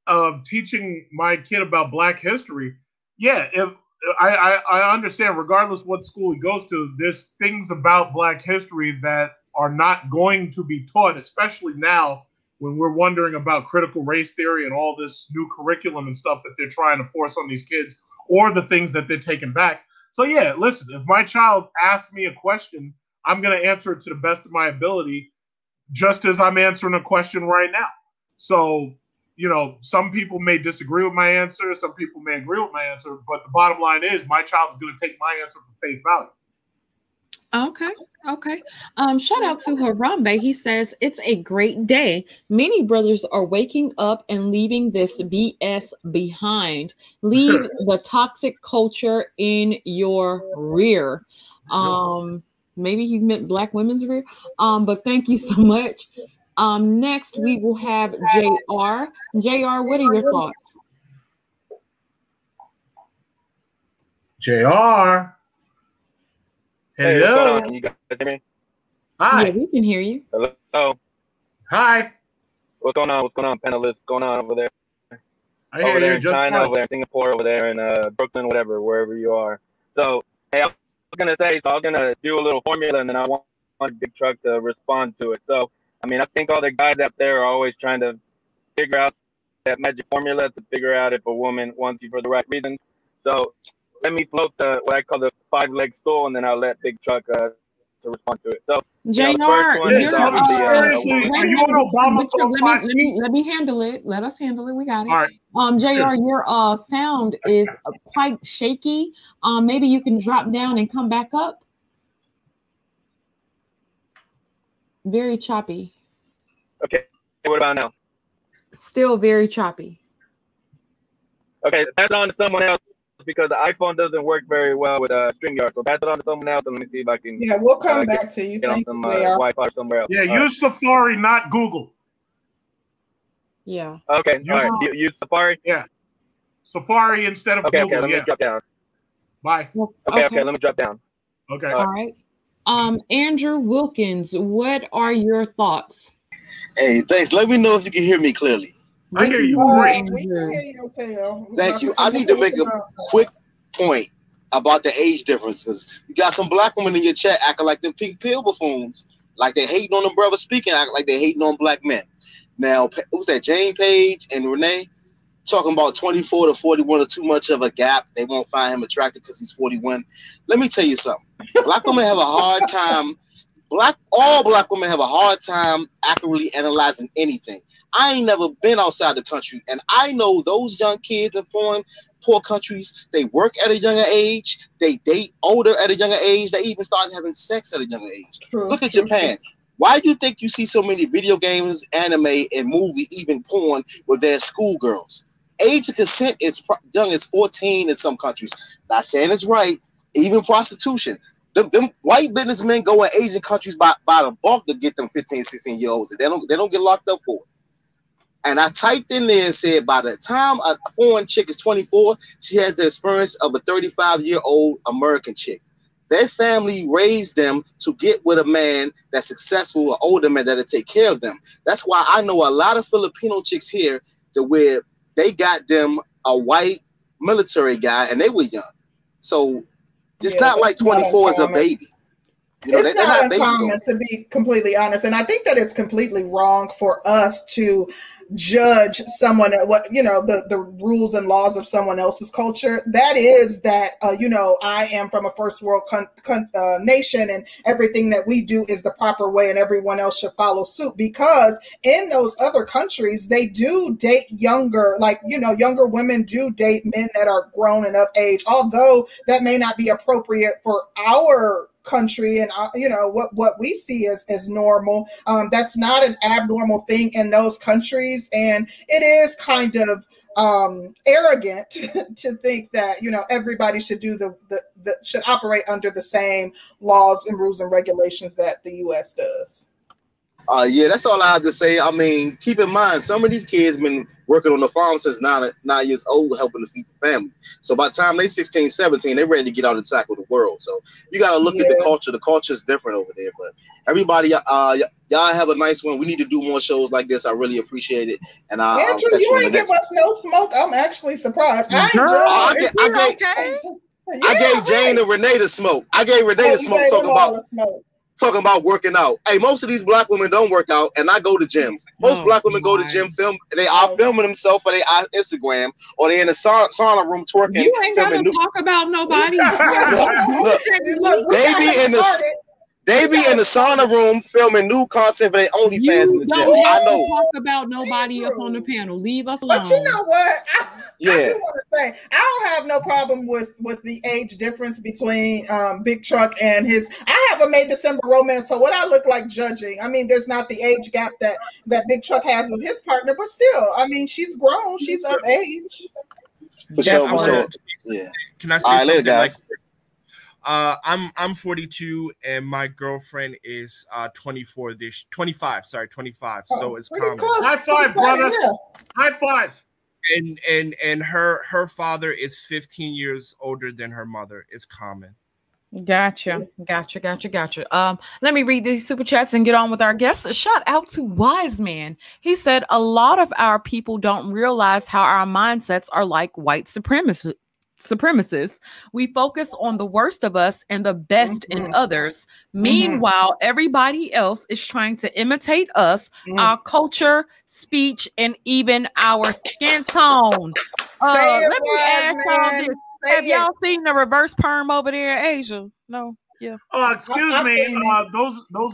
of teaching my kid about Black history, yeah, if I, I, I understand, regardless what school he goes to, there's things about Black history that are not going to be taught, especially now when we're wondering about critical race theory and all this new curriculum and stuff that they're trying to force on these kids, or the things that they're taking back. So yeah, listen, if my child asks me a question, I'm going to answer it to the best of my ability, just as I'm answering a question right now. So you know, some people may disagree with my answer, some people may agree with my answer, but the bottom line is my child is going to take my answer for face value. Okay. Okay. Um, shout out to Harambe. He says it's a great day. Many brothers are waking up and leaving this BS behind. Leave the toxic culture in your rear. Um, maybe he meant black women's rear. Um, but thank you so much. Um, next, we will have JR. JR, what are your thoughts? JR. Hello. Hey, you guys hear me? Hi. Yeah, we can hear you. Hello. Hi. What's going on? What's going on, panelists? What's going on over there? I over there in China, fine. over there in Singapore, over there in uh, Brooklyn, whatever, wherever you are. So, hey, I was gonna say, so I was gonna do a little formula, and then I want, want Big Truck to respond to it. So, I mean, I think all the guys out there are always trying to figure out that magic formula to figure out if a woman wants you for the right reason. So let me float the what I call the five leg stool, and then I'll let Big Truck uh, to respond to it. So, JR, you know, uh, seriously, are you on Obama let, me, let, me, let me handle it. Let us handle it. We got it. All right. Um, JR, sure. your uh sound is quite shaky. Um, maybe you can drop down and come back up. Very choppy. Okay. What about now? Still very choppy. Okay, pass it on to someone else because the iPhone doesn't work very well with uh, StreamYard. So pass it on to someone else and let me see if I can. Yeah, we'll come uh, back get, to you. Get on some uh, Wi-Fi somewhere else. Yeah, All use right. Safari, not Google. Yeah. Okay. Use, all right. use Safari. Yeah. Safari instead of okay, Google. Okay. Let yeah. me drop down. Bye. Okay, okay. Okay. Let me drop down. Okay. All right. Um, Andrew Wilkins, what are your thoughts? Hey, thanks. Let me know if you can hear me clearly. I hear you great. Thank you. I need to make a quick point about the age differences. You got some black women in your chat acting like them pink pill buffoons, like they hating on them brothers speaking, act like they hating on black men. Now, who's that? Jane Page and Renee talking about 24 to 41 are too much of a gap. They won't find him attractive because he's 41. Let me tell you something. Black women have a hard time. Black all black women have a hard time accurately analyzing anything. I ain't never been outside the country, and I know those young kids in foreign poor countries. They work at a younger age. They date older at a younger age. They even start having sex at a younger age. True, Look at true, Japan. True. Why do you think you see so many video games, anime, and movie, even porn, with their schoolgirls? Age of consent is young as 14 in some countries. Not saying it's right. Even prostitution. Them, them white businessmen go in Asian countries by, by the bulk to get them 15, 16 year olds. And they don't they don't get locked up for it. And I typed in there and said by the time a foreign chick is 24, she has the experience of a 35 year old American chick. their family raised them to get with a man that's successful, an older man that'll take care of them. That's why I know a lot of Filipino chicks here to where they got them a white military guy and they were young. So it's yeah, not like 24 not is a baby. You know, it's they, not uncommon to be completely honest, and I think that it's completely wrong for us to judge someone at what you know the the rules and laws of someone else's culture. That is that uh, you know i am from a first world con- con- uh, nation and everything that we do is the proper way and everyone else should follow suit because in those other countries they do date younger like you know younger women do date men that are grown enough age although that may not be appropriate for our country and uh, you know what what we see as as normal um, that's not an abnormal thing in those countries and it is kind of um, arrogant to think that you know everybody should do the, the, the should operate under the same laws and rules and regulations that the U.S. does. Uh, yeah, that's all I have to say. I mean, keep in mind, some of these kids been working on the farm since nine, nine years old, helping to feed the family. So by the time they 16, 17, they're ready to get out and tackle the world. So you got to look yeah. at the culture. The culture is different over there. But everybody, uh, y- y'all have a nice one. We need to do more shows like this. I really appreciate it. And uh, Andrew, you, you ain't give us no smoke. I'm actually surprised. I, Girl, I, I, I, gave, okay? I gave Jane and Renee the smoke. I gave Renee oh, the smoke talking about smoke talking about working out. Hey, most of these black women don't work out, and I go to gyms. Most oh black women go to gym, film. They are filming themselves for their Instagram, or they in the sauna, sauna room twerking. You ain't gotta new- talk about nobody. look, look, they be in the they be in the sauna room filming new content for their OnlyFans in the gym. I know. Talk about nobody up on the panel. Leave us alone. But you know what? I, yeah. I do want to say I don't have no problem with with the age difference between um, Big Truck and his. I have a May December romance, so what I look like judging? I mean, there's not the age gap that that Big Truck has with his partner, but still, I mean, she's grown, she's of age. For sure, for sure. Yeah. Can I say All right, something later, guys. like? Uh, I'm I'm 42 and my girlfriend is uh 24 this 25 sorry 25 oh, so it's common. High five, brother! High five. And and and her her father is 15 years older than her mother. It's common. Gotcha, gotcha, gotcha, gotcha. Um, let me read these super chats and get on with our guests. Shout out to Wise Man. He said a lot of our people don't realize how our mindsets are like white supremacy supremacists. We focus on the worst of us and the best mm-hmm. in others. Mm-hmm. Meanwhile, everybody else is trying to imitate us, mm-hmm. our culture, speech, and even our skin tone. Uh, let me ask y'all this. Say Have y'all seen the reverse perm over there in Asia? No. Yeah. Uh, excuse I, me. Uh, those those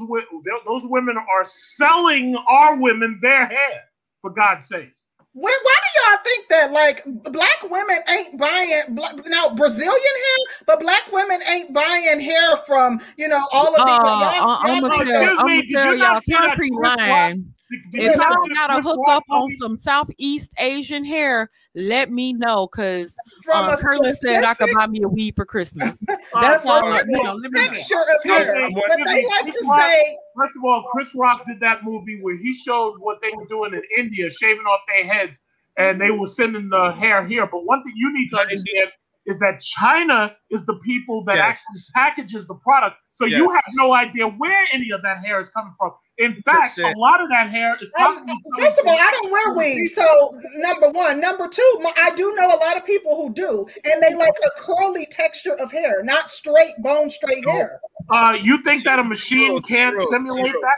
those women are selling our women their hair. For God's sakes. Why, why do y'all think that like black women ain't buying black, now Brazilian hair, but black women ain't buying hair from you know all of these. Uh, y'all, I'm gonna tell, I'm tell y'all country line. If y'all got a hook up on some Southeast Asian hair, let me know because uh, Curlin said I could buy me a weed for Christmas. That's all. You know, texture of hair, but they like to say. First of all, Chris Rock did that movie where he showed what they were doing in India, shaving off their heads, and they were sending the hair here. But one thing you need to understand is that China is the people that yes. actually packages the product. So yes. you have no idea where any of that hair is coming from. In fact, a lot of that hair is probably. First of all, I don't wear weave. So number one, number two, I do know a lot of people who do, and they like a curly texture of hair, not straight bone straight hair. Uh, you think that a machine can't simulate that?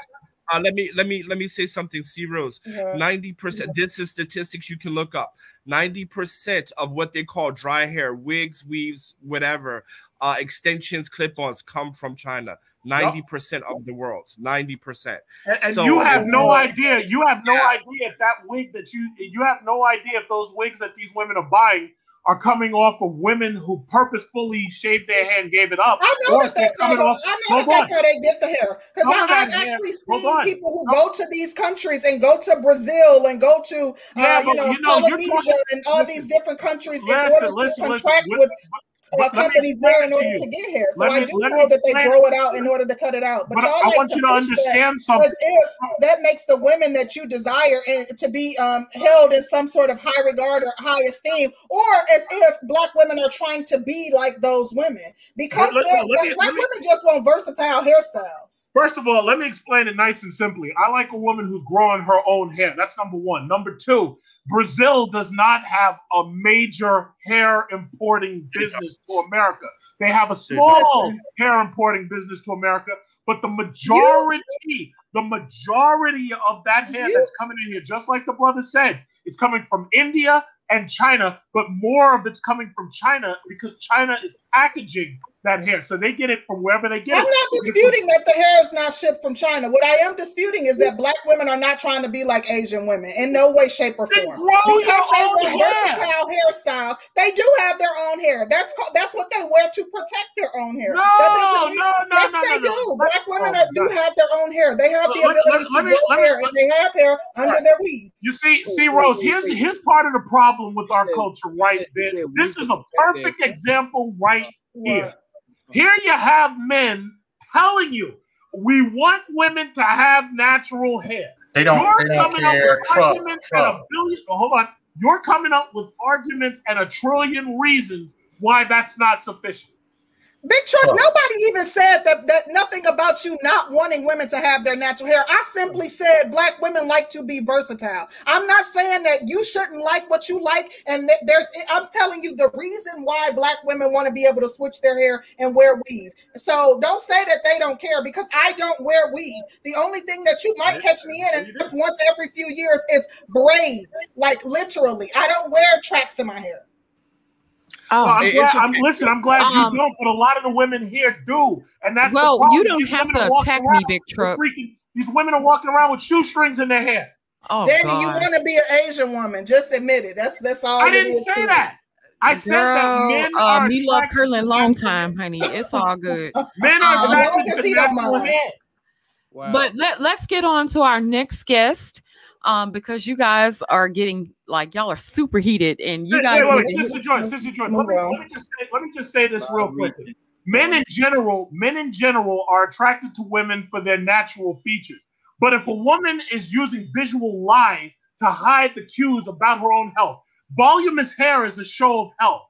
Uh, let me let me let me say something. C Rose, ninety percent. This is statistics you can look up. Ninety percent of what they call dry hair, wigs, weaves, whatever, uh, extensions, clip-ons come from China. Ninety percent of the world's ninety percent. And, and so, you have no idea. You have no yeah. idea if that wig that you you have no idea if those wigs that these women are buying are coming off of women who purposefully shaved their hair and gave it up. I know that that's, how, off, I know that that's how they get the hair. Because I've actually seen people who go to these countries and go to Brazil and go to uh, yeah, you know, you know Polynesia and all listen, these different countries listen, in order listen, to contract with uh, companies there in order to, to, get hair. So let I do know that they grow it out in order to cut it out. But, but I like want you to understand something. if that makes the women that you desire and to be um, held in some sort of high regard or high esteem, or as if black women are trying to be like those women, because let, let, let me, black women just want versatile hairstyles. First of all, let me explain it nice and simply. I like a woman who's growing her own hair. That's number one. Number two, Brazil does not have a major hair importing business to America. They have a small hair importing business to America, but the majority, the majority of that hair that's coming in here, just like the brother said, is coming from India and China, but more of it's coming from China because China is packaging that hair. So they get it from wherever they get I'm it. I'm not disputing that the hair is not shipped from China. What I am disputing is that black women are not trying to be like Asian women in no way, shape, or form. Grow Because they want versatile hairstyles. They do have their own hair. That's called, that's what they wear to protect their own hair. No, no, no, yes, no, they no, do. no. Black women oh, are, do have their own hair. They have the ability let, let, to let grow hair, and they have hair under right. their weave. You see, see, Rose. Here's here's part of the problem with our culture, right? There, this is a perfect example, right here. Here you have men telling you we want women to have natural hair. They don't. You're they don't care. Trump, Trump. Billion, oh, hold on. You're coming up with arguments and a trillion reasons why that's not sufficient. Big Truck, nobody even said that that nothing about you not wanting women to have their natural hair. I simply said black women like to be versatile. I'm not saying that you shouldn't like what you like, and there's I'm telling you the reason why black women want to be able to switch their hair and wear weave. So don't say that they don't care because I don't wear weave. The only thing that you might catch me in and just once every few years is braids, like literally. I don't wear tracks in my hair. Oh, well, I'm glad, I'm, listen, I'm glad um, you don't, but a lot of the women here do, and that's well, you don't these have to attack me, big truck. Freaking, these women are walking around with shoestrings in their hair. Oh, Danny, God. you want to be an Asian woman? Just admit it. That's that's all. I didn't say that. I Girl, said that men uh, are. Me love curling long time, honey. It's all good. men are um, attracted to natural hair. Wow. But let, let's get on to our next guest um, because you guys are getting like y'all are super heated and you guys. Wait, wait, wait. Sister George, Sister George, let me, let me just say, let me just say this real quickly. Men in general, men in general are attracted to women for their natural features. But if a woman is using visual lies to hide the cues about her own health, voluminous hair is a show of health.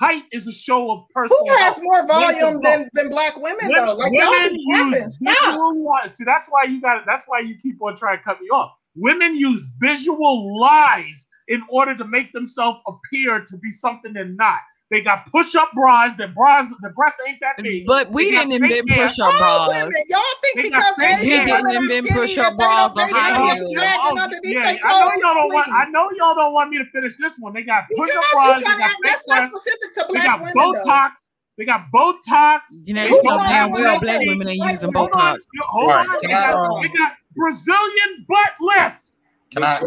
Height is a show of personal. Who has health. more volume than, than black women, women though? Like women use visual See, that's why you got. That's why you keep on trying to cut me off. Women use visual lies in order to make themselves appear to be something they're not. They got push-up bras. The bras, the breasts ain't that big. But we didn't invent push-up bras. Women, y'all think they because Asian women invent push-up bras or high heels? Oh, yeah, I know y'all don't want. I know y'all don't want me to finish this one. They got push-up bras. They got that's not specific to black women. They got Botox. They got Botox. You know, you know damn well black women ain't using Botox. Hold on. They got Brazilian butt lifts. Can I?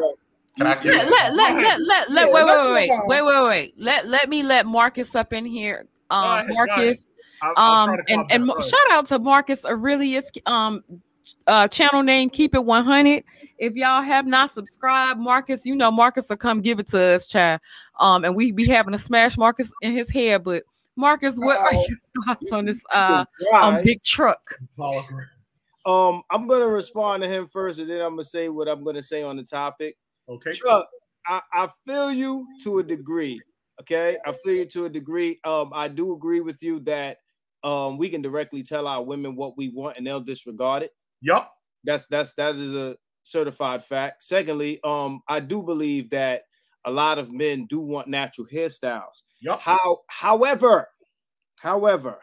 Can I get let, let, let, let, let, wait, wait, wait, wait, wait, wait, Let, let me let Marcus up in here. Um, Marcus, um, and, and shout out to Marcus Aurelius, um, uh, channel name, keep it 100. If y'all have not subscribed, Marcus, you know, Marcus will come give it to us, child. Um, and we be having to smash Marcus in his head, but Marcus, what are your thoughts on this, uh, on Big Truck? Um, I'm gonna respond to him first, and then I'm gonna say what I'm gonna say on the topic. Okay. Chuck, I, I feel you to a degree. Okay, I feel you to a degree. Um, I do agree with you that um we can directly tell our women what we want and they'll disregard it. Yep. That's that's that is a certified fact. Secondly, um, I do believe that a lot of men do want natural hairstyles. Yep. How, however, however,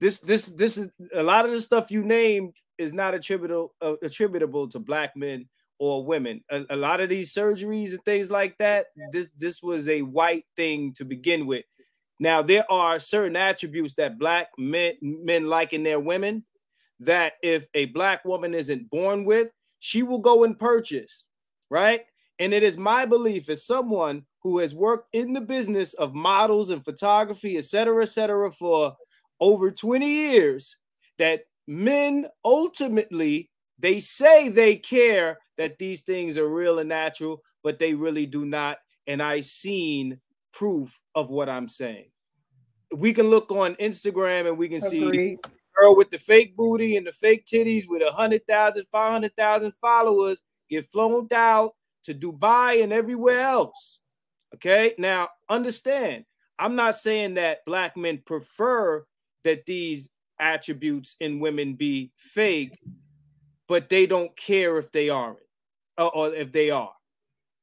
this this this is a lot of the stuff you named is not attributable uh, attributable to black men or women. A, a, lot of these surgeries and things like that, this this was a white thing to begin with. Now there are certain attributes that black men men like in their women that if a black woman isn't born with, she will go and purchase, right? And it is my belief as someone who has worked in the business of models and photography, et cetera, et cetera, for over 20 years, that men ultimately they say they care that these things are real and natural, but they really do not. And I seen proof of what I'm saying. we can look on Instagram and we can Agreed. see girl with the fake booty and the fake titties with a hundred thousand, five hundred thousand followers get flown out to Dubai and everywhere else. Okay, now understand, I'm not saying that black men prefer that these attributes in women be fake, but they don't care if they aren't or, or if they are.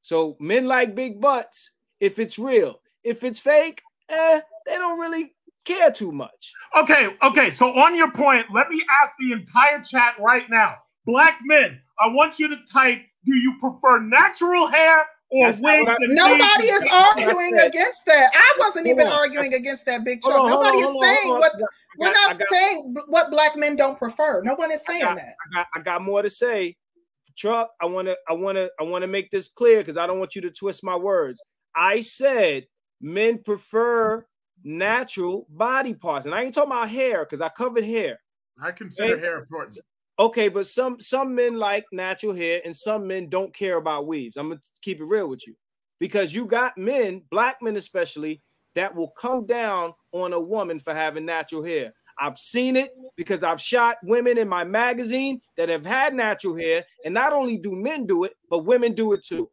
So men like big butts if it's real. If it's fake, eh, they don't really care too much. Okay, okay. So on your point, let me ask the entire chat right now. Black men, I want you to type, do you prefer natural hair or That's not wigs? I- and Nobody is arguing against that. I wasn't Hold even on. arguing That's- against that big Hold truck. on, Nobody on, is on, saying on. what I got- we're I not got- saying what black men don't prefer. No one is saying got- that. I got, I got more to say. Truck, I want to I want to I want to make this clear because I don't want you to twist my words. I said men prefer natural body parts, and I ain't talking about hair because I covered hair. I consider Hey. hair important. Okay, but some some men like natural hair, and some men don't care about weaves. I'm gonna keep it real with you because you got men, black men especially, that will come down on a woman for having natural hair. I've seen it because I've shot women in my magazine that have had natural hair, and not only do men do it, but women do it too.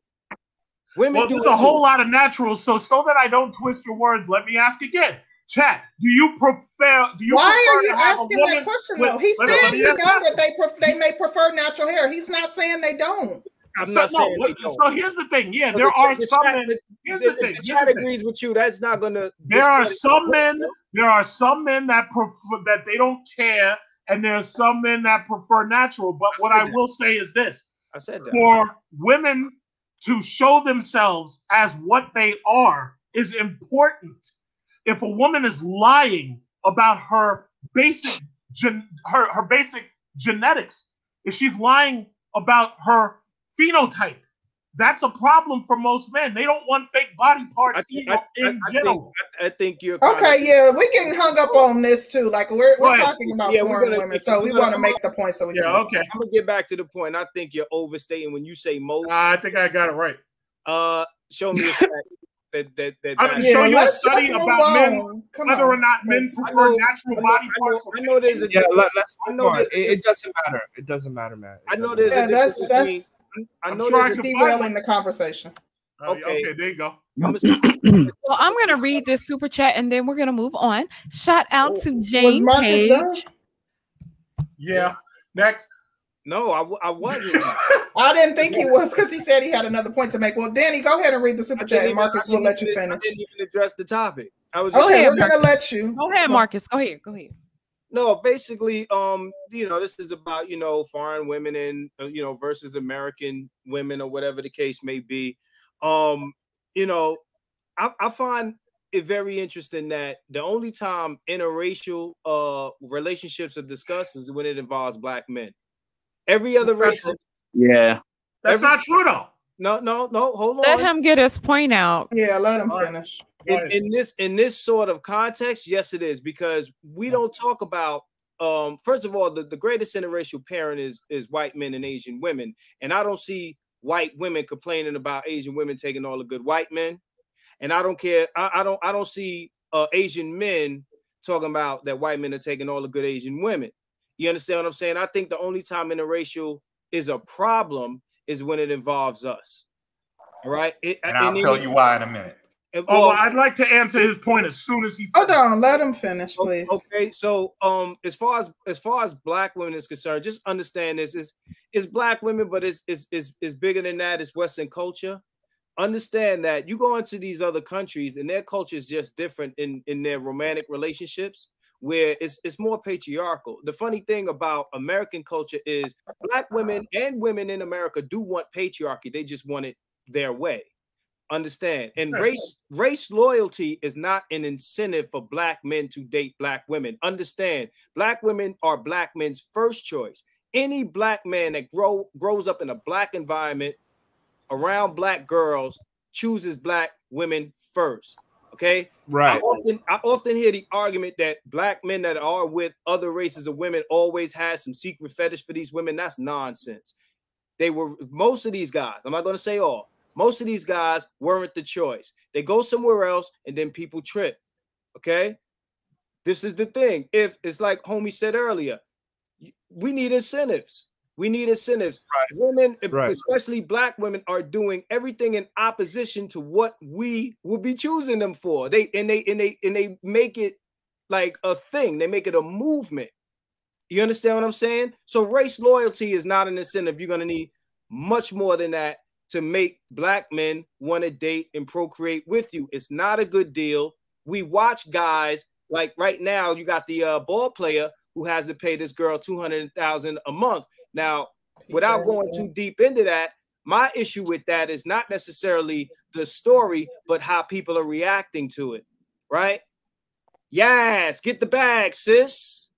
Women Well, do there's it a too. whole lot of naturals. So, so that I don't twist your words, let me ask again. Chat, do you prefer? Do you Why prefer are you to have a asking that question with- though? He let said he knows that they pref- they may prefer natural hair. He's not saying they don't. I'm So, not no, saying they so here's the thing. Yeah, But there the are the some chat- men. Here's the, the thing. the chat the thing. agrees with you. That's not gonna. There are discredit- some men. There are some men that prefer that they don't care, and there are some men that prefer natural. But I what I that. will say is this: I said that. for women to show themselves as what they are is important. If a woman is lying about her basic gen, her, her basic genetics, if she's lying about her phenotype, that's a problem for most men. They don't want fake body parts I, you I, know, I, in I think general. I, I think you're kinda- Okay, yeah, we're getting hung up on this too. Like we're we're Right. talking about Yeah, foreign gonna- women, so we're we gonna- want to make the point so we. Yeah, move okay. I'm gonna get back to the point. I think you're overstating when you say most. I think I got it right. Uh, show me a fact that that that. I'm that- gonna show you a study let's move about men. Come whether on. or not men Let's- prefer know- natural I know- body I know- parts. I know there's a Yeah, let, let's I know It, it doesn't matter. It doesn't matter, man. It I know there's Yeah, a that's difference between. That's I I'm know sure I there's a can derailing the conversation. Oh, Okay. okay, there you go. I'm a, Well, I'm gonna read this super chat and then we're gonna move on. Shout out oh, to Was Jane Marcus Page. done? Yeah. Next. no, I, I wasn't. I didn't think he was because he said he had another point to make. Well, Danny, go ahead and read the super chat, and even- Marcus I will let you even- I finish. didn't even address the topic. I was Go just Okay, ahead, we're gonna let you. Go ahead, Marcus. Go ahead. Go ahead. No, basically, um, you know, this is about you know foreign women and uh, you know versus American women or whatever the case may be. Um, you know, I, I find it very interesting that the only time interracial uh relationships are discussed is when it involves black men. Every other race, Yeah. That's Every- not true though. No, no, no, hold on. Let him get his point out. Yeah, let him finish. in, in this in this sort of context, yes, it is because we don't talk about. Um, first of all, the, the greatest interracial parent is is white men and Asian women, and I don't see white women complaining about Asian women taking all the good white men, and I don't care. I, I don't I don't see uh, Asian men talking about that white men are taking all the good Asian women. You understand what I'm saying? I think the only time interracial is a problem is when it involves us. All right, It- And I'll and tell even- you why in a minute. and- Oh, well, well, I'd like to answer his point as soon as he. Hold on, let him finish, please. Okay, so um, as far as as far as black women is concerned, just understand this is it's black women, but it's it's it's, it's bigger than that. It's Western culture. Understand that you go into these other countries and their culture is just different in in their romantic relationships, where it's it's more patriarchal. The funny thing about American culture is black women and women in America do want patriarchy. They just want it their way. Understand? And race race loyalty is not an incentive for black men to date black women. Understand? Black women are black men's first choice. Any black man that grow grows up in a black environment around black girls chooses black women first okay I Right. often, I often hear the argument that black men that are with other races of women always has some secret fetish for these women. That's nonsense. They were most of these guys. I'm not going to say all. Most of these guys weren't the choice. They go somewhere else, and then people trip. Okay, this is the thing. If it's like homie said earlier, we need incentives. We need incentives. Right. Women, right. especially black women, are doing everything in opposition to what we would be choosing them for. They and they and they and they make it like a thing. They make it a movement. You understand what I'm saying? So race loyalty is not an incentive. You're gonna need much more than that to make black men want to date and procreate with you. It's not a good deal. We watch guys like right now. You got the uh, ball player who has to pay this girl two hundred thousand a month. Now, without going too deep into that, my issue with that is not necessarily the story, but how people are reacting to it. Right? Yes, get the bag, sis.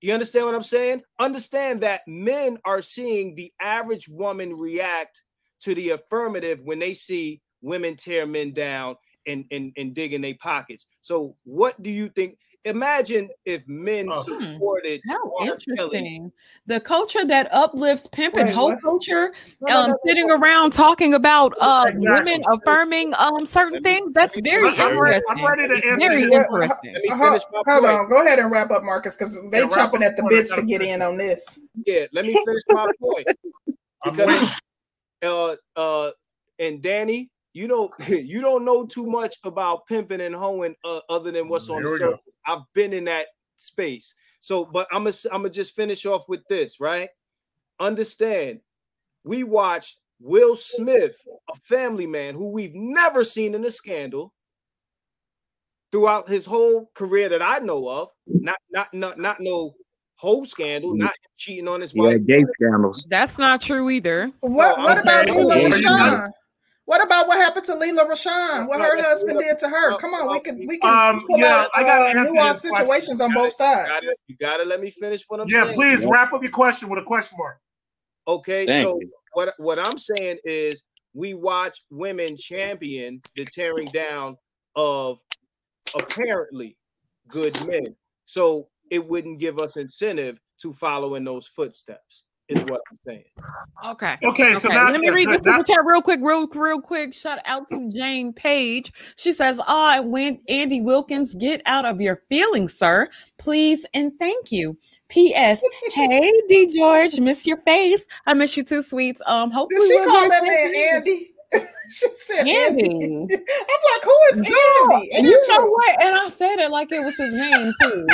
You understand what I'm saying? Understand that men are seeing the average woman react to the affirmative when they see women tear men down and, and, and dig in their pockets. So, what do you think? Imagine if men oh. supported. How interesting. The culture that uplifts pimp and hoe culture, um, sitting around talking about uh, exactly. women affirming um certain things. That's very I'm interesting. I'm ready to answer very interesting. Hold, hold on, go ahead and wrap up, Marcus, because they yeah, chopping at the bits to get in on this. Yeah, let me finish my point. Because uh uh and Danny, you don't you don't know too much about pimping and hoeing uh, other than what's on the surface. I've been in that space. So, but I'm gonna I'm gonna just finish off with this, right? Understand, we watched Will Smith, a family man who we've never seen in a scandal throughout his whole career that I know of. Not not not not no whole scandal, mm-hmm. not cheating on his wife. Yeah, gay scandals. That's not true either. What what about Lela Rochon? What about what happened to Lela Rochon? What her husband did to her? Come on, we can we can um, pull yeah, out I got uh, nuanced situations on both sides. You gotta, you gotta, let me finish what I'm yeah, saying. Yeah, please wrap up your question with a question mark. Okay, Thank so you. what what I'm saying is we watch women champion the tearing down of apparently good men. So it wouldn't give us incentive to follow in those footsteps is what I'm saying. Okay. Okay. So let me read the super chat real quick, real, real quick. Shout out to Jane Page. She says, "Ah, oh, when Andy Wilkins, get out of your feelings, sir, please and thank you." P.S. hey, D George, miss your face. I miss you too, sweets. Um, hopefully Did she we'll call that man Andy? she said Andy. Andy. I'm like, who is Andy? And you know what? And I said it like it was his name too.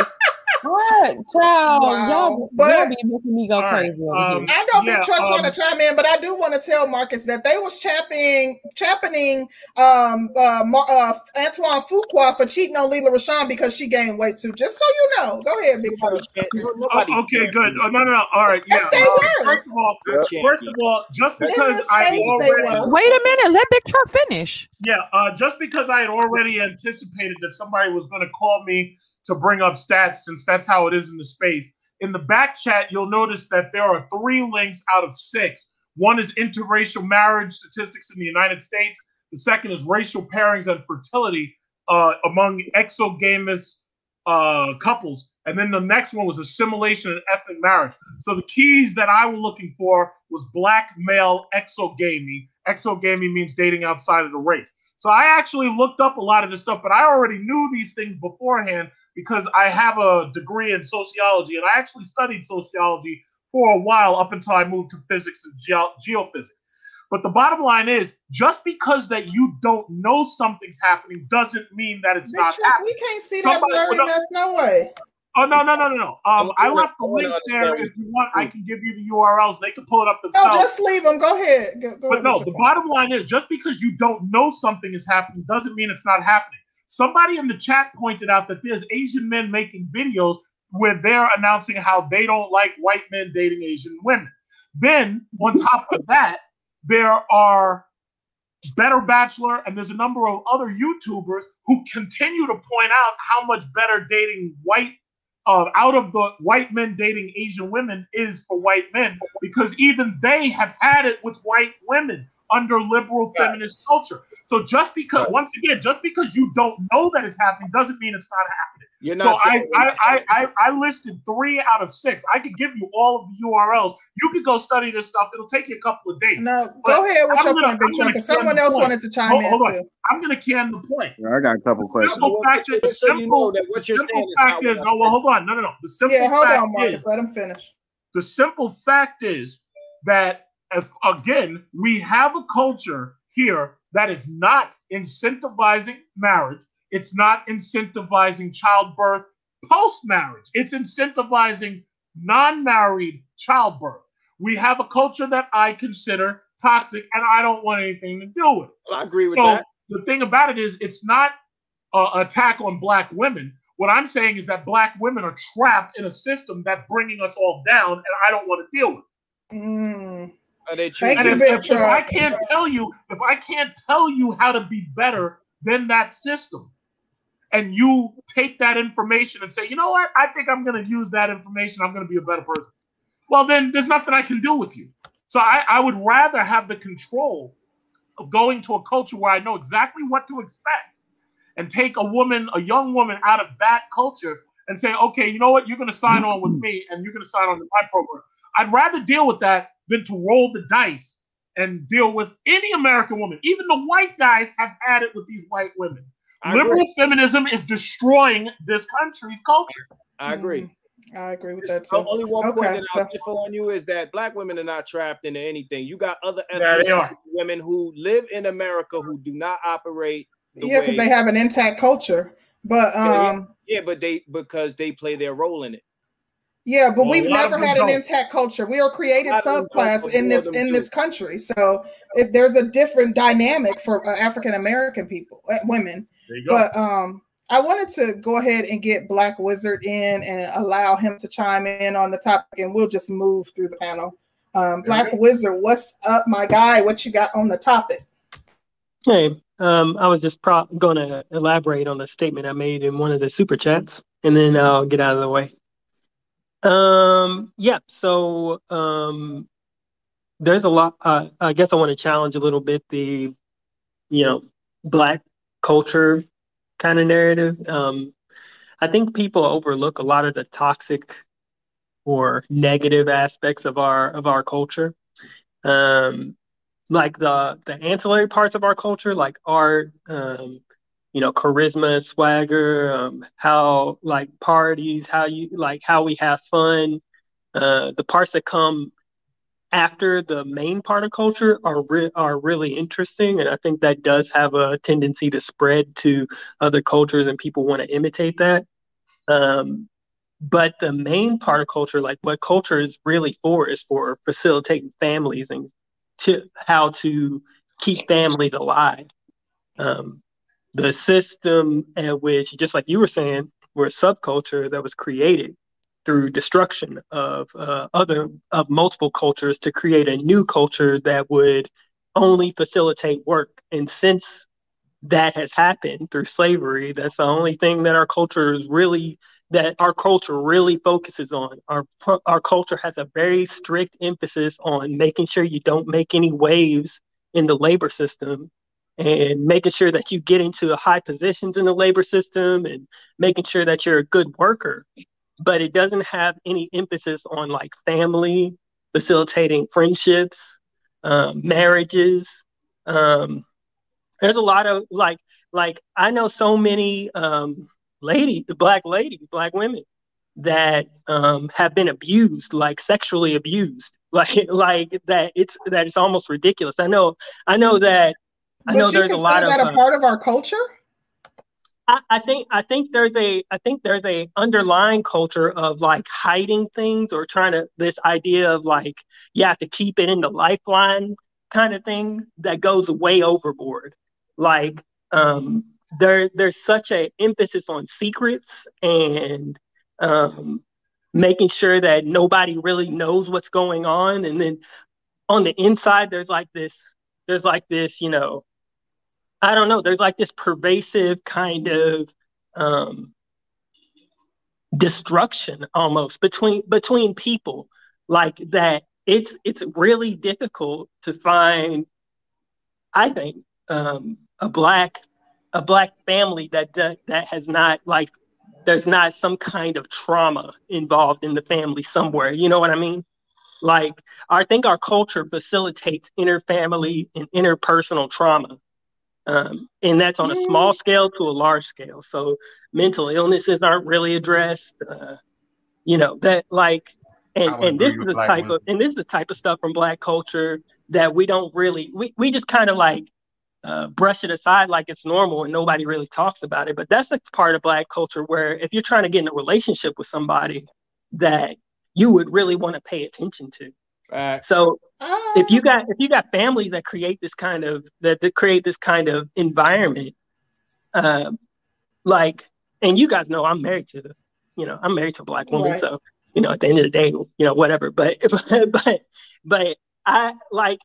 What, child? Wow. Y'all, but, y'all be making me go crazy. Right, um, I know yeah, Big Truck um, trying to chime in, but I do want to tell Marcus that they was championing, championing um, uh, uh, Antoine Fuqua for cheating on Lela Rochon because she gained weight too. Just so you know, go ahead, Big Truck. Oh, okay, good. Oh, no, no, no. All right, yeah. Yes, they uh, First of all, first of all, just because I already wait a minute, let Big Truck finish. Yeah, uh, just because I had already anticipated that somebody was going to call me to bring up stats since that's how it is in the space. In the back chat, you'll notice that there are three links out of six. One is interracial marriage statistics in the United States. The second is racial pairings and fertility uh, among exogamous uh, couples. And then the next one was assimilation and ethnic marriage. So the keys that I was looking for was black male exogamy. Exogamy means dating outside of the race. So I actually looked up a lot of this stuff, but I already knew these things beforehand because I have a degree in sociology and I actually studied sociology for a while up until I moved to physics and ge- geophysics. But the bottom line is, just because that you don't know something's happening doesn't mean that it's not happening. We can't see Somebody that blurriness, no way. Oh no no no no no! Um, I left the links there. If you want, I can give you the URLs. They can pull it up themselves. No, just leave them. Go ahead. Go, go but no, the point. bottom line is, just because you don't know something is happening doesn't mean it's not happening. Somebody in the chat pointed out that there's Asian men making videos where they're announcing how they don't like white men dating Asian women. Then, on top of that, there are Better Bachelor, and there's a number of other YouTubers who continue to point out how much better dating white, uh, out of the white men dating Asian women is for white men because even they have had it with white women under liberal feminist culture. So just because, once again, just because you don't know that it's happening doesn't mean it's not happening. You're not so I, I, I, I, I listed three out of six. I could give you all of the URLs. You could go study this stuff. It'll take you a couple of days. No, go ahead with I'm your gonna, point, Big Chuck. Someone else point. wanted to chime hold, in. Hold on. I'm going to can the point. Yeah, I got a couple questions. Simple fact is, the simple, you know that what you're simple fact is, no, oh, well, hold on. No, no, no. The simple yeah, hold on, Marcus. Is, let him finish. The simple fact is that, if again, we have a culture here that is not incentivizing marriage. It's not incentivizing childbirth post marriage. It's incentivizing non married childbirth. We have a culture that I consider toxic and I don't want anything to do with. I agree with so that. The thing about it is, it's not an attack on black women. What I'm saying is that black women are trapped in a system that's bringing us all down, and I don't want to deal with it. Mm. And if, if, if I can't tell you, if I can't tell you how to be better than that system, and you take that information and say, you know what, I think I'm going to use that information. I'm going to be a better person. Well, then there's nothing I can do with you. So I, I would rather have the control of going to a culture where I know exactly what to expect and take a woman, a young woman out of that culture and say, okay, you know what, you're going to sign on with me and you're going to sign on to my program. I'd rather deal with that than to roll the dice and deal with any American woman. Even the white guys have had it with these white women. I Liberal agree. feminism is destroying this country's culture. I agree. Mm, I agree with that too. Only one okay, point that I'll differ on you is that black women are not trapped into anything. You got other yeah, women who live in America who do not operate. The yeah, because they have an intact culture. But um yeah, yeah, but they because they play their role in it. Yeah, but well, we've never had an intact culture. We are created subclass in this in too. this country, so if there's a different dynamic for uh, African American people, uh, women. But um, I wanted to go ahead and get Black Wizard in and allow him to chime in on the topic, and we'll just move through the panel. Um, Black right. Wizard, what's up, my guy? What you got on the topic? Hey, um, I was just pro- going to elaborate on the statement I made in one of the super chats, and then I'll get out of the way. Um, yeah, so um, there's a lot. Uh, I guess I want to challenge a little bit the, you know, black culture kind of narrative. Um, I think people overlook a lot of the toxic or negative aspects of our of our culture. Um, like the the ancillary parts of our culture, like art, um, you know, charisma, swagger, um, how like parties, how you like how we have fun. Uh, the parts that come after the main part of culture are re- are really interesting, and I think that does have a tendency to spread to other cultures, and people want to imitate that. Um, but the main part of culture, like what culture is really for, is for facilitating families and to how to keep families alive. Um, the system at which, just like you were saying, we're a subculture that was created through destruction of uh, other of multiple cultures to create a new culture that would only facilitate work. And since that has happened through slavery, that's the only thing that our culture is really that our culture really focuses on. Our our culture has a very strict emphasis on making sure you don't make any waves in the labor system and making sure that you get into high positions in the labor system and making sure that you're a good worker but it doesn't have any emphasis on like family, facilitating friendships, um, marriages. Um, there's a lot of like, like I know so many um, lady, black ladies, black women that um, have been abused, like sexually abused, like like that. It's that it's almost ridiculous. I know, I know that. I know there's a lot of that a part of our culture. I, I think I think there's a I think there's a underlying culture of like hiding things or trying to this idea of like you have to keep it in the lifeline kind of thing that goes way overboard. Like um, there there's such a emphasis on secrets and um, making sure that nobody really knows what's going on, and then on the inside there's like this there's like this you know I don't know. There's like this pervasive kind of um, destruction almost between between people, like that. It's it's really difficult to find. I think um, a black a black family that, that that has not like there's not some kind of trauma involved in the family somewhere. You know what I mean? Like I think our culture facilitates interfamily and interpersonal trauma. Um, and that's on a small scale to a large scale. So mental illnesses aren't really addressed. Uh, you know that like, and and this is the type wisdom. of and this is the type of stuff from Black culture that we don't really we we just kind of like uh, brush it aside like it's normal and nobody really talks about it. But that's a part of Black culture where if you're trying to get in a relationship with somebody that you would really want to pay attention to. Facts. So if you got if you got families that create this kind of that, that create this kind of environment, uh, like, and you guys know I'm married to, you know, I'm married to a black woman, right. so you know, at the end of the day, you know, whatever. But but but I like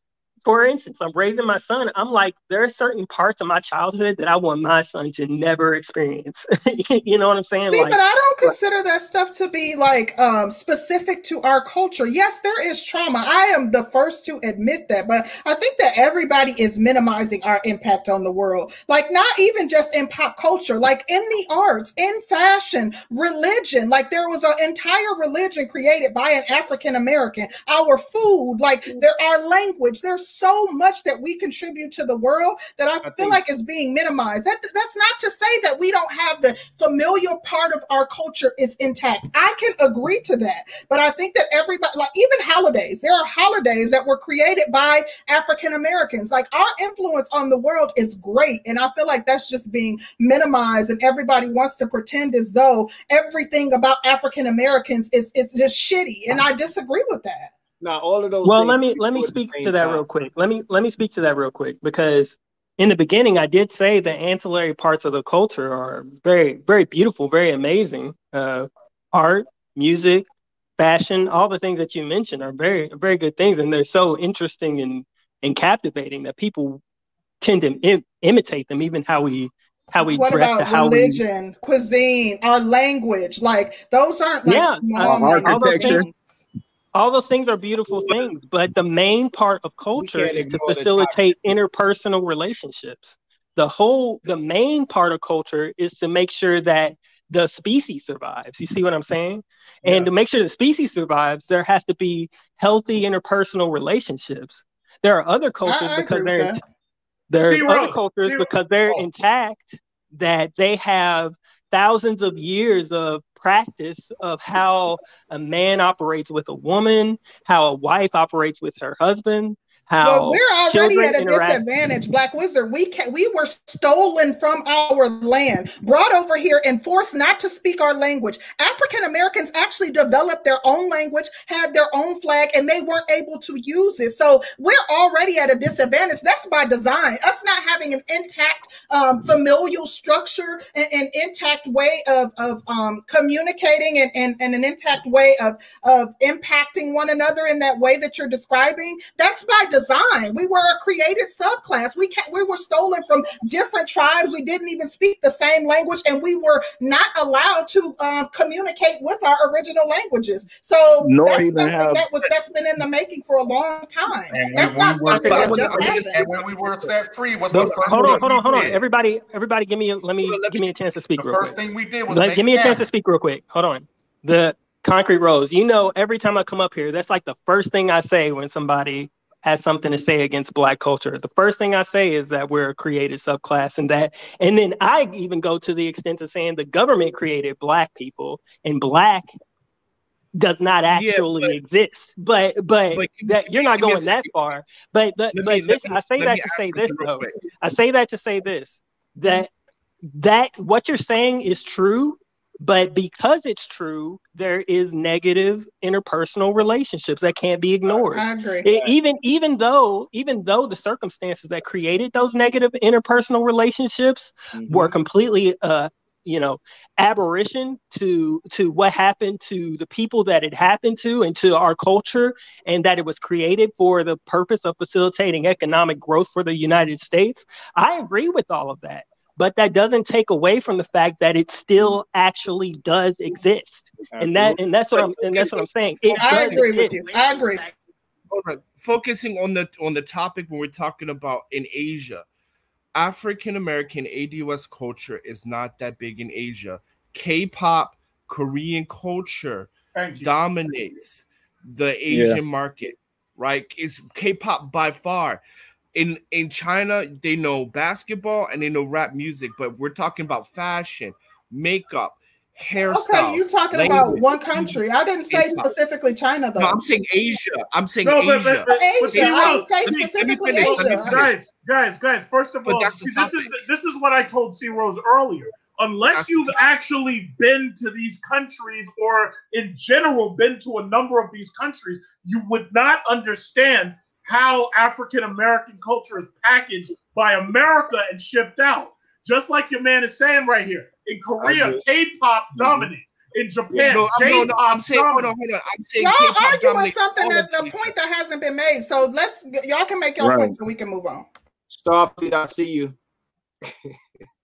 for instance, I'm raising my son. I'm like, there are certain parts of my childhood that I want my son to never experience. you know what I'm saying? See, like, but I don't consider that stuff to be like um, specific to our culture. Yes, there is trauma. I am the first to admit that, but I think that everybody is minimizing our impact on the world. Like, not even just in pop culture, like in the arts, in fashion, religion. Like, there was an entire religion created by an African American. Our food, like, there, our language. There's so much that we contribute to the world that I, I feel like is being minimized. That that's not to say that we don't have the familial part of our culture is intact. I can agree to that, but I think that everybody, like even holidays, there are holidays that were created by African Americans. Like our influence on the world is great, and I feel like that's just being minimized, and everybody wants to pretend as though everything about African Americans is is just shitty, and I disagree with that. Now, all of those. Well, let me let me speak to that time. real quick. Let me let me speak to that real quick because in the beginning, I did say the ancillary parts of the culture are very very beautiful, very amazing. Uh, art, music, fashion, all the things that you mentioned are very very good things, and they're so interesting and and captivating that people tend to Im- imitate them, even how we how we what dress, about how religion, we... cuisine, our language. Like those aren't like yeah, small architecture all those things are beautiful things, but the main part of culture is to facilitate interpersonal relationships. The whole, the main part of culture is to make sure that the species survives. You see what I'm saying? Yes. And to make sure the species survives, there has to be healthy interpersonal relationships. There are other cultures I, I because they're there are other cultures because they're intact that they have thousands of years of practice of how a man operates with a woman, how a wife operates with her husband, how well, we're already at a interact- disadvantage black wizard. We can we were stolen from our land brought over here and forced not to speak our language. African americans actually developed their own language had their own flag and they weren't able to use it. So we're already at a disadvantage. That's by design. Us not having an intact um, familial structure and an intact way of, of um, communicating and, and, and an intact way of, of impacting one another in that way that you're describing that's by design. We were a created subclass. We can't, we were stolen from different tribes. We didn't even speak the same language, and we were not allowed to um, communicate with our original languages. So Nor that's something have, that was that's been in the making for a long time. And that's not we something that just happened. And when we were set free, was the, the first hold on, hold on, hold on. Everybody, everybody, give me a, let me well, let give me, me a chance to speak. The first quick. thing we did was let, give me a chance to speak real quick. Hold on. The concrete rose. You know, every time I come up here, that's like the first thing I say when somebody has something to say against black culture. The first thing I say is that we're a created subclass and that and then I even go to the extent of saying the government created black people and black does not actually yeah, but, exist. But but, but that you're not going that far. But the, but me, this, me, I say that to say this though. I say that to say this that that what you're saying is true but because it's true, there is negative interpersonal relationships that can't be ignored. I agree. It, even even though even though the circumstances that created those negative interpersonal relationships mm-hmm. were completely uh you know aberration to to what happened to the people that it happened to and to our culture and that it was created for the purpose of facilitating economic growth for the United States i agree with all of that but that doesn't take away from the fact that it still mm-hmm. actually does exist. Absolutely. And that and that's what I'm and that's what I'm saying. It I agree exist. with you. I agree. Focusing on the on the topic when we're talking about in Asia, African American ADOS culture is not that big in Asia. K-pop, Korean culture dominates the Asian yeah. market, right? It's K-pop by far. In in China, they know basketball and they know rap music, but we're talking about fashion, makeup, hairstyles. Okay, you're talking language, about one country. I didn't say specifically China, though. No, I'm saying Asia. I'm saying no, but, Asia. But, but, Asia. I didn't say specifically Asia. Guys, guys, guys. First of all, see, this is this is what I told C Rose earlier. Unless that's you've actually been to these countries or in general been to a number of these countries, you would not understand how African American culture is packaged by America and shipped out. Just like your man is saying right here. In Korea, K-pop mm-hmm. dominates. In Japan, no, J-pop no, no, I'm saying, hold on, hold on. I'm saying y'all arguing something that's the point that hasn't been made. So let's y'all can make your right. point so we can move on. Starfleet, I see you.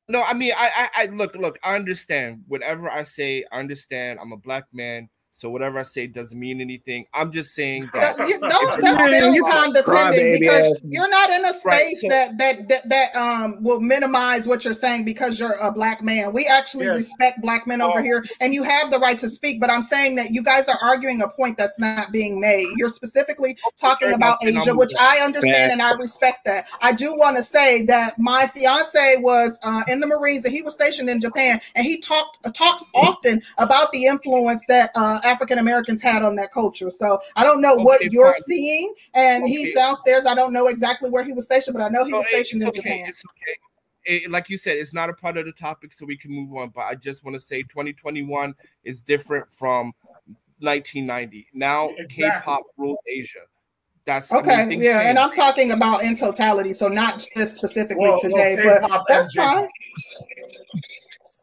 no, I mean, I, I, I look, look. I understand whatever I say. I understand. I'm a black man. So whatever I say doesn't mean anything. I'm just saying that you don't feel condescending because you're not in a space right, so, that, that that that um will minimize what you're saying because you're a black man. We actually yes. respect black men over oh. here, and you have the right to speak. But I'm saying that you guys are arguing a point that's not being made. You're specifically talking about Asia, which I understand and I respect that. I do want to say that my fiance was uh, in the Marines and he was stationed in Japan, and he talked uh, talks often about the influence that. Uh, African Americans had on that culture. So I don't know okay, what you're fine. seeing. And okay. he's downstairs. I don't know exactly where he was stationed, but I know he no, was oh, stationed in okay. Japan. It's okay. It, like you said, it's not a part of the topic, so we can move on. But I just want to say 2021 is different from 1990. Now exactly. K-pop rules Asia. That's okay. I mean, yeah, and I'm talking about in totality, so not just specifically well, today, well, but that's fine.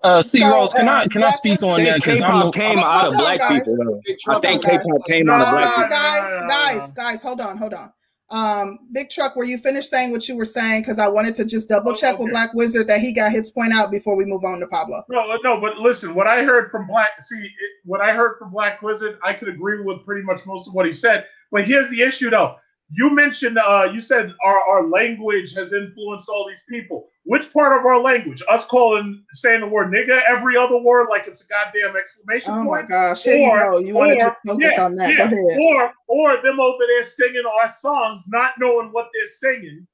Uh, C so, Rose, can uh, I can I speak on that? K-pop came out of black guys. people. Though. I think K-pop came no, out of black people. Guys, guys, guys, hold on, hold on. Um, Big Truck, were you finished saying what you were saying? Because I wanted to just double check okay. with Black Wizard that he got his point out before we move on to Pablo. No, no, but listen, what I heard from Black, see, it, what I heard from Black Wizard, I could agree with pretty much most of what he said. But here's the issue, though. You mentioned, uh, you said our, our language has influenced all these people. Which part of our language? Us calling saying the word nigga every other word like it's a goddamn exclamation oh point. Oh my gosh! Or, you know, you want to just focus yeah, on that? Yeah. Go ahead. Or or them over there singing our songs, not knowing what they're singing.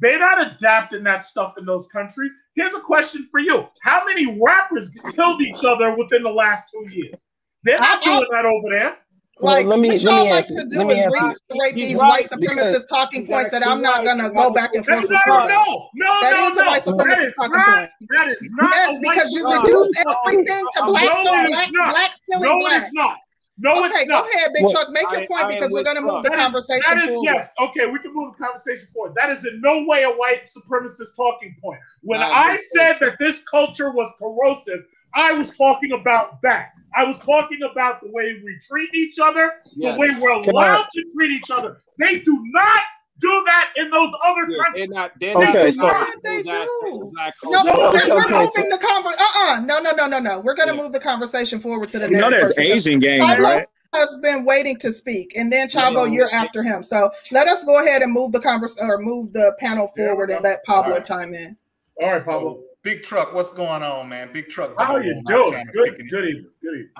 They're not adapting that stuff in those countries. Here's a question for you: How many rappers killed each other within the last two years? They're not I, doing I, that over there. Like, well, let me, what y'all like to do is reiterate these right, white supremacist talking points that I'm not going to go back and forth with. No, no, no, that no, is a white supremacist talking not, point. That is not. Yes, because you reduce everything to blacks no, black, blacks killing no, blacks. No, it's not. No, okay, it's not. go ahead, Big Chuck. Make your point because we're going to move the conversation that is, forward. Yes, okay, we can move the conversation forward. That is in no way a white supremacist talking point. When I said that this culture was corrosive, I was talking about that. I was talking about the way we treat each other, yes. the way we're allowed to treat each other. They do not do that in those other yeah, countries. They're not, they're okay, so they do. No, okay, we're, okay, moving so. the conversation. Uh-uh. No, no, no, no, no. We're going to yeah. move the conversation forward to the you next. You know, there's person. Asian games, right? Has been waiting to speak, and then Chavo, you're after him. So let us go ahead and move the conversation or move the panel forward and let Pablo right. chime in. All right, Pablo. Big Truck, what's going on, man? Big Truck. How are you doing? Good, good evening. Good evening.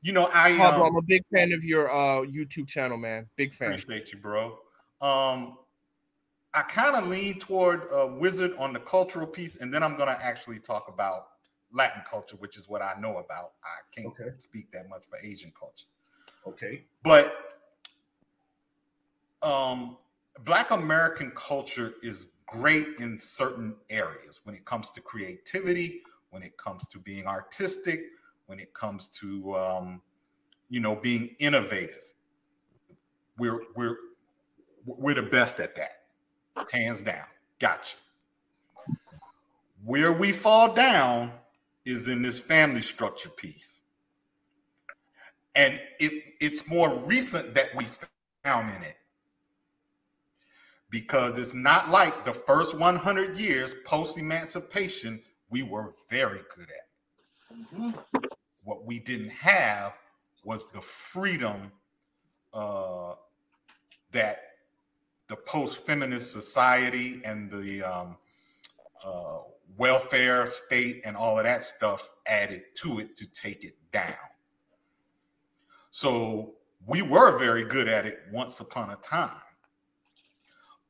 You know, I, um, I'm a big fan of your uh, YouTube channel, man. Big fan. Appreciate you, bro. Um, I kind of lean toward uh, Wizard on the cultural piece, and then I'm going to actually talk about Latin culture, which is what I know about. I can't okay. speak that much for Asian culture. Okay. But um, Black American culture is great in certain areas when it comes to creativity, when it comes to being artistic, when it comes to um, you know being innovative. We're we're we're the best at that, hands down. Gotcha. Where we fall down is in this family structure piece. And it, it's more recent that we found in it because it's not like the first 100 years post emancipation we were very good at. Mm-hmm. What we didn't have was the freedom uh, that the post feminist society and the um, uh, welfare state and all of that stuff added to it to take it down. So we were very good at it once upon a time.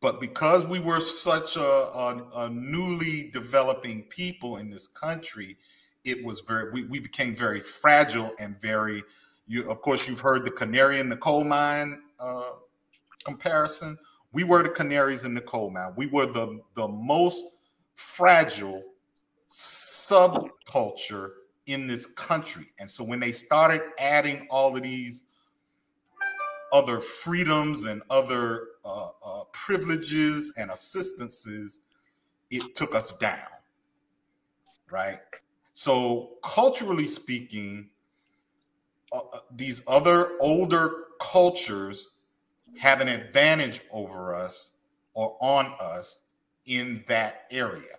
But because we were such a, a, a newly developing people in this country, it was very we, we became very fragile and very you of course you've heard the canary in the coal mine uh, comparison. We were the canaries in the coal mine. We were the the most fragile subculture in this country. And so when they started adding all of these other freedoms and other uh, uh, privileges and assistances it took us down right so, culturally speaking, uh, uh, these other older cultures have an advantage over us or on us in that area.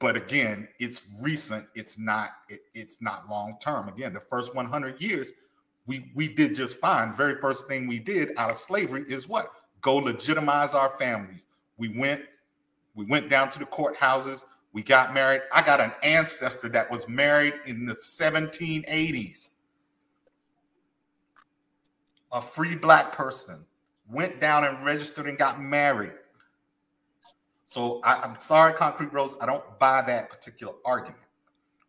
But again, it's recent. It's not. It, it's not long term. Again, the first 100 years, we we did just fine. Very first thing we did out of slavery is what? Go legitimize our families. We went. We went down to the courthouses. We got married. I got an ancestor that was married in the 1780s. A free black person went down and registered and got married. So I, am sorry, Concrete Rose, I don't buy that particular argument.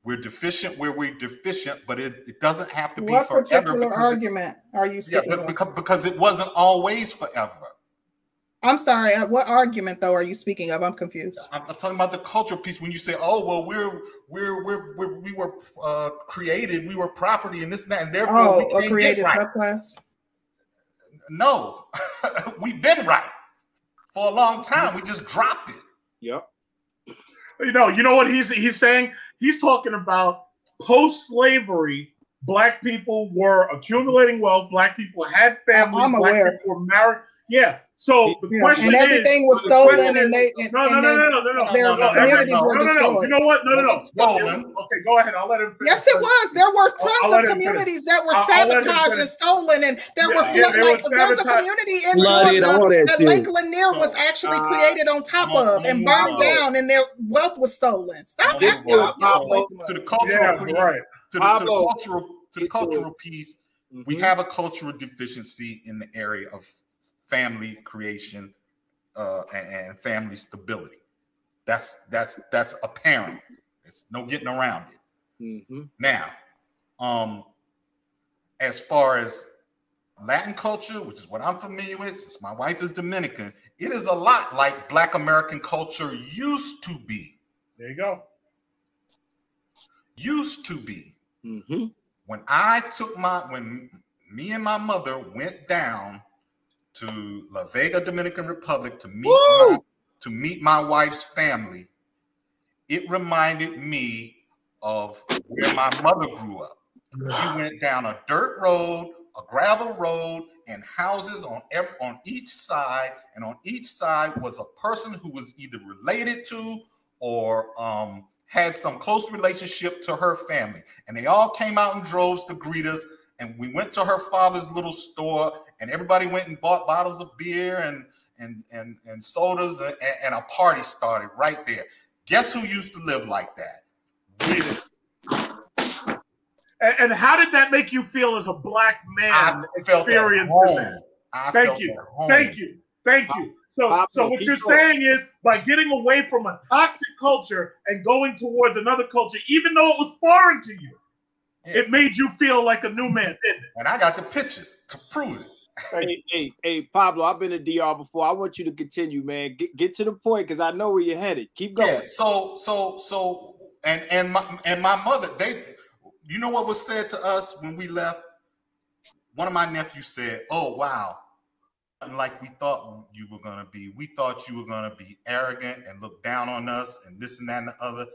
We're deficient where we're deficient, but it, it doesn't have to be what forever. What particular argument it, are you speaking yeah, because, because it wasn't always forever. I'm sorry. Uh, what argument though are you speaking of? I'm confused. I'm, I'm talking about the cultural piece. When you say, "Oh, well, we're we're we're, we're we were uh, created, we were property, and this and that, and therefore oh, we can't created get right." Subclass? No, we've been right for a long time. We just dropped it. Yep. You know, you know what he's he's saying? He's talking about post-slavery black people were accumulating wealth. Black people had families. I'm aware. Black people were married. Yeah. So the yeah. question and everything is, was stolen, and they and, no, no, no, no, no, no, their no, no, communities no, were no, no, no. You know what? No, no, no. Stolen. Okay, go ahead. I'll let him. Yes, it was. There were tons of communities that were sabotaged and stolen, and there were like there's a community in Georgia that Lake Lanier was actually uh, created on top of and burned down, and their wealth was stolen. Stop that. To the cultural, right? To the cultural, to the cultural piece. We have a cultural deficiency in the area of family creation uh, and, family stability. That's that's that's apparent. It's no getting around it. Mm-hmm. Now, um, as far as Latin culture, which is what I'm familiar with, since my wife is Dominican, it is a lot like Black American culture used to be. There you go. Used to be. Mm-hmm. When I took my, when me and my mother went down to La Vega, Dominican Republic to meet my, to meet my wife's family, it reminded me of where my mother grew up. We went down a dirt road, a gravel road, and houses on every on each side, and on each side was a person who was either related to or um, had some close relationship to her family, and they all came out in droves to greet us and we went to her father's little store and everybody went and bought bottles of beer and and and, and sodas and, and a party started right there. Guess who used to live like that? And, and, how did that make you feel as a black man experiencing that? thank you. thank you. Thank you so, so what you're saying is by getting away from a toxic culture and going towards another culture, even though it was foreign to you, yeah. It made you feel like a new man, didn't it? And I got the pictures to prove it. hey, hey, hey, Pablo, I've been to DR before. I want you to continue, man. Get, get to the point because I know where you're headed. Keep going. Yeah, so, so, so, and and my and my mother, they, you know what was said to us when we left? One of my nephews said, "Oh wow, like we thought you were gonna be. We thought you were gonna be arrogant and look down on us and this and that and the other.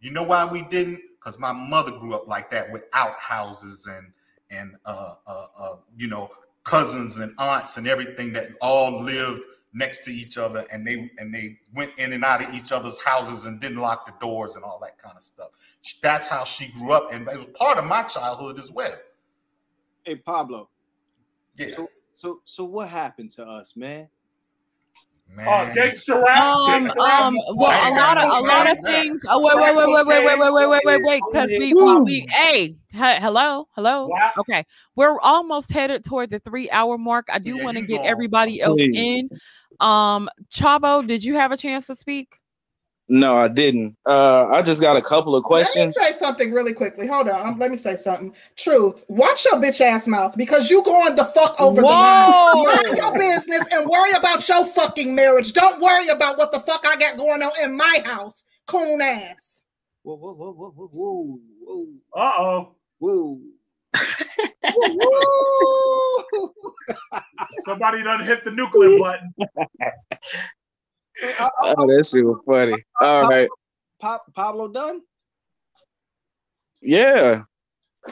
You know why we didn't? because my mother grew up like that with outhouses and and uh, uh, uh, you know cousins and aunts and everything that all lived next to each other and they and they went in and out of each other's houses and didn't lock the doors and all that kind of stuff. That's how she grew up, and it was part of my childhood as well. Hey Pablo. Yeah. So so, so what happened to us, man? Man. Uh, gangster rap. Um, gangster um, rap. well, a lot of a lot of things. Oh, wait, wait, wait, wait, wait, wait, wait, wait, wait, wait, wait, because we, we, we, hey, hello, hello. Okay, we're almost headed toward the three hour mark. I do want to get everybody else in. Um, Chavo, did you have a chance to speak? No, I didn't. Uh, I just got a couple of questions. Let me say something really quickly. Hold on. Let me say something. Truth. Watch your bitch ass mouth because you going the fuck over Whoa. the line. Mind your business and worry about your fucking marriage. Don't worry about what the fuck I got going on in my house. Coon ass. Whoa, whoa, whoa, whoa, whoa, whoa. Uh oh. Whoa. Somebody done hit the nuclear button. oh, that shit was funny. All right. Pa- Pablo done? Yeah.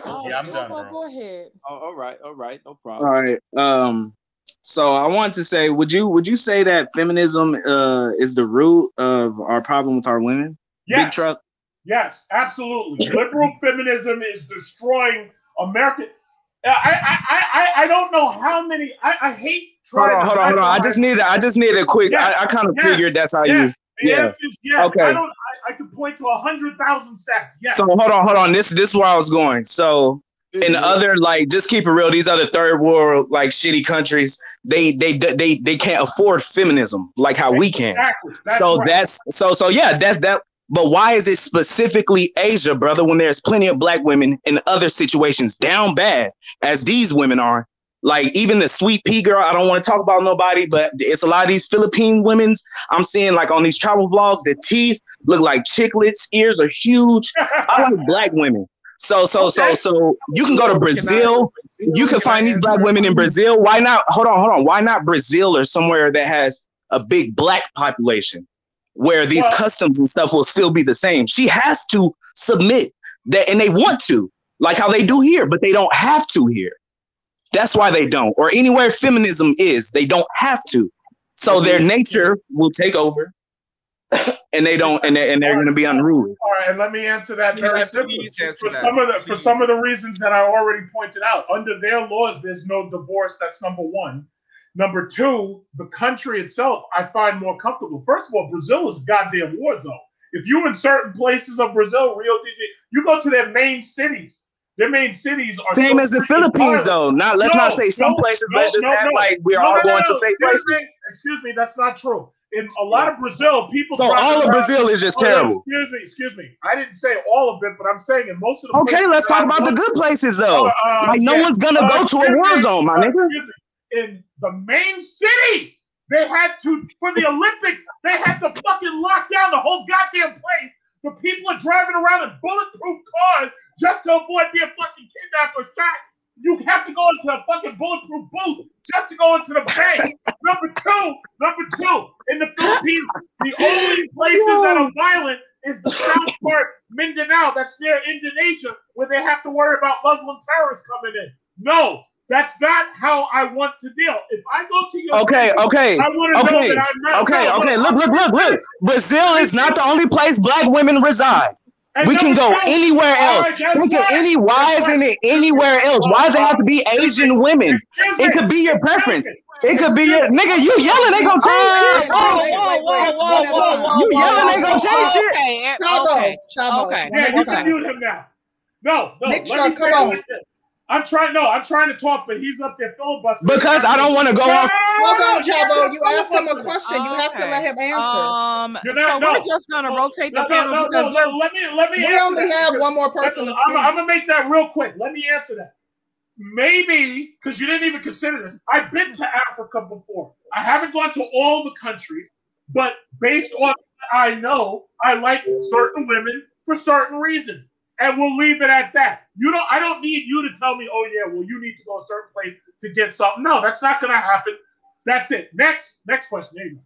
Oh, yeah, I'm done, bro. Go ahead. Oh, all right, all right, no problem. All right. Um, so I wanted to say, would you would you say that feminism uh is the root of our problem with our women? Yes. Big truck. Yes, absolutely. Liberal feminism is destroying America. I, I, I, I don't know how many. I, I hate Hold on, hold on, hold on. I just need, I just need a quick. Yes, I, I kind of yes, figured that's how yes. you. The yeah. yes. Okay. I don't. I, I could point to a hundred thousand stats. Yes. So hold on, hold on. This this is where I was going. So in other like, just keep it real. These other third world like shitty countries, they they they they can't afford feminism like how we can. Exactly. That's so right. that's so so yeah. That's that. But why is it specifically Asia, brother? When there's plenty of black women in other situations down bad as these women are. Like even the sweet pea girl, I don't want to talk about nobody, but it's a lot of these Philippine women's I'm seeing like on these travel vlogs, the teeth look like chiclets, ears are huge. I like black women. So so so so you can go to Brazil. You can find these black women in Brazil. Why not? Hold on, hold on. Why not Brazil or somewhere that has a big black population where these Well- customs and stuff will still be the same? She has to submit that, and they want to, like how they do here, but they don't have to here. That's why they don't. Or anywhere feminism is, they don't have to. So their nature will take over, and they don't, and they're, and they're going to be unruly. All right, and let me answer that very I simply. please answer For that? some of the for some of the reasons that I already pointed out, under their laws, there's no divorce. That's number one. Number two, the country itself, I find more comfortable. First of all, Brazil is a goddamn war zone. If you're in certain places of Brazil, Rio de Janeiro, you go to their main cities. Their main cities are Same so as the Philippines, though. Not let's No, not say some no, places. no, let's just act like we're all going to Excuse places. me, excuse me, that's not true. In a lot of Brazil, people. So all of around- Brazil is just Oh, terrible. Excuse me, excuse me. I didn't say all of it, but I'm saying in most of the. Okay, let's talk about the good places though. Uh, uh, like no yeah. one's gonna Uh, go to a war zone, my uh, nigga. In the main cities, they had to for the Olympics. They had to fucking lock down the whole goddamn place. The people are driving around in bulletproof cars just to avoid being fucking kidnapped or shot. You have to go into a fucking bulletproof booth just to go into the bank. number two, number two, in the Philippines, the only places that are violent is the south part, Mindanao, that's near Indonesia, where they have to worry about Muslim terrorists coming in. No, that's not how I want to deal. If I go to your Okay, city, okay, I want to okay, know that I'm not. okay, okay. Look, look, look, look. Brazil is not the only place black women reside. And We can go two- anywhere else. right, guess Think of what? any. Why isn't it anywhere else? Why does it have to be Asian women? It could be your preference. It could be your nigga. You yelling, they gonna change shit. Whoa, whoa, whoa, whoa, whoa, whoa, You yelling, they gonna change shit. Okay, okay, okay. Yeah, at a you can mute him now. No, no. Make let sure- me come say it on. Like this. I'm trying. No, I'm trying to talk, but he's up there filibustering. Because I don't want to go No, off. Hold no, on, you're Chavo. You asked him a filibustering. question. You have to let him answer. Um, You're so not- we're just gonna No, rotate the panel no, no, because no, no. Let me let me. We only have one more person to I'm, speak. I'm gonna make that real quick. Let me answer that. Maybe because you didn't even consider this. I've been to Africa before. I haven't gone to all the countries, but based on what I know, I like certain women for certain reasons, and we'll leave it at that. You don't. I don't need you to tell me. Oh yeah, well you need to go a certain place to get something. No, that's not gonna happen. That's it. Next, next question. There you go.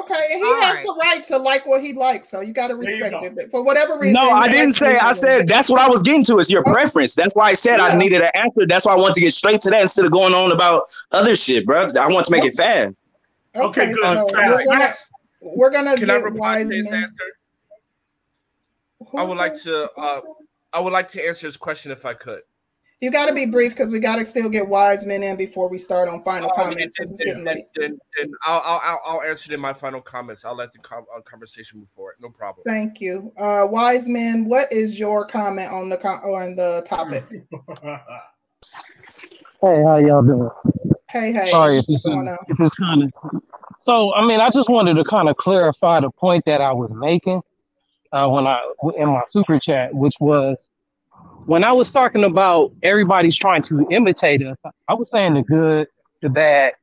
Okay, and he All has right. the right to like what he likes, so you got to There you respect go. it for whatever reason. No, I didn't say. I said that's what I was getting to. It's your preference. That's why I said I needed an answer. That's why I want to get straight to that instead of going on about other shit, bro. I want to make it fast. Okay, Okay, good. so Fast. we're gonna Next. we're gonna Can I reply to wise his answer? Who I would like to. Uh, I would like to answer his question if I could. You got to be brief because we got to still get wise men in before we start on final um, comments because it's getting late. And, and I'll, I'll, I'll answer in my final comments. I'll let the com- uh, conversation move forward. No problem. Thank you, uh, wise men. What is your comment on the com- on the topic? hey, how y'all doing? Hey, hey. Sorry if this, is, if this kind of. So, I mean, I just wanted to kind of clarify the point that I was making uh, when I in my super chat, which was when I was talking about everybody's trying to imitate us, I was saying the good, the bad,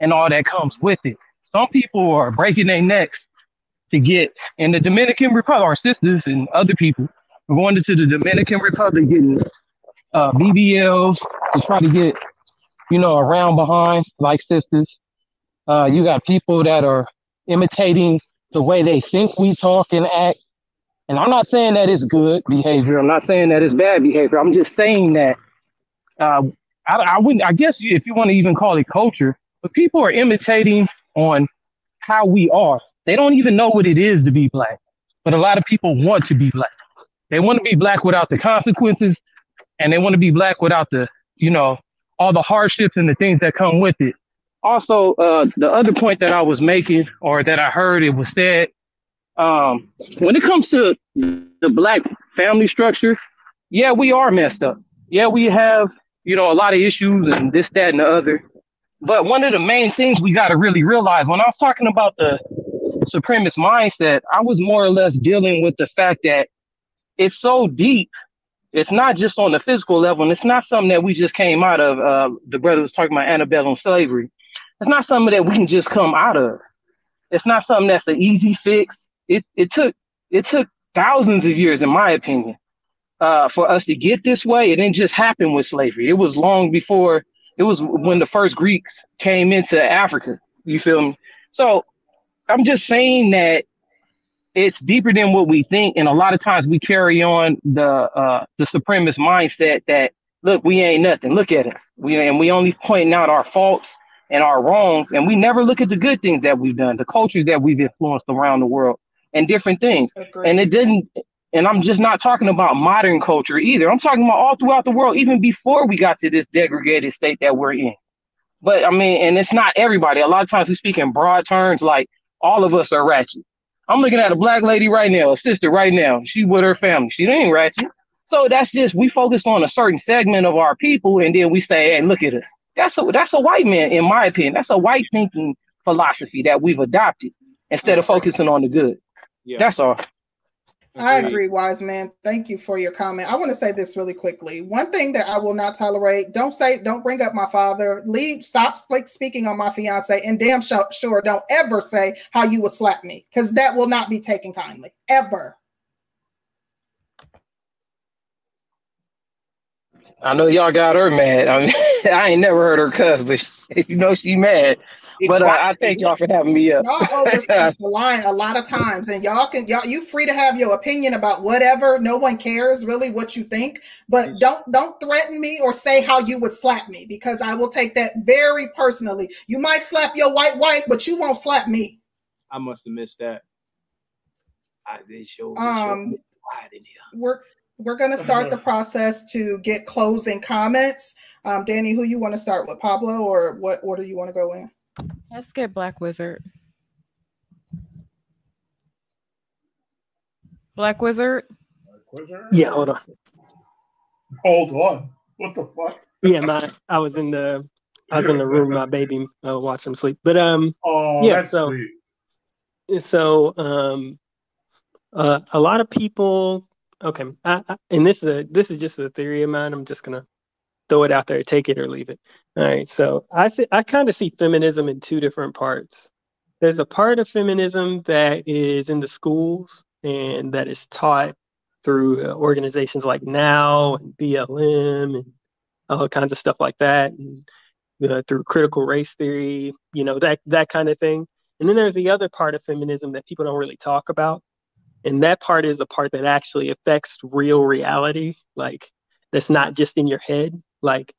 and all that comes with it. Some people are breaking their necks to get in the Dominican Republic, our sisters and other people are going into the Dominican Republic getting uh, BBLs to try to get, you know, around behind like sisters. Uh, you got people that are imitating the way they think we talk and act and I'm not saying that it's good behavior. I'm not saying that it's bad behavior. I'm just saying that uh, I, I wouldn't. I guess if you want to even call it culture, but people are imitating on how we are. They don't even know what it is to be black. But a lot of people want to be black. They want to be black without the consequences, and they want to be black without the, you know, all the hardships and the things that come with it. Also, uh, the other point that I was making, or that I heard it was said, um, when it comes to the black family structure, yeah, we are messed up. Yeah, we have, you know, a lot of issues and this, that, and the other. But one of the main things we got to really realize when I was talking about the supremacist mindset, I was more or less dealing with the fact that it's so deep. It's not just on the physical level, and it's not something that we just came out of. Uh, the brother was talking about antebellum slavery. It's not something that we can just come out of. It's not something that's an easy fix it it took it took thousands of years, in my opinion, uh, for us to get this way. It didn't just happen with slavery. It was long before. It was when the first Greeks came into Africa. You feel me? So I'm just saying that it's deeper than what we think, and a lot of times we carry on the uh, the supremacist mindset that look, we ain't nothing. Look at us. We and we only pointing out our faults and our wrongs, and we never look at the good things that we've done, the cultures that we've influenced around the world and different things. Agreed. And it didn't and I'm just not talking about modern culture either. I'm talking about all throughout the world, even before we got to this degraded state that we're in. But I mean, and it's not everybody. A lot of times we speak in broad terms, like all of us are ratchet. I'm looking at a black lady right now, a sister right now. She with her family. She ain't ratchet. So that's just we focus on a certain segment of our people, and then we say, "Hey, look at us." That's a that's a white man, in my opinion. That's a white thinking philosophy that we've adopted instead of focusing on the good. Yeah. That's all. I agree, wise man. Thank you for your comment. I want to say this really quickly. One thing that I will not tolerate: don't say, don't bring up my father. Leave. Stop like, speaking on my fiance, and damn sure don't ever say how you would slap me, because that will not be taken kindly ever. I know y'all got her mad. I mean, I ain't never heard her cuss, but if you know she mad. But uh, I thank y'all for having me up. Y'all overstep the line a lot of times, and y'all can y'all you free to have your opinion about whatever. No one cares really what you think, but don't don't threaten me or say how you would slap me because I will take that very personally. You might slap your white wife, but you won't slap me. I must have missed that. I did show. um, we're we're going to start the process to get closing comments. Um, Danny, who you want to start with, Pablo, or what order you want to go in? Let's get Black Wizard. Black Wizard. Black Wizard. Yeah, hold on. Hold on. What the fuck? yeah, my I was in the I was in the room, my baby uh, watch him sleep. But um, oh, yeah, so sweet. so um, uh, a lot of people. Okay, I, I, and this is a this is just a theory of mine. I'm just gonna throw it out there, take it or leave it. All right. So I see I kind of see feminism in two different parts. There's a part of feminism that is in the schools and that is taught through uh, organizations like Now and BLM and all kinds of stuff like that, and uh, through critical race theory, you know that that kind of thing. And then there's the other part of feminism that people don't really talk about, and that part is the part that actually affects real reality, like that's not just in your head like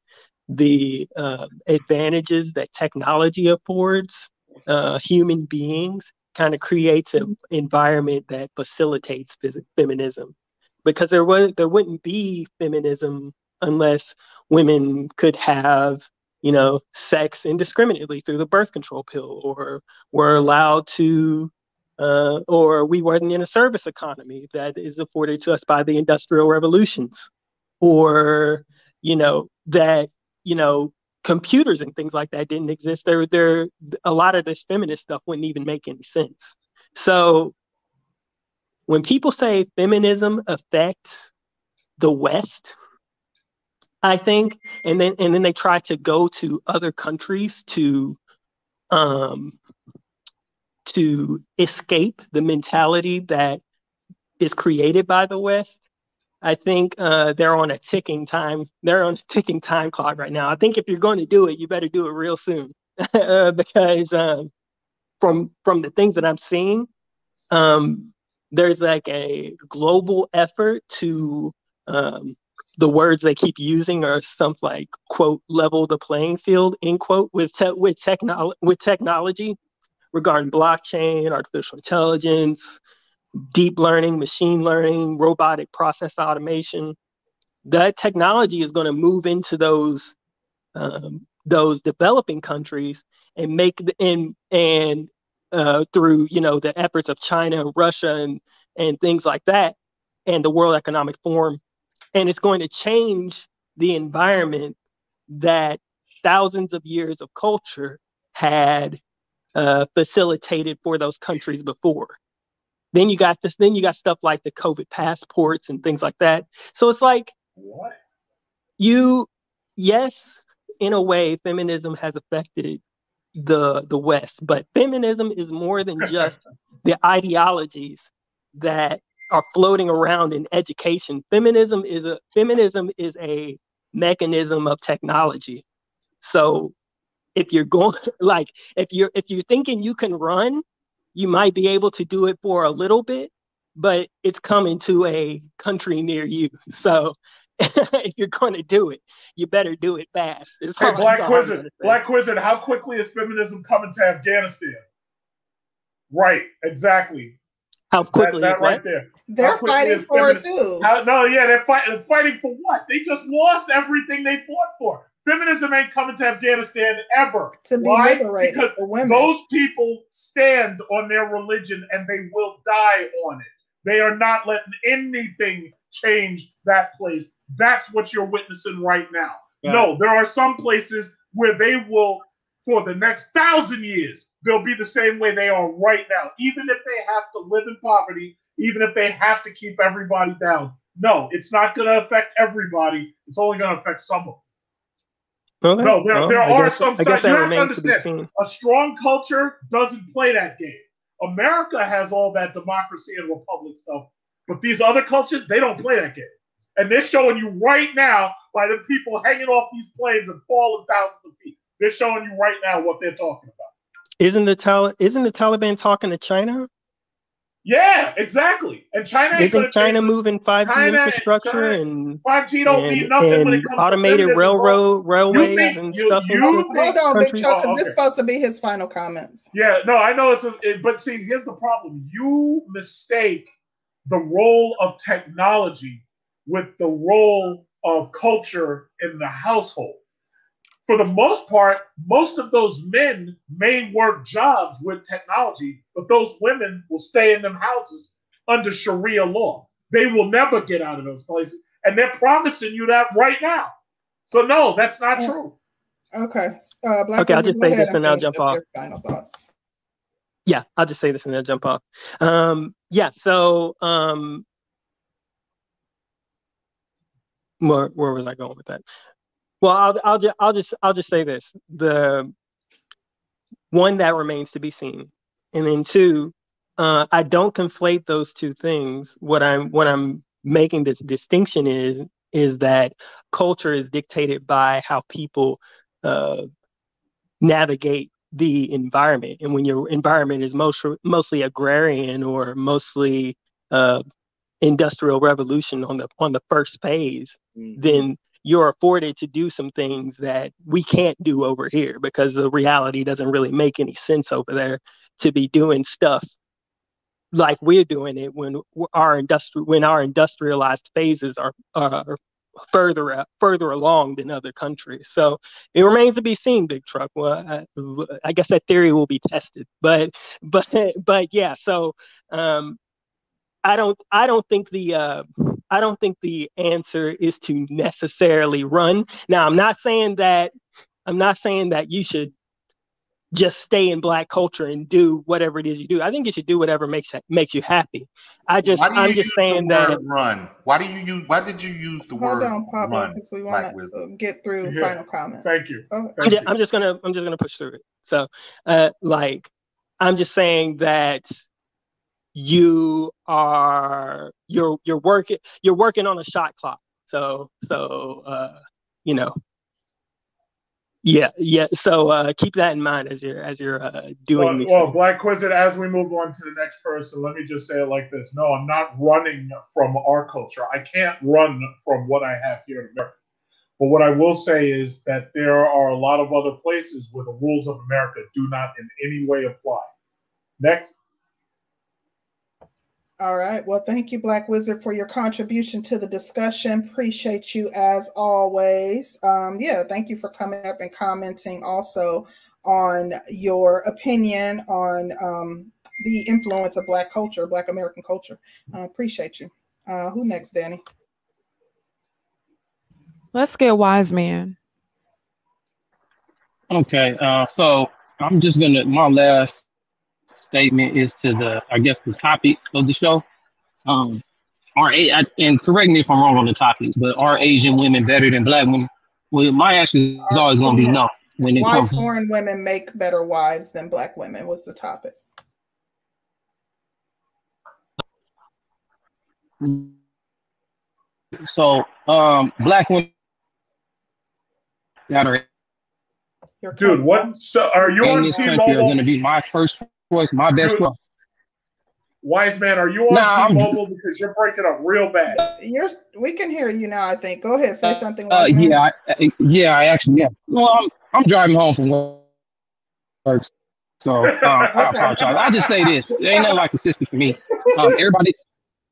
the uh, advantages that technology affords uh, human beings kind of creates an environment that facilitates feminism. Because there was there wouldn't be feminism unless women could have you know sex indiscriminately through the birth control pill or were allowed to uh, or we weren't in a service economy that is afforded to us by the industrial revolutions or you know that you know computers and things like that didn't exist. There there a lot of this feminist stuff wouldn't even make any sense. So when people say feminism affects the west i think and then and then they try to go to other countries to um to escape the mentality that is created by the west I think uh, they're on a ticking time. They're on a ticking time clock right now. I think if you're going to do it, you better do it real soon, because um, from from the things that I'm seeing, um, there's like a global effort to um, the words they keep using are something like quote level the playing field end quote with te- with technology with technology regarding blockchain, artificial intelligence, deep learning, machine learning, robotic process automation. That technology is going to move into those um, those developing countries and make the, and and uh, through you know the efforts of China, Russia, and and things like that, and the World Economic Forum, and it's going to change the environment that thousands of years of culture had uh, facilitated for those countries before. Then you got this, then you got stuff like the COVID passports and things like that. So it's like what? you yes, in a way, feminism has affected the the West, but feminism is more than just the ideologies that are floating around in education. Feminism is a feminism is a mechanism of technology. So if you're going like if you're if you're thinking you can run you might be able to do it for a little bit, but it's coming to a country near you. So if you're going to do it, you better do it fast. It's hey, Black Wizard, Black Wizard, how quickly is feminism coming to Afghanistan? Right, exactly. How quickly? That, that right there. They're fighting for it too. How, no, yeah, they're fighting. Fighting for what? They just lost everything they fought for. Feminism ain't coming to Afghanistan ever. To be Why? liberated because for women. those people stand on their religion and they will die on it. They are not letting anything change that place. That's what you're witnessing right now. Yeah. No, there are some places where they will, for the next thousand years, they'll be the same way they are right now. Even if they have to live in poverty, even if they have to keep everybody down. No, it's not going to affect everybody. It's only going to affect some of them. No, there, well, there are guess, some. You have to understand. A strong culture doesn't play that game. America has all that democracy and republic stuff, but these other cultures they don't play that game. And they're showing you right now by the people hanging off these planes and falling thousands of feet. They're showing you right now what they're talking about. Isn't the Tal- Isn't the Taliban talking to China? Yeah, exactly. And China isn't China moving 5G infrastructure China, and 5G don't and, mean nothing when it comes automated railroad railways think, and you, stuff. You, hold on, Big Truck, oh, okay. this is supposed to be his final comments. Yeah, no, I know it's a, it, but see, here's the problem: you mistake the role of technology with the role of culture in the household for the most part, most of those men may work jobs with technology, but those women will stay in them houses under Sharia law. They will never get out of those places. And they're promising you that right now. So, no, that's not true. Okay. Uh, Black okay, I'll just say this and I'll jump off. Final thoughts. Yeah, I'll just say this and then jump off. Um, yeah, so um, where, where was I going with that? Well, I'll, I'll, just, I'll just I'll just say this: the one that remains to be seen, and then two, uh, I don't conflate those two things. What I'm what I'm making this distinction is is that culture is dictated by how people uh, navigate the environment, and when your environment is most, mostly agrarian or mostly uh, industrial revolution on the on the first phase, mm-hmm. then you're afforded to do some things that we can't do over here because the reality doesn't really make any sense over there to be doing stuff like we're doing it when our industri- when our industrialized phases are, are further uh, further along than other countries. So it remains to be seen, Big Truck. Well, I, I guess that theory will be tested, but but but yeah. So um, I don't I don't think the uh, I don't think the answer is to necessarily run. Now I'm not saying that I'm not saying that you should just stay in black culture and do whatever it is you do. I think you should do whatever makes makes you happy. I just I'm just saying that run. Why do you use why did you use the Hold word on, Pablo, run? because we want to get through Yeah. final comments. Thank you. Oh, I'm just, just gonna I'm just gonna push through it. So uh like I'm just saying that you are you're you're working you're working on a shot clock. So so uh you know yeah yeah so uh keep that in mind as you're as you're uh doing Well, well, things. Black Wizard, as we move on to the next person, let me just say it like this. No, I'm not running from our culture. I can't run from what I have here in America. But what I will say is that there are a lot of other places where the rules of America do not in any way apply. Next. All right. Well, thank you, Black Wizard, for your contribution to the discussion. Appreciate you as always. Um, yeah, thank you for coming up and commenting also on your opinion on um, the influence of Black culture, Black American culture. Uh, appreciate you. Uh, who next, Danny? Let's get wise man. Okay, uh, so I'm just gonna my last statement is to the I guess the topic of the show. Um, are a I- and correct me if I'm wrong on the topic, but are Asian women better than black women? Well, my answer is always gonna be no when it Why comes. foreign women make better wives than Black women? Was the topic? So, um, black women that are Dude, what so are you on this Team country are Mobile? going to be my first choice, my best choice. Wise man, are you on Nah, Team I'm- Mobile? Because you're breaking up real bad. You're, we can hear you now. I think. Go ahead. Say something. Uh, Wise yeah, I, I- yeah, I actually, yeah. Well, I'm I'm driving home from work, so uh, I apologize. I just say this: it ain't nothing like a sister for me. Um, everybody,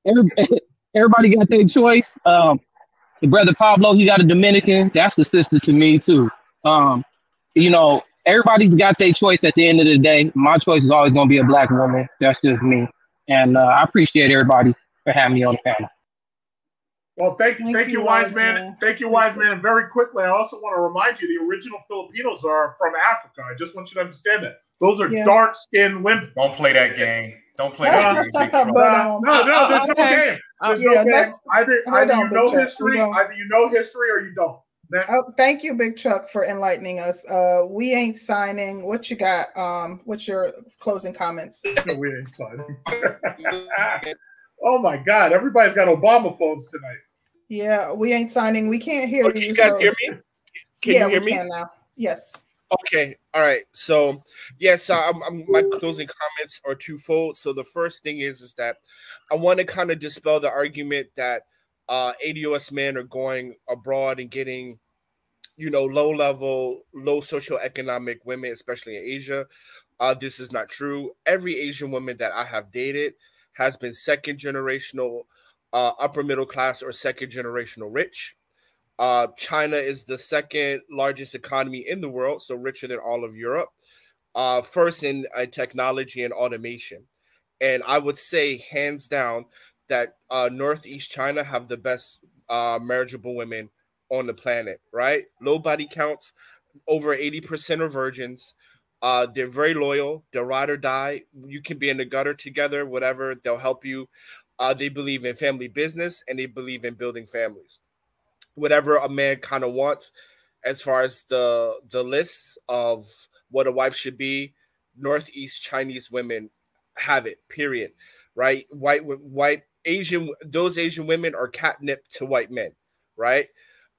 every, everybody got their choice. Um, the brother Pablo, he got a Dominican. That's a sister to me too. Um, you know, everybody's got their choice. At the end of the day, my choice is always going to be a black woman. That's just me, and uh, I appreciate everybody for having me on the panel. Well, thank, thank, Thank you, you, wise wise man. man. Thank you, wise man. And very quickly, I also want to remind you the original Filipinos are from Africa. I just want you to understand that. Those are Yeah. dark skinned women. Don't play that game. Don't play that game. Big Trouble. But, no, um, no, no, there's okay. no game. There's Yeah, no game. Either, either you know history, We don't- either you know history or you don't. Next. Oh, thank you, Big Truck, for enlightening us. Uh, we ain't signing. What you got? Um, what's your closing comments? No, we ain't signing. oh my God! Everybody's got Obama phones tonight. Yeah, we ain't signing. We can't hear Oh, you. can you guys so- hear me? Can yeah, you hear we me? can now. Yes. Okay, all right. So, yes, so I'm, I'm, my closing comments are twofold. So the first thing is is that I want to kind of dispel the argument that uh, ADOS men are going abroad and getting, you know, low level, low socioeconomic women, especially in Asia. Uh, this is not true. Every Asian woman that I have dated has been second generational, uh, upper middle class, or second generational rich. Uh, China is the second largest economy in the world, so richer than all of Europe. Uh, first in uh, technology and automation, and I would say hands down that uh, Northeast China have the best uh, marriageable women on the planet. Right, low body counts, over eighty percent are virgins. Uh, they're very loyal. They'll ride or die. You can be in the gutter together, whatever. They'll help you. Uh, they believe in family business and they believe in building families whatever a man kind of wants as far as the the lists of what a wife should be northeast chinese women have it period right white white asian those asian women are catnip to white men right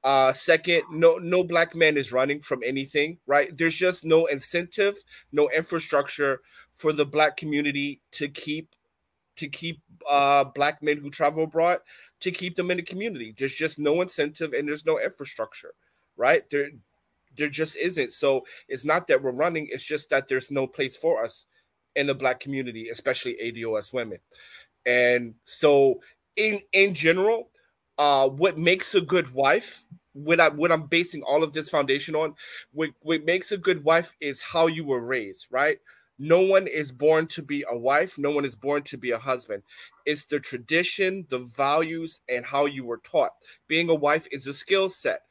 uh second no no black man is running from anything right there's just no incentive no infrastructure for the black community to keep to keep uh black men who travel abroad to keep them in the community. There's just no incentive and there's no infrastructure, right? There, there just isn't. So it's not that we're running, it's just that there's no place for us in the black community, especially ADOS women. And so in in general, uh, what makes a good wife what I what I'm basing all of this foundation on, what, what makes a good wife is how you were raised, right? No one is born to be a wife, no one is born to be a husband. It's the tradition, the values, and how you were taught. Being a wife is a skill set.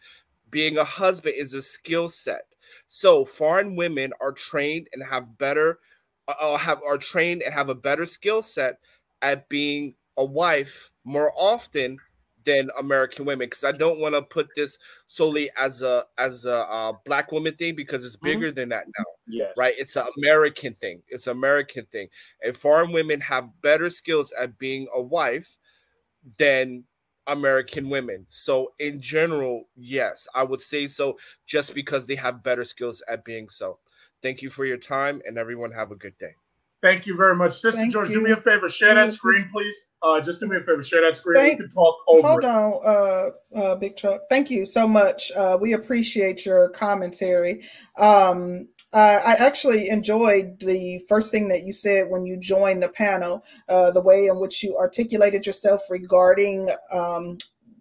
Being a husband is a skill set. So foreign women are trained and have better uh, uh have are trained and have a better skill set at being a wife more often than American women because I don't want to put this solely as a as a uh, black woman thing because it's mm-hmm. bigger mm-hmm. than that now. Yes. Right? It's an American thing. It's an American thing. And foreign women have better skills at being a wife than American women. So in general, yes, I would say so just because they have better skills at being so. Thank you for your time and everyone have a good day. Thank you very much, Sister Thank George. You. Do me a favor, share that screen, please. Uh, just do me a favor, share that screen. Thank, we can talk over. Hold it. on, uh, uh, Big Truck. Thank you so much. Uh, we appreciate your commentary. Um, I actually enjoyed the first thing that you said when you joined the panel, uh, the way in which you articulated yourself regarding um,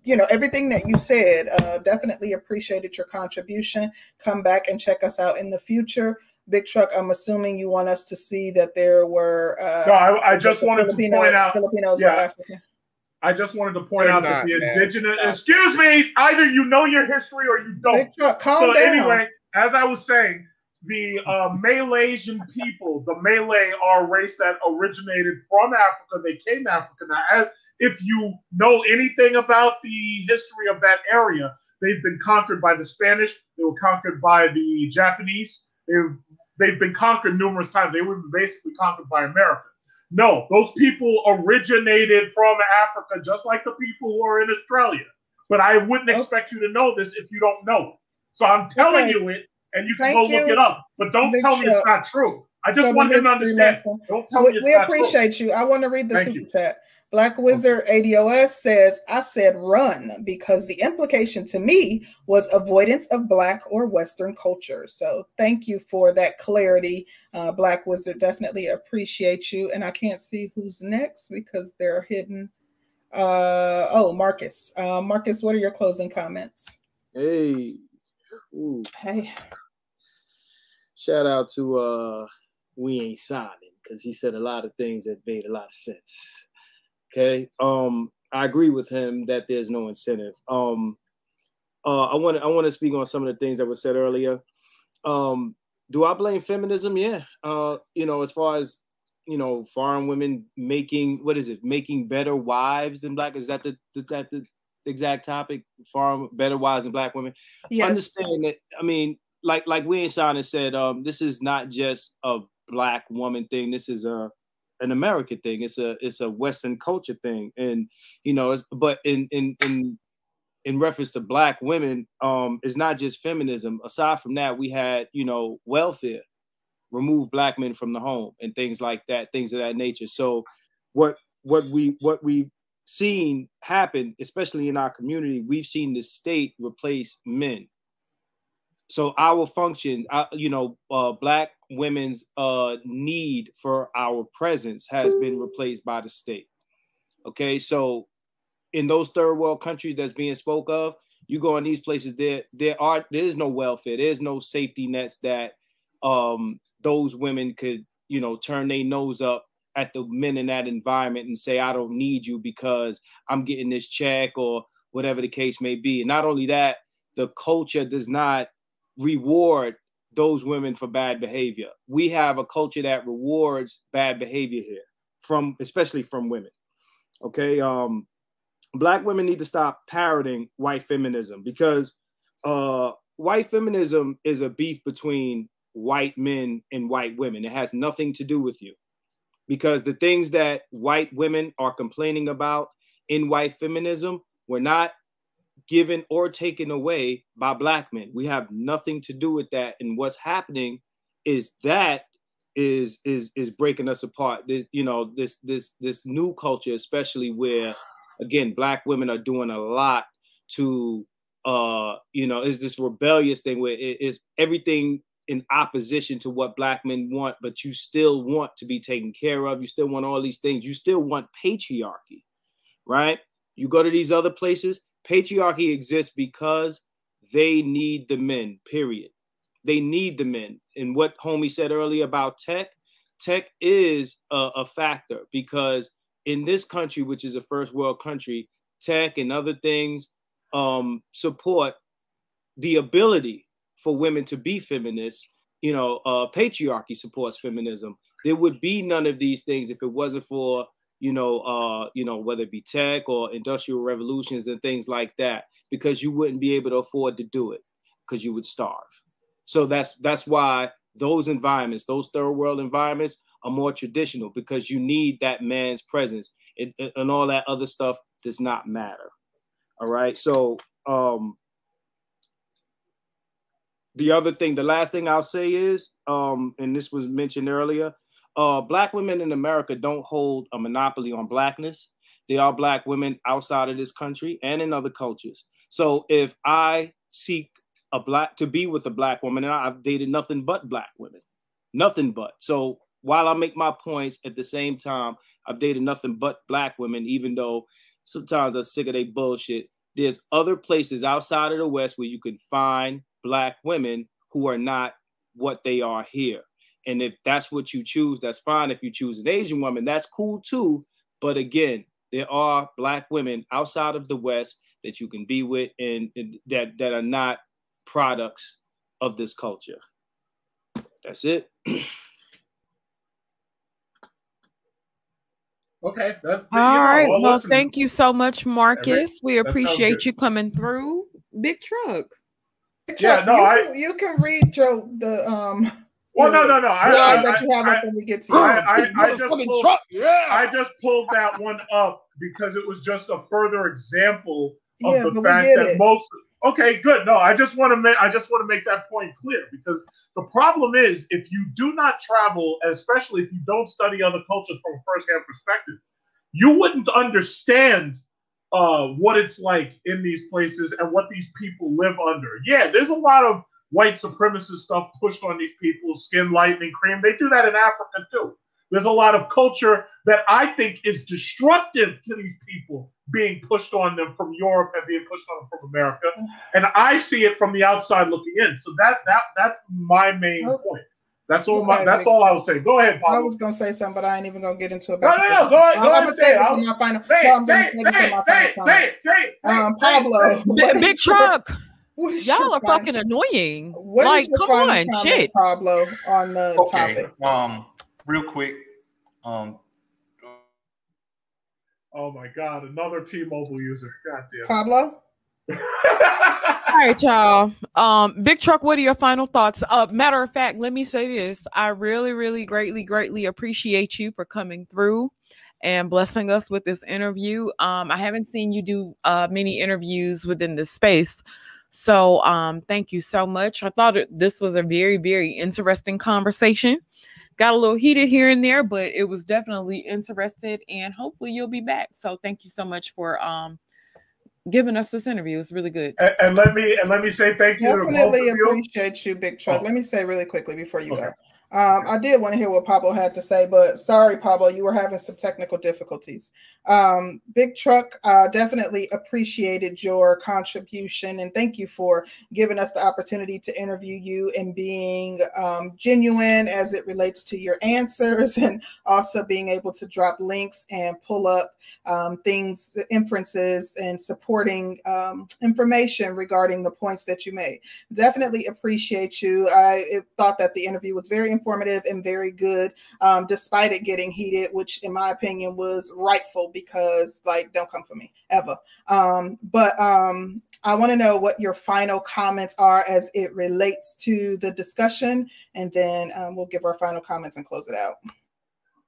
you know everything that you said uh, definitely appreciated your contribution come back and check us out in the future Big Truck, I'm assuming you want us to see that there were. Uh, no, I, I just wanted Filipino, to point out Filipinos yeah, African. I just wanted to point They're out not, that the indigenous. Stop. Excuse me. Either you know your history or you don't. Big Truck, calm so down. anyway, as I was saying, the uh, Malaysian people, the Malay, are a race that originated from Africa. They came to Africa. Now, as, if you know anything about the history of that area, they've been conquered by the Spanish. They were conquered by the Japanese. They've they've been conquered numerous times. They were basically conquered by America. No, those people originated from Africa, just like the people who are in Australia. But I wouldn't okay. expect you to know this if you don't know it. So I'm telling okay. you it, and you can Thank go you. look it up. But don't Big tell me it's not true. I just want them to understand. Lesson. Don't tell we, me it's not true. we appreciate you. I want to read the Thank super you. chat. Black Wizard ADOS says, I said run because the implication to me was avoidance of Black or Western culture. So thank you for that clarity. Uh, Black Wizard definitely appreciate you. And I can't see who's next because they're hidden. Uh, oh, Marcus. Uh, Marcus, what are your closing comments? Hey. Ooh. Hey. Shout out to uh, We Ain't Signing because he said a lot of things that made a lot of sense. Okay. Um, I agree with him that there's no incentive. Um, uh, I want to I want to speak on some of the things that were said earlier. Um, do I blame feminism? Yeah. Uh, you know, as far as you know, foreign women making what is it, making better wives than black? Is that the, the that the exact topic? Foreign better wives than black women. Yeah. Understand that. I mean, like like we and Sean said, um, this is not just a black woman thing. This is a an American thing. It's a it's a Western culture thing, and you know, it's but in in in in reference to black women, um, it's not just feminism. Aside from that, we had you know welfare, remove black men from the home, and things like that, things of that nature. So, what what we what we've seen happen, especially in our community, we've seen the state replace men so our function uh, you know uh, black women's uh, need for our presence has been replaced by the state. Okay so in those third world countries that's being spoke of you go in these places there there are there is no welfare there's no safety nets that um those women could you know turn their nose up at the men in that environment and say i don't need you because i'm getting this check or whatever the case may be. And not only that the culture does not reward those women for bad behavior. We have a culture that rewards bad behavior here from especially from women. Okay, um black women need to stop parroting white feminism because uh white feminism is a beef between white men and white women. It has nothing to do with you. Because the things that white women are complaining about in white feminism were not given or taken away by black men. We have nothing to do with that. And what's happening is that is is is breaking us apart. You know, this this this new culture, especially where again black women are doing a lot to uh you know is this rebellious thing where it is everything in opposition to what black men want but you still want to be taken care of you still want all these things you still want patriarchy right You go to these other places, patriarchy exists because they need the men, period. They need the men. And what homie said earlier about tech, tech is a, a factor because in this country, which is a first world country, tech and other things um, support the ability for women to be feminists. You know, uh, patriarchy supports feminism. There would be none of these things if it wasn't for you know, uh, you know, whether it be tech or industrial revolutions and things like that, because you wouldn't be able to afford to do it because you would starve. So that's that's why those environments, those third world environments, are more traditional because you need that man's presence, and, and all that other stuff does not matter. All right. So um, the other thing, the last thing I'll say is, um, and this was mentioned earlier, uh, black women in America don't hold a monopoly on blackness. They are black women outside of this country and in other cultures. So if I seek a black to be with a black woman, and I've dated nothing but black women, nothing but. So while I make my points at the same time, I've dated nothing but black women, even though sometimes I'm sick of their bullshit. There's other places outside of the West where you can find black women who are not what they are here. And if that's what you choose, that's fine. If you choose an Asian woman, that's cool too. But again, there are black women outside of the West that you can be with and, and that that are not products of this culture. That's it. Okay. That, All right. Well, well thank you so much, Marcus. Every, we appreciate you coming through. Big truck. Big truck. Yeah, no, you, I, you can read Joe the um well, no, no, no. I, I, that you have I, up when we get to I, I, I, just pulled, yeah. I just pulled that one up because it was just a further example of yeah, the fact that it. most. Okay, good. No, I just want to make I just want to make that point clear because the problem is if you do not travel, especially if you don't study other cultures from a first-hand perspective, you wouldn't understand uh, what it's like in these places and what these people live under. Yeah, there's a lot of white supremacist stuff pushed on these people, skin lightening cream. They do that in Africa too. There's a lot of culture that I think is destructive to these people being pushed on them from Europe and being pushed on them from America. And I see it from the outside looking in. So that that that's my main okay. point. That's all. My, that's all I was saying. Go ahead, Pablo. I was gonna say something, but I ain't even gonna get into it. No, no, no. Go ahead. Go ahead. Say it. I'm my final. Say it. Say it. Say it. Say it. Say it. Um, Pablo. Big truck. Y'all are fucking annoying. What like, come on, shit, Pablo, on the okay. topic. Um, real quick. Um. Oh my God! Another T-Mobile user. God damn. Pablo. All right, y'all. Um, Big Truck, what are your final thoughts? Uh, matter of fact, let me say this. I really, really greatly, greatly appreciate you for coming through and blessing us with this interview. Um, I haven't seen you do uh, many interviews within this space. So um, thank you so much. I thought it, this was a very, very interesting conversation. Got a little heated here and there, but it was definitely interested, and hopefully you'll be back. So thank you so much for um, giving us this interview. It's really good. And, and, let me and let me say thank you. Definitely appreciate you, Big Truck. Oh. Let me say really quickly before you okay. go. Um, I did want to hear what Pablo had to say, but sorry, Pablo, you were having some technical difficulties. Um, Big Truck uh, definitely appreciated your contribution and thank you for giving us the opportunity to interview you and being um, genuine as it relates to your answers and also being able to drop links and pull up um, things, inferences, and supporting um, information regarding the points that you made. Definitely appreciate you. I thought that the interview was very informative and very good, um, despite it getting heated, which in my opinion was rightful because like don't come for me ever. Um, but um, I want to know what your final comments are as it relates to the discussion, and then um, we'll give our final comments and close it out.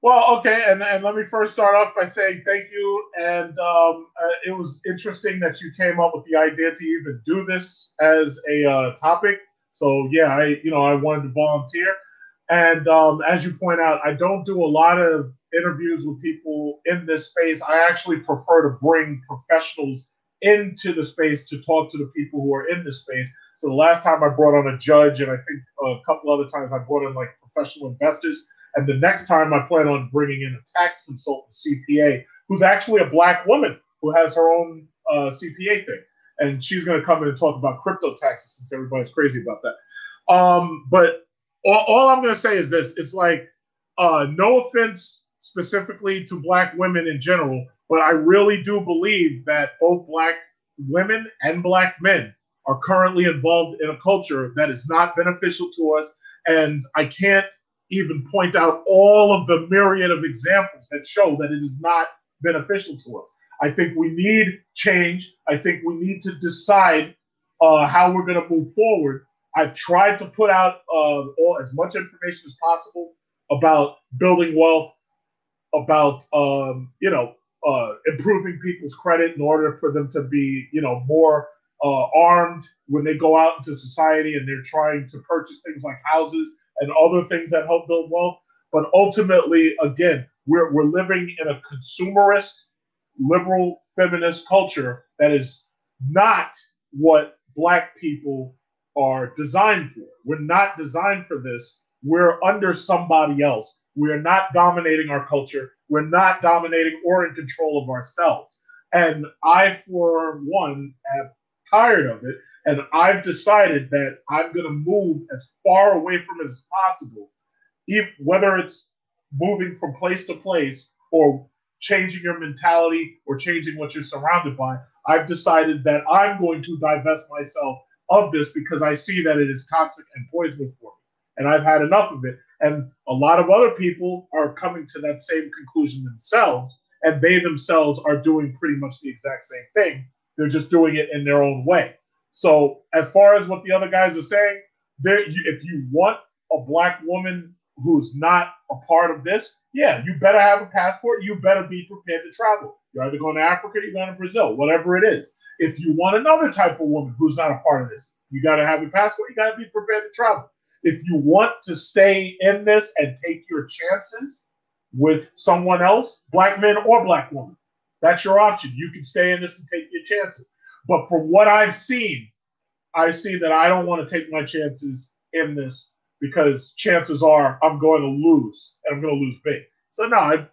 Well, okay, and, and let me first start off by saying thank you. And um, uh, it was interesting that you came up with the idea to even do this as a uh, topic. So yeah, I you know I wanted to volunteer. And um, as you point out, I don't do a lot of interviews with people in this space. I actually prefer to bring professionals into the space to talk to the people who are in the space. So the last time I brought on a judge, and I think a couple other times I brought in like professional investors. And the next time I plan on bringing in a tax consultant, CPA, who's actually a black woman who has her own uh, CPA thing, and she's going to come in and talk about crypto taxes since everybody's crazy about that. Um, but all, all I'm going to say is this: it's like uh, no offense specifically to black women in general, but I really do believe that both black women and black men are currently involved in a culture that is not beneficial to us. And I can't even point out all of the myriad of examples that show that it is not beneficial to us. I think we need change. I think we need to decide uh, how we're going to move forward. I've tried to put out uh, all, as much information as possible about building wealth, about um, you know uh, improving people's credit in order for them to be you know more uh, armed when they go out into society and they're trying to purchase things like houses and other things that help build wealth. But ultimately, again, we're, we're living in a consumerist, liberal, feminist culture that is not what Black people are designed for. We're not designed for this. We're under somebody else. We're not dominating our culture. We're not dominating or in control of ourselves. And I, for one, am tired of it. And I've decided that I'm going to move as far away from it as possible, if, whether it's moving from place to place or changing your mentality or changing what you're surrounded by. I've decided that I'm going to divest myself of this because I see that it is toxic and poisonous for me. And I've had enough of it. And a lot of other people are coming to that same conclusion themselves. And they themselves are doing pretty much the exact same thing. They're just doing it in their own way. So, as far as what the other guys are saying, there, if you want a black woman who's not a part of this, yeah, you better have a passport. You better be prepared to travel. You're either going to Africa, you're going to Brazil, whatever it is. If you want another type of woman who's not a part of this, you got to have a passport. You got to be prepared to travel. If you want to stay in this and take your chances with someone else, black men or black woman, that's your option. You can stay in this and take your chances. But from what I've seen, I see that I don't want to take my chances in this because chances are I'm going to lose and I'm going to lose big. So no, I,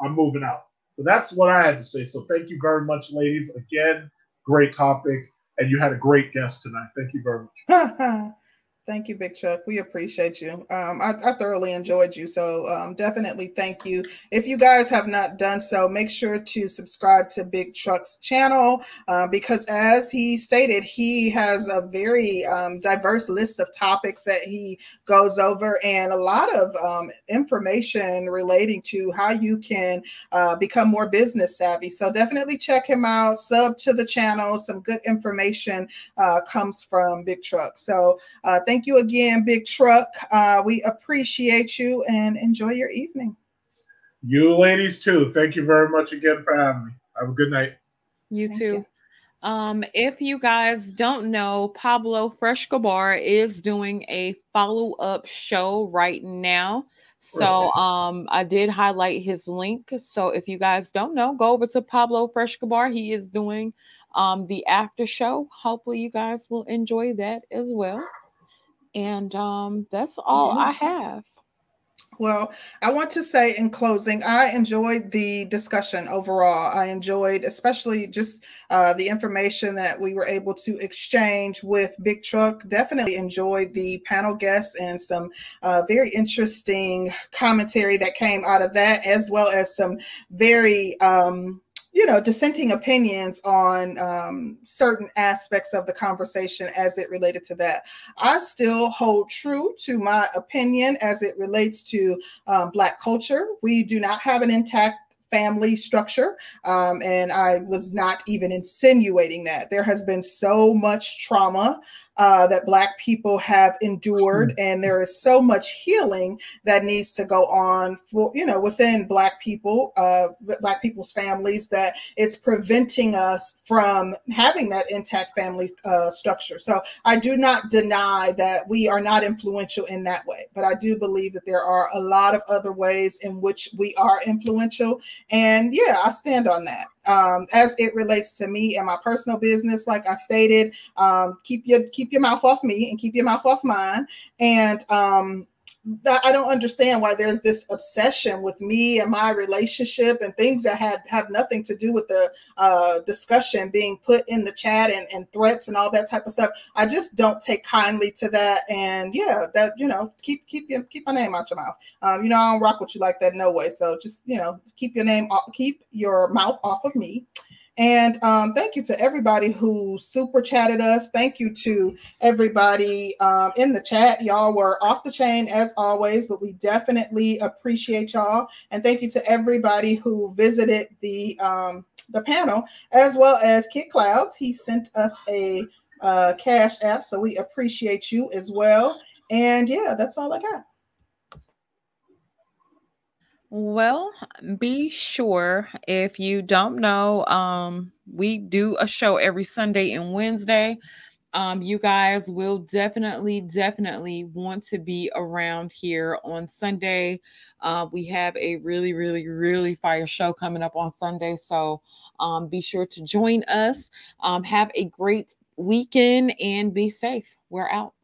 I'm moving out. So that's what I had to say. So thank you very much, ladies. Again, great topic, and you had a great guest tonight. Thank you very much. Thank you, Big Truck. We appreciate you. Um, I, I, thoroughly enjoyed you. So um, definitely thank you. If you guys have not done so, make sure to subscribe to Big Truck's channel uh, because, as he stated, he has a very um, diverse list of topics that he goes over and a lot of um, information relating to how you can uh, become more business savvy. So definitely check him out. Sub to the channel. Some good information uh, comes from Big Truck. So uh, thank Thank you again, Big Truck. Uh, we appreciate you and enjoy your evening. You ladies too. Thank you very much again for having me. Have a good night. You Thank too. You. Um, if you guys don't know, Pablo Frescobar is doing a follow-up show right now. So um I did highlight his link. So if you guys don't know, go over to Pablo Frescobar. He is doing um the after show. Hopefully you guys will enjoy that as well. And um, that's all I have. Well, I want to say in closing, I enjoyed the discussion overall. I enjoyed, especially just uh, the information that we were able to exchange with Big Truck. Definitely enjoyed the panel guests and some uh, very interesting commentary that came out of that, as well as some very um, you know, dissenting opinions on um, certain aspects of the conversation as it related to that. I still hold true to my opinion as it relates to um, Black culture. We do not have an intact family structure. Um, and I was not even insinuating that. There has been so much trauma uh, that Black people have endured, hmm. and there is so much healing that needs to go on for you know within Black people, uh, Black people's families that it's preventing us from having that intact family uh, structure. So I do not deny that we are not influential in that way, but I do believe that there are a lot of other ways in which we are influential, and yeah, I stand on that um, as it relates to me and my personal business. Like I stated, um, keep your keep your mouth off me and keep your mouth off mine. And um, I don't understand why there's this obsession with me and my relationship and things that had have nothing to do with the uh, discussion being put in the chat and, and threats and all that type of stuff. I just don't take kindly to that. And yeah, that you know, keep keep your keep my name out your mouth. Um, you know, I don't rock with you like that, no way. So just you know, keep your name keep your mouth off of me. And um, thank you to everybody who super chatted us. Thank you to everybody um, in the chat. Y'all were off the chain as always, but we definitely appreciate y'all. And thank you to everybody who visited the um, the panel, as well as Kid Clouds. He sent us a uh, cash app, so we appreciate you as well. And yeah, that's all I got. Well, be sure if you don't know, um, we do a show every Sunday and Wednesday. Um, you guys will definitely, definitely want to be around here on Sunday. Uh, we have a really, really, really fire show coming up on Sunday. So um, be sure to join us. Um, have a great weekend and be safe. We're out.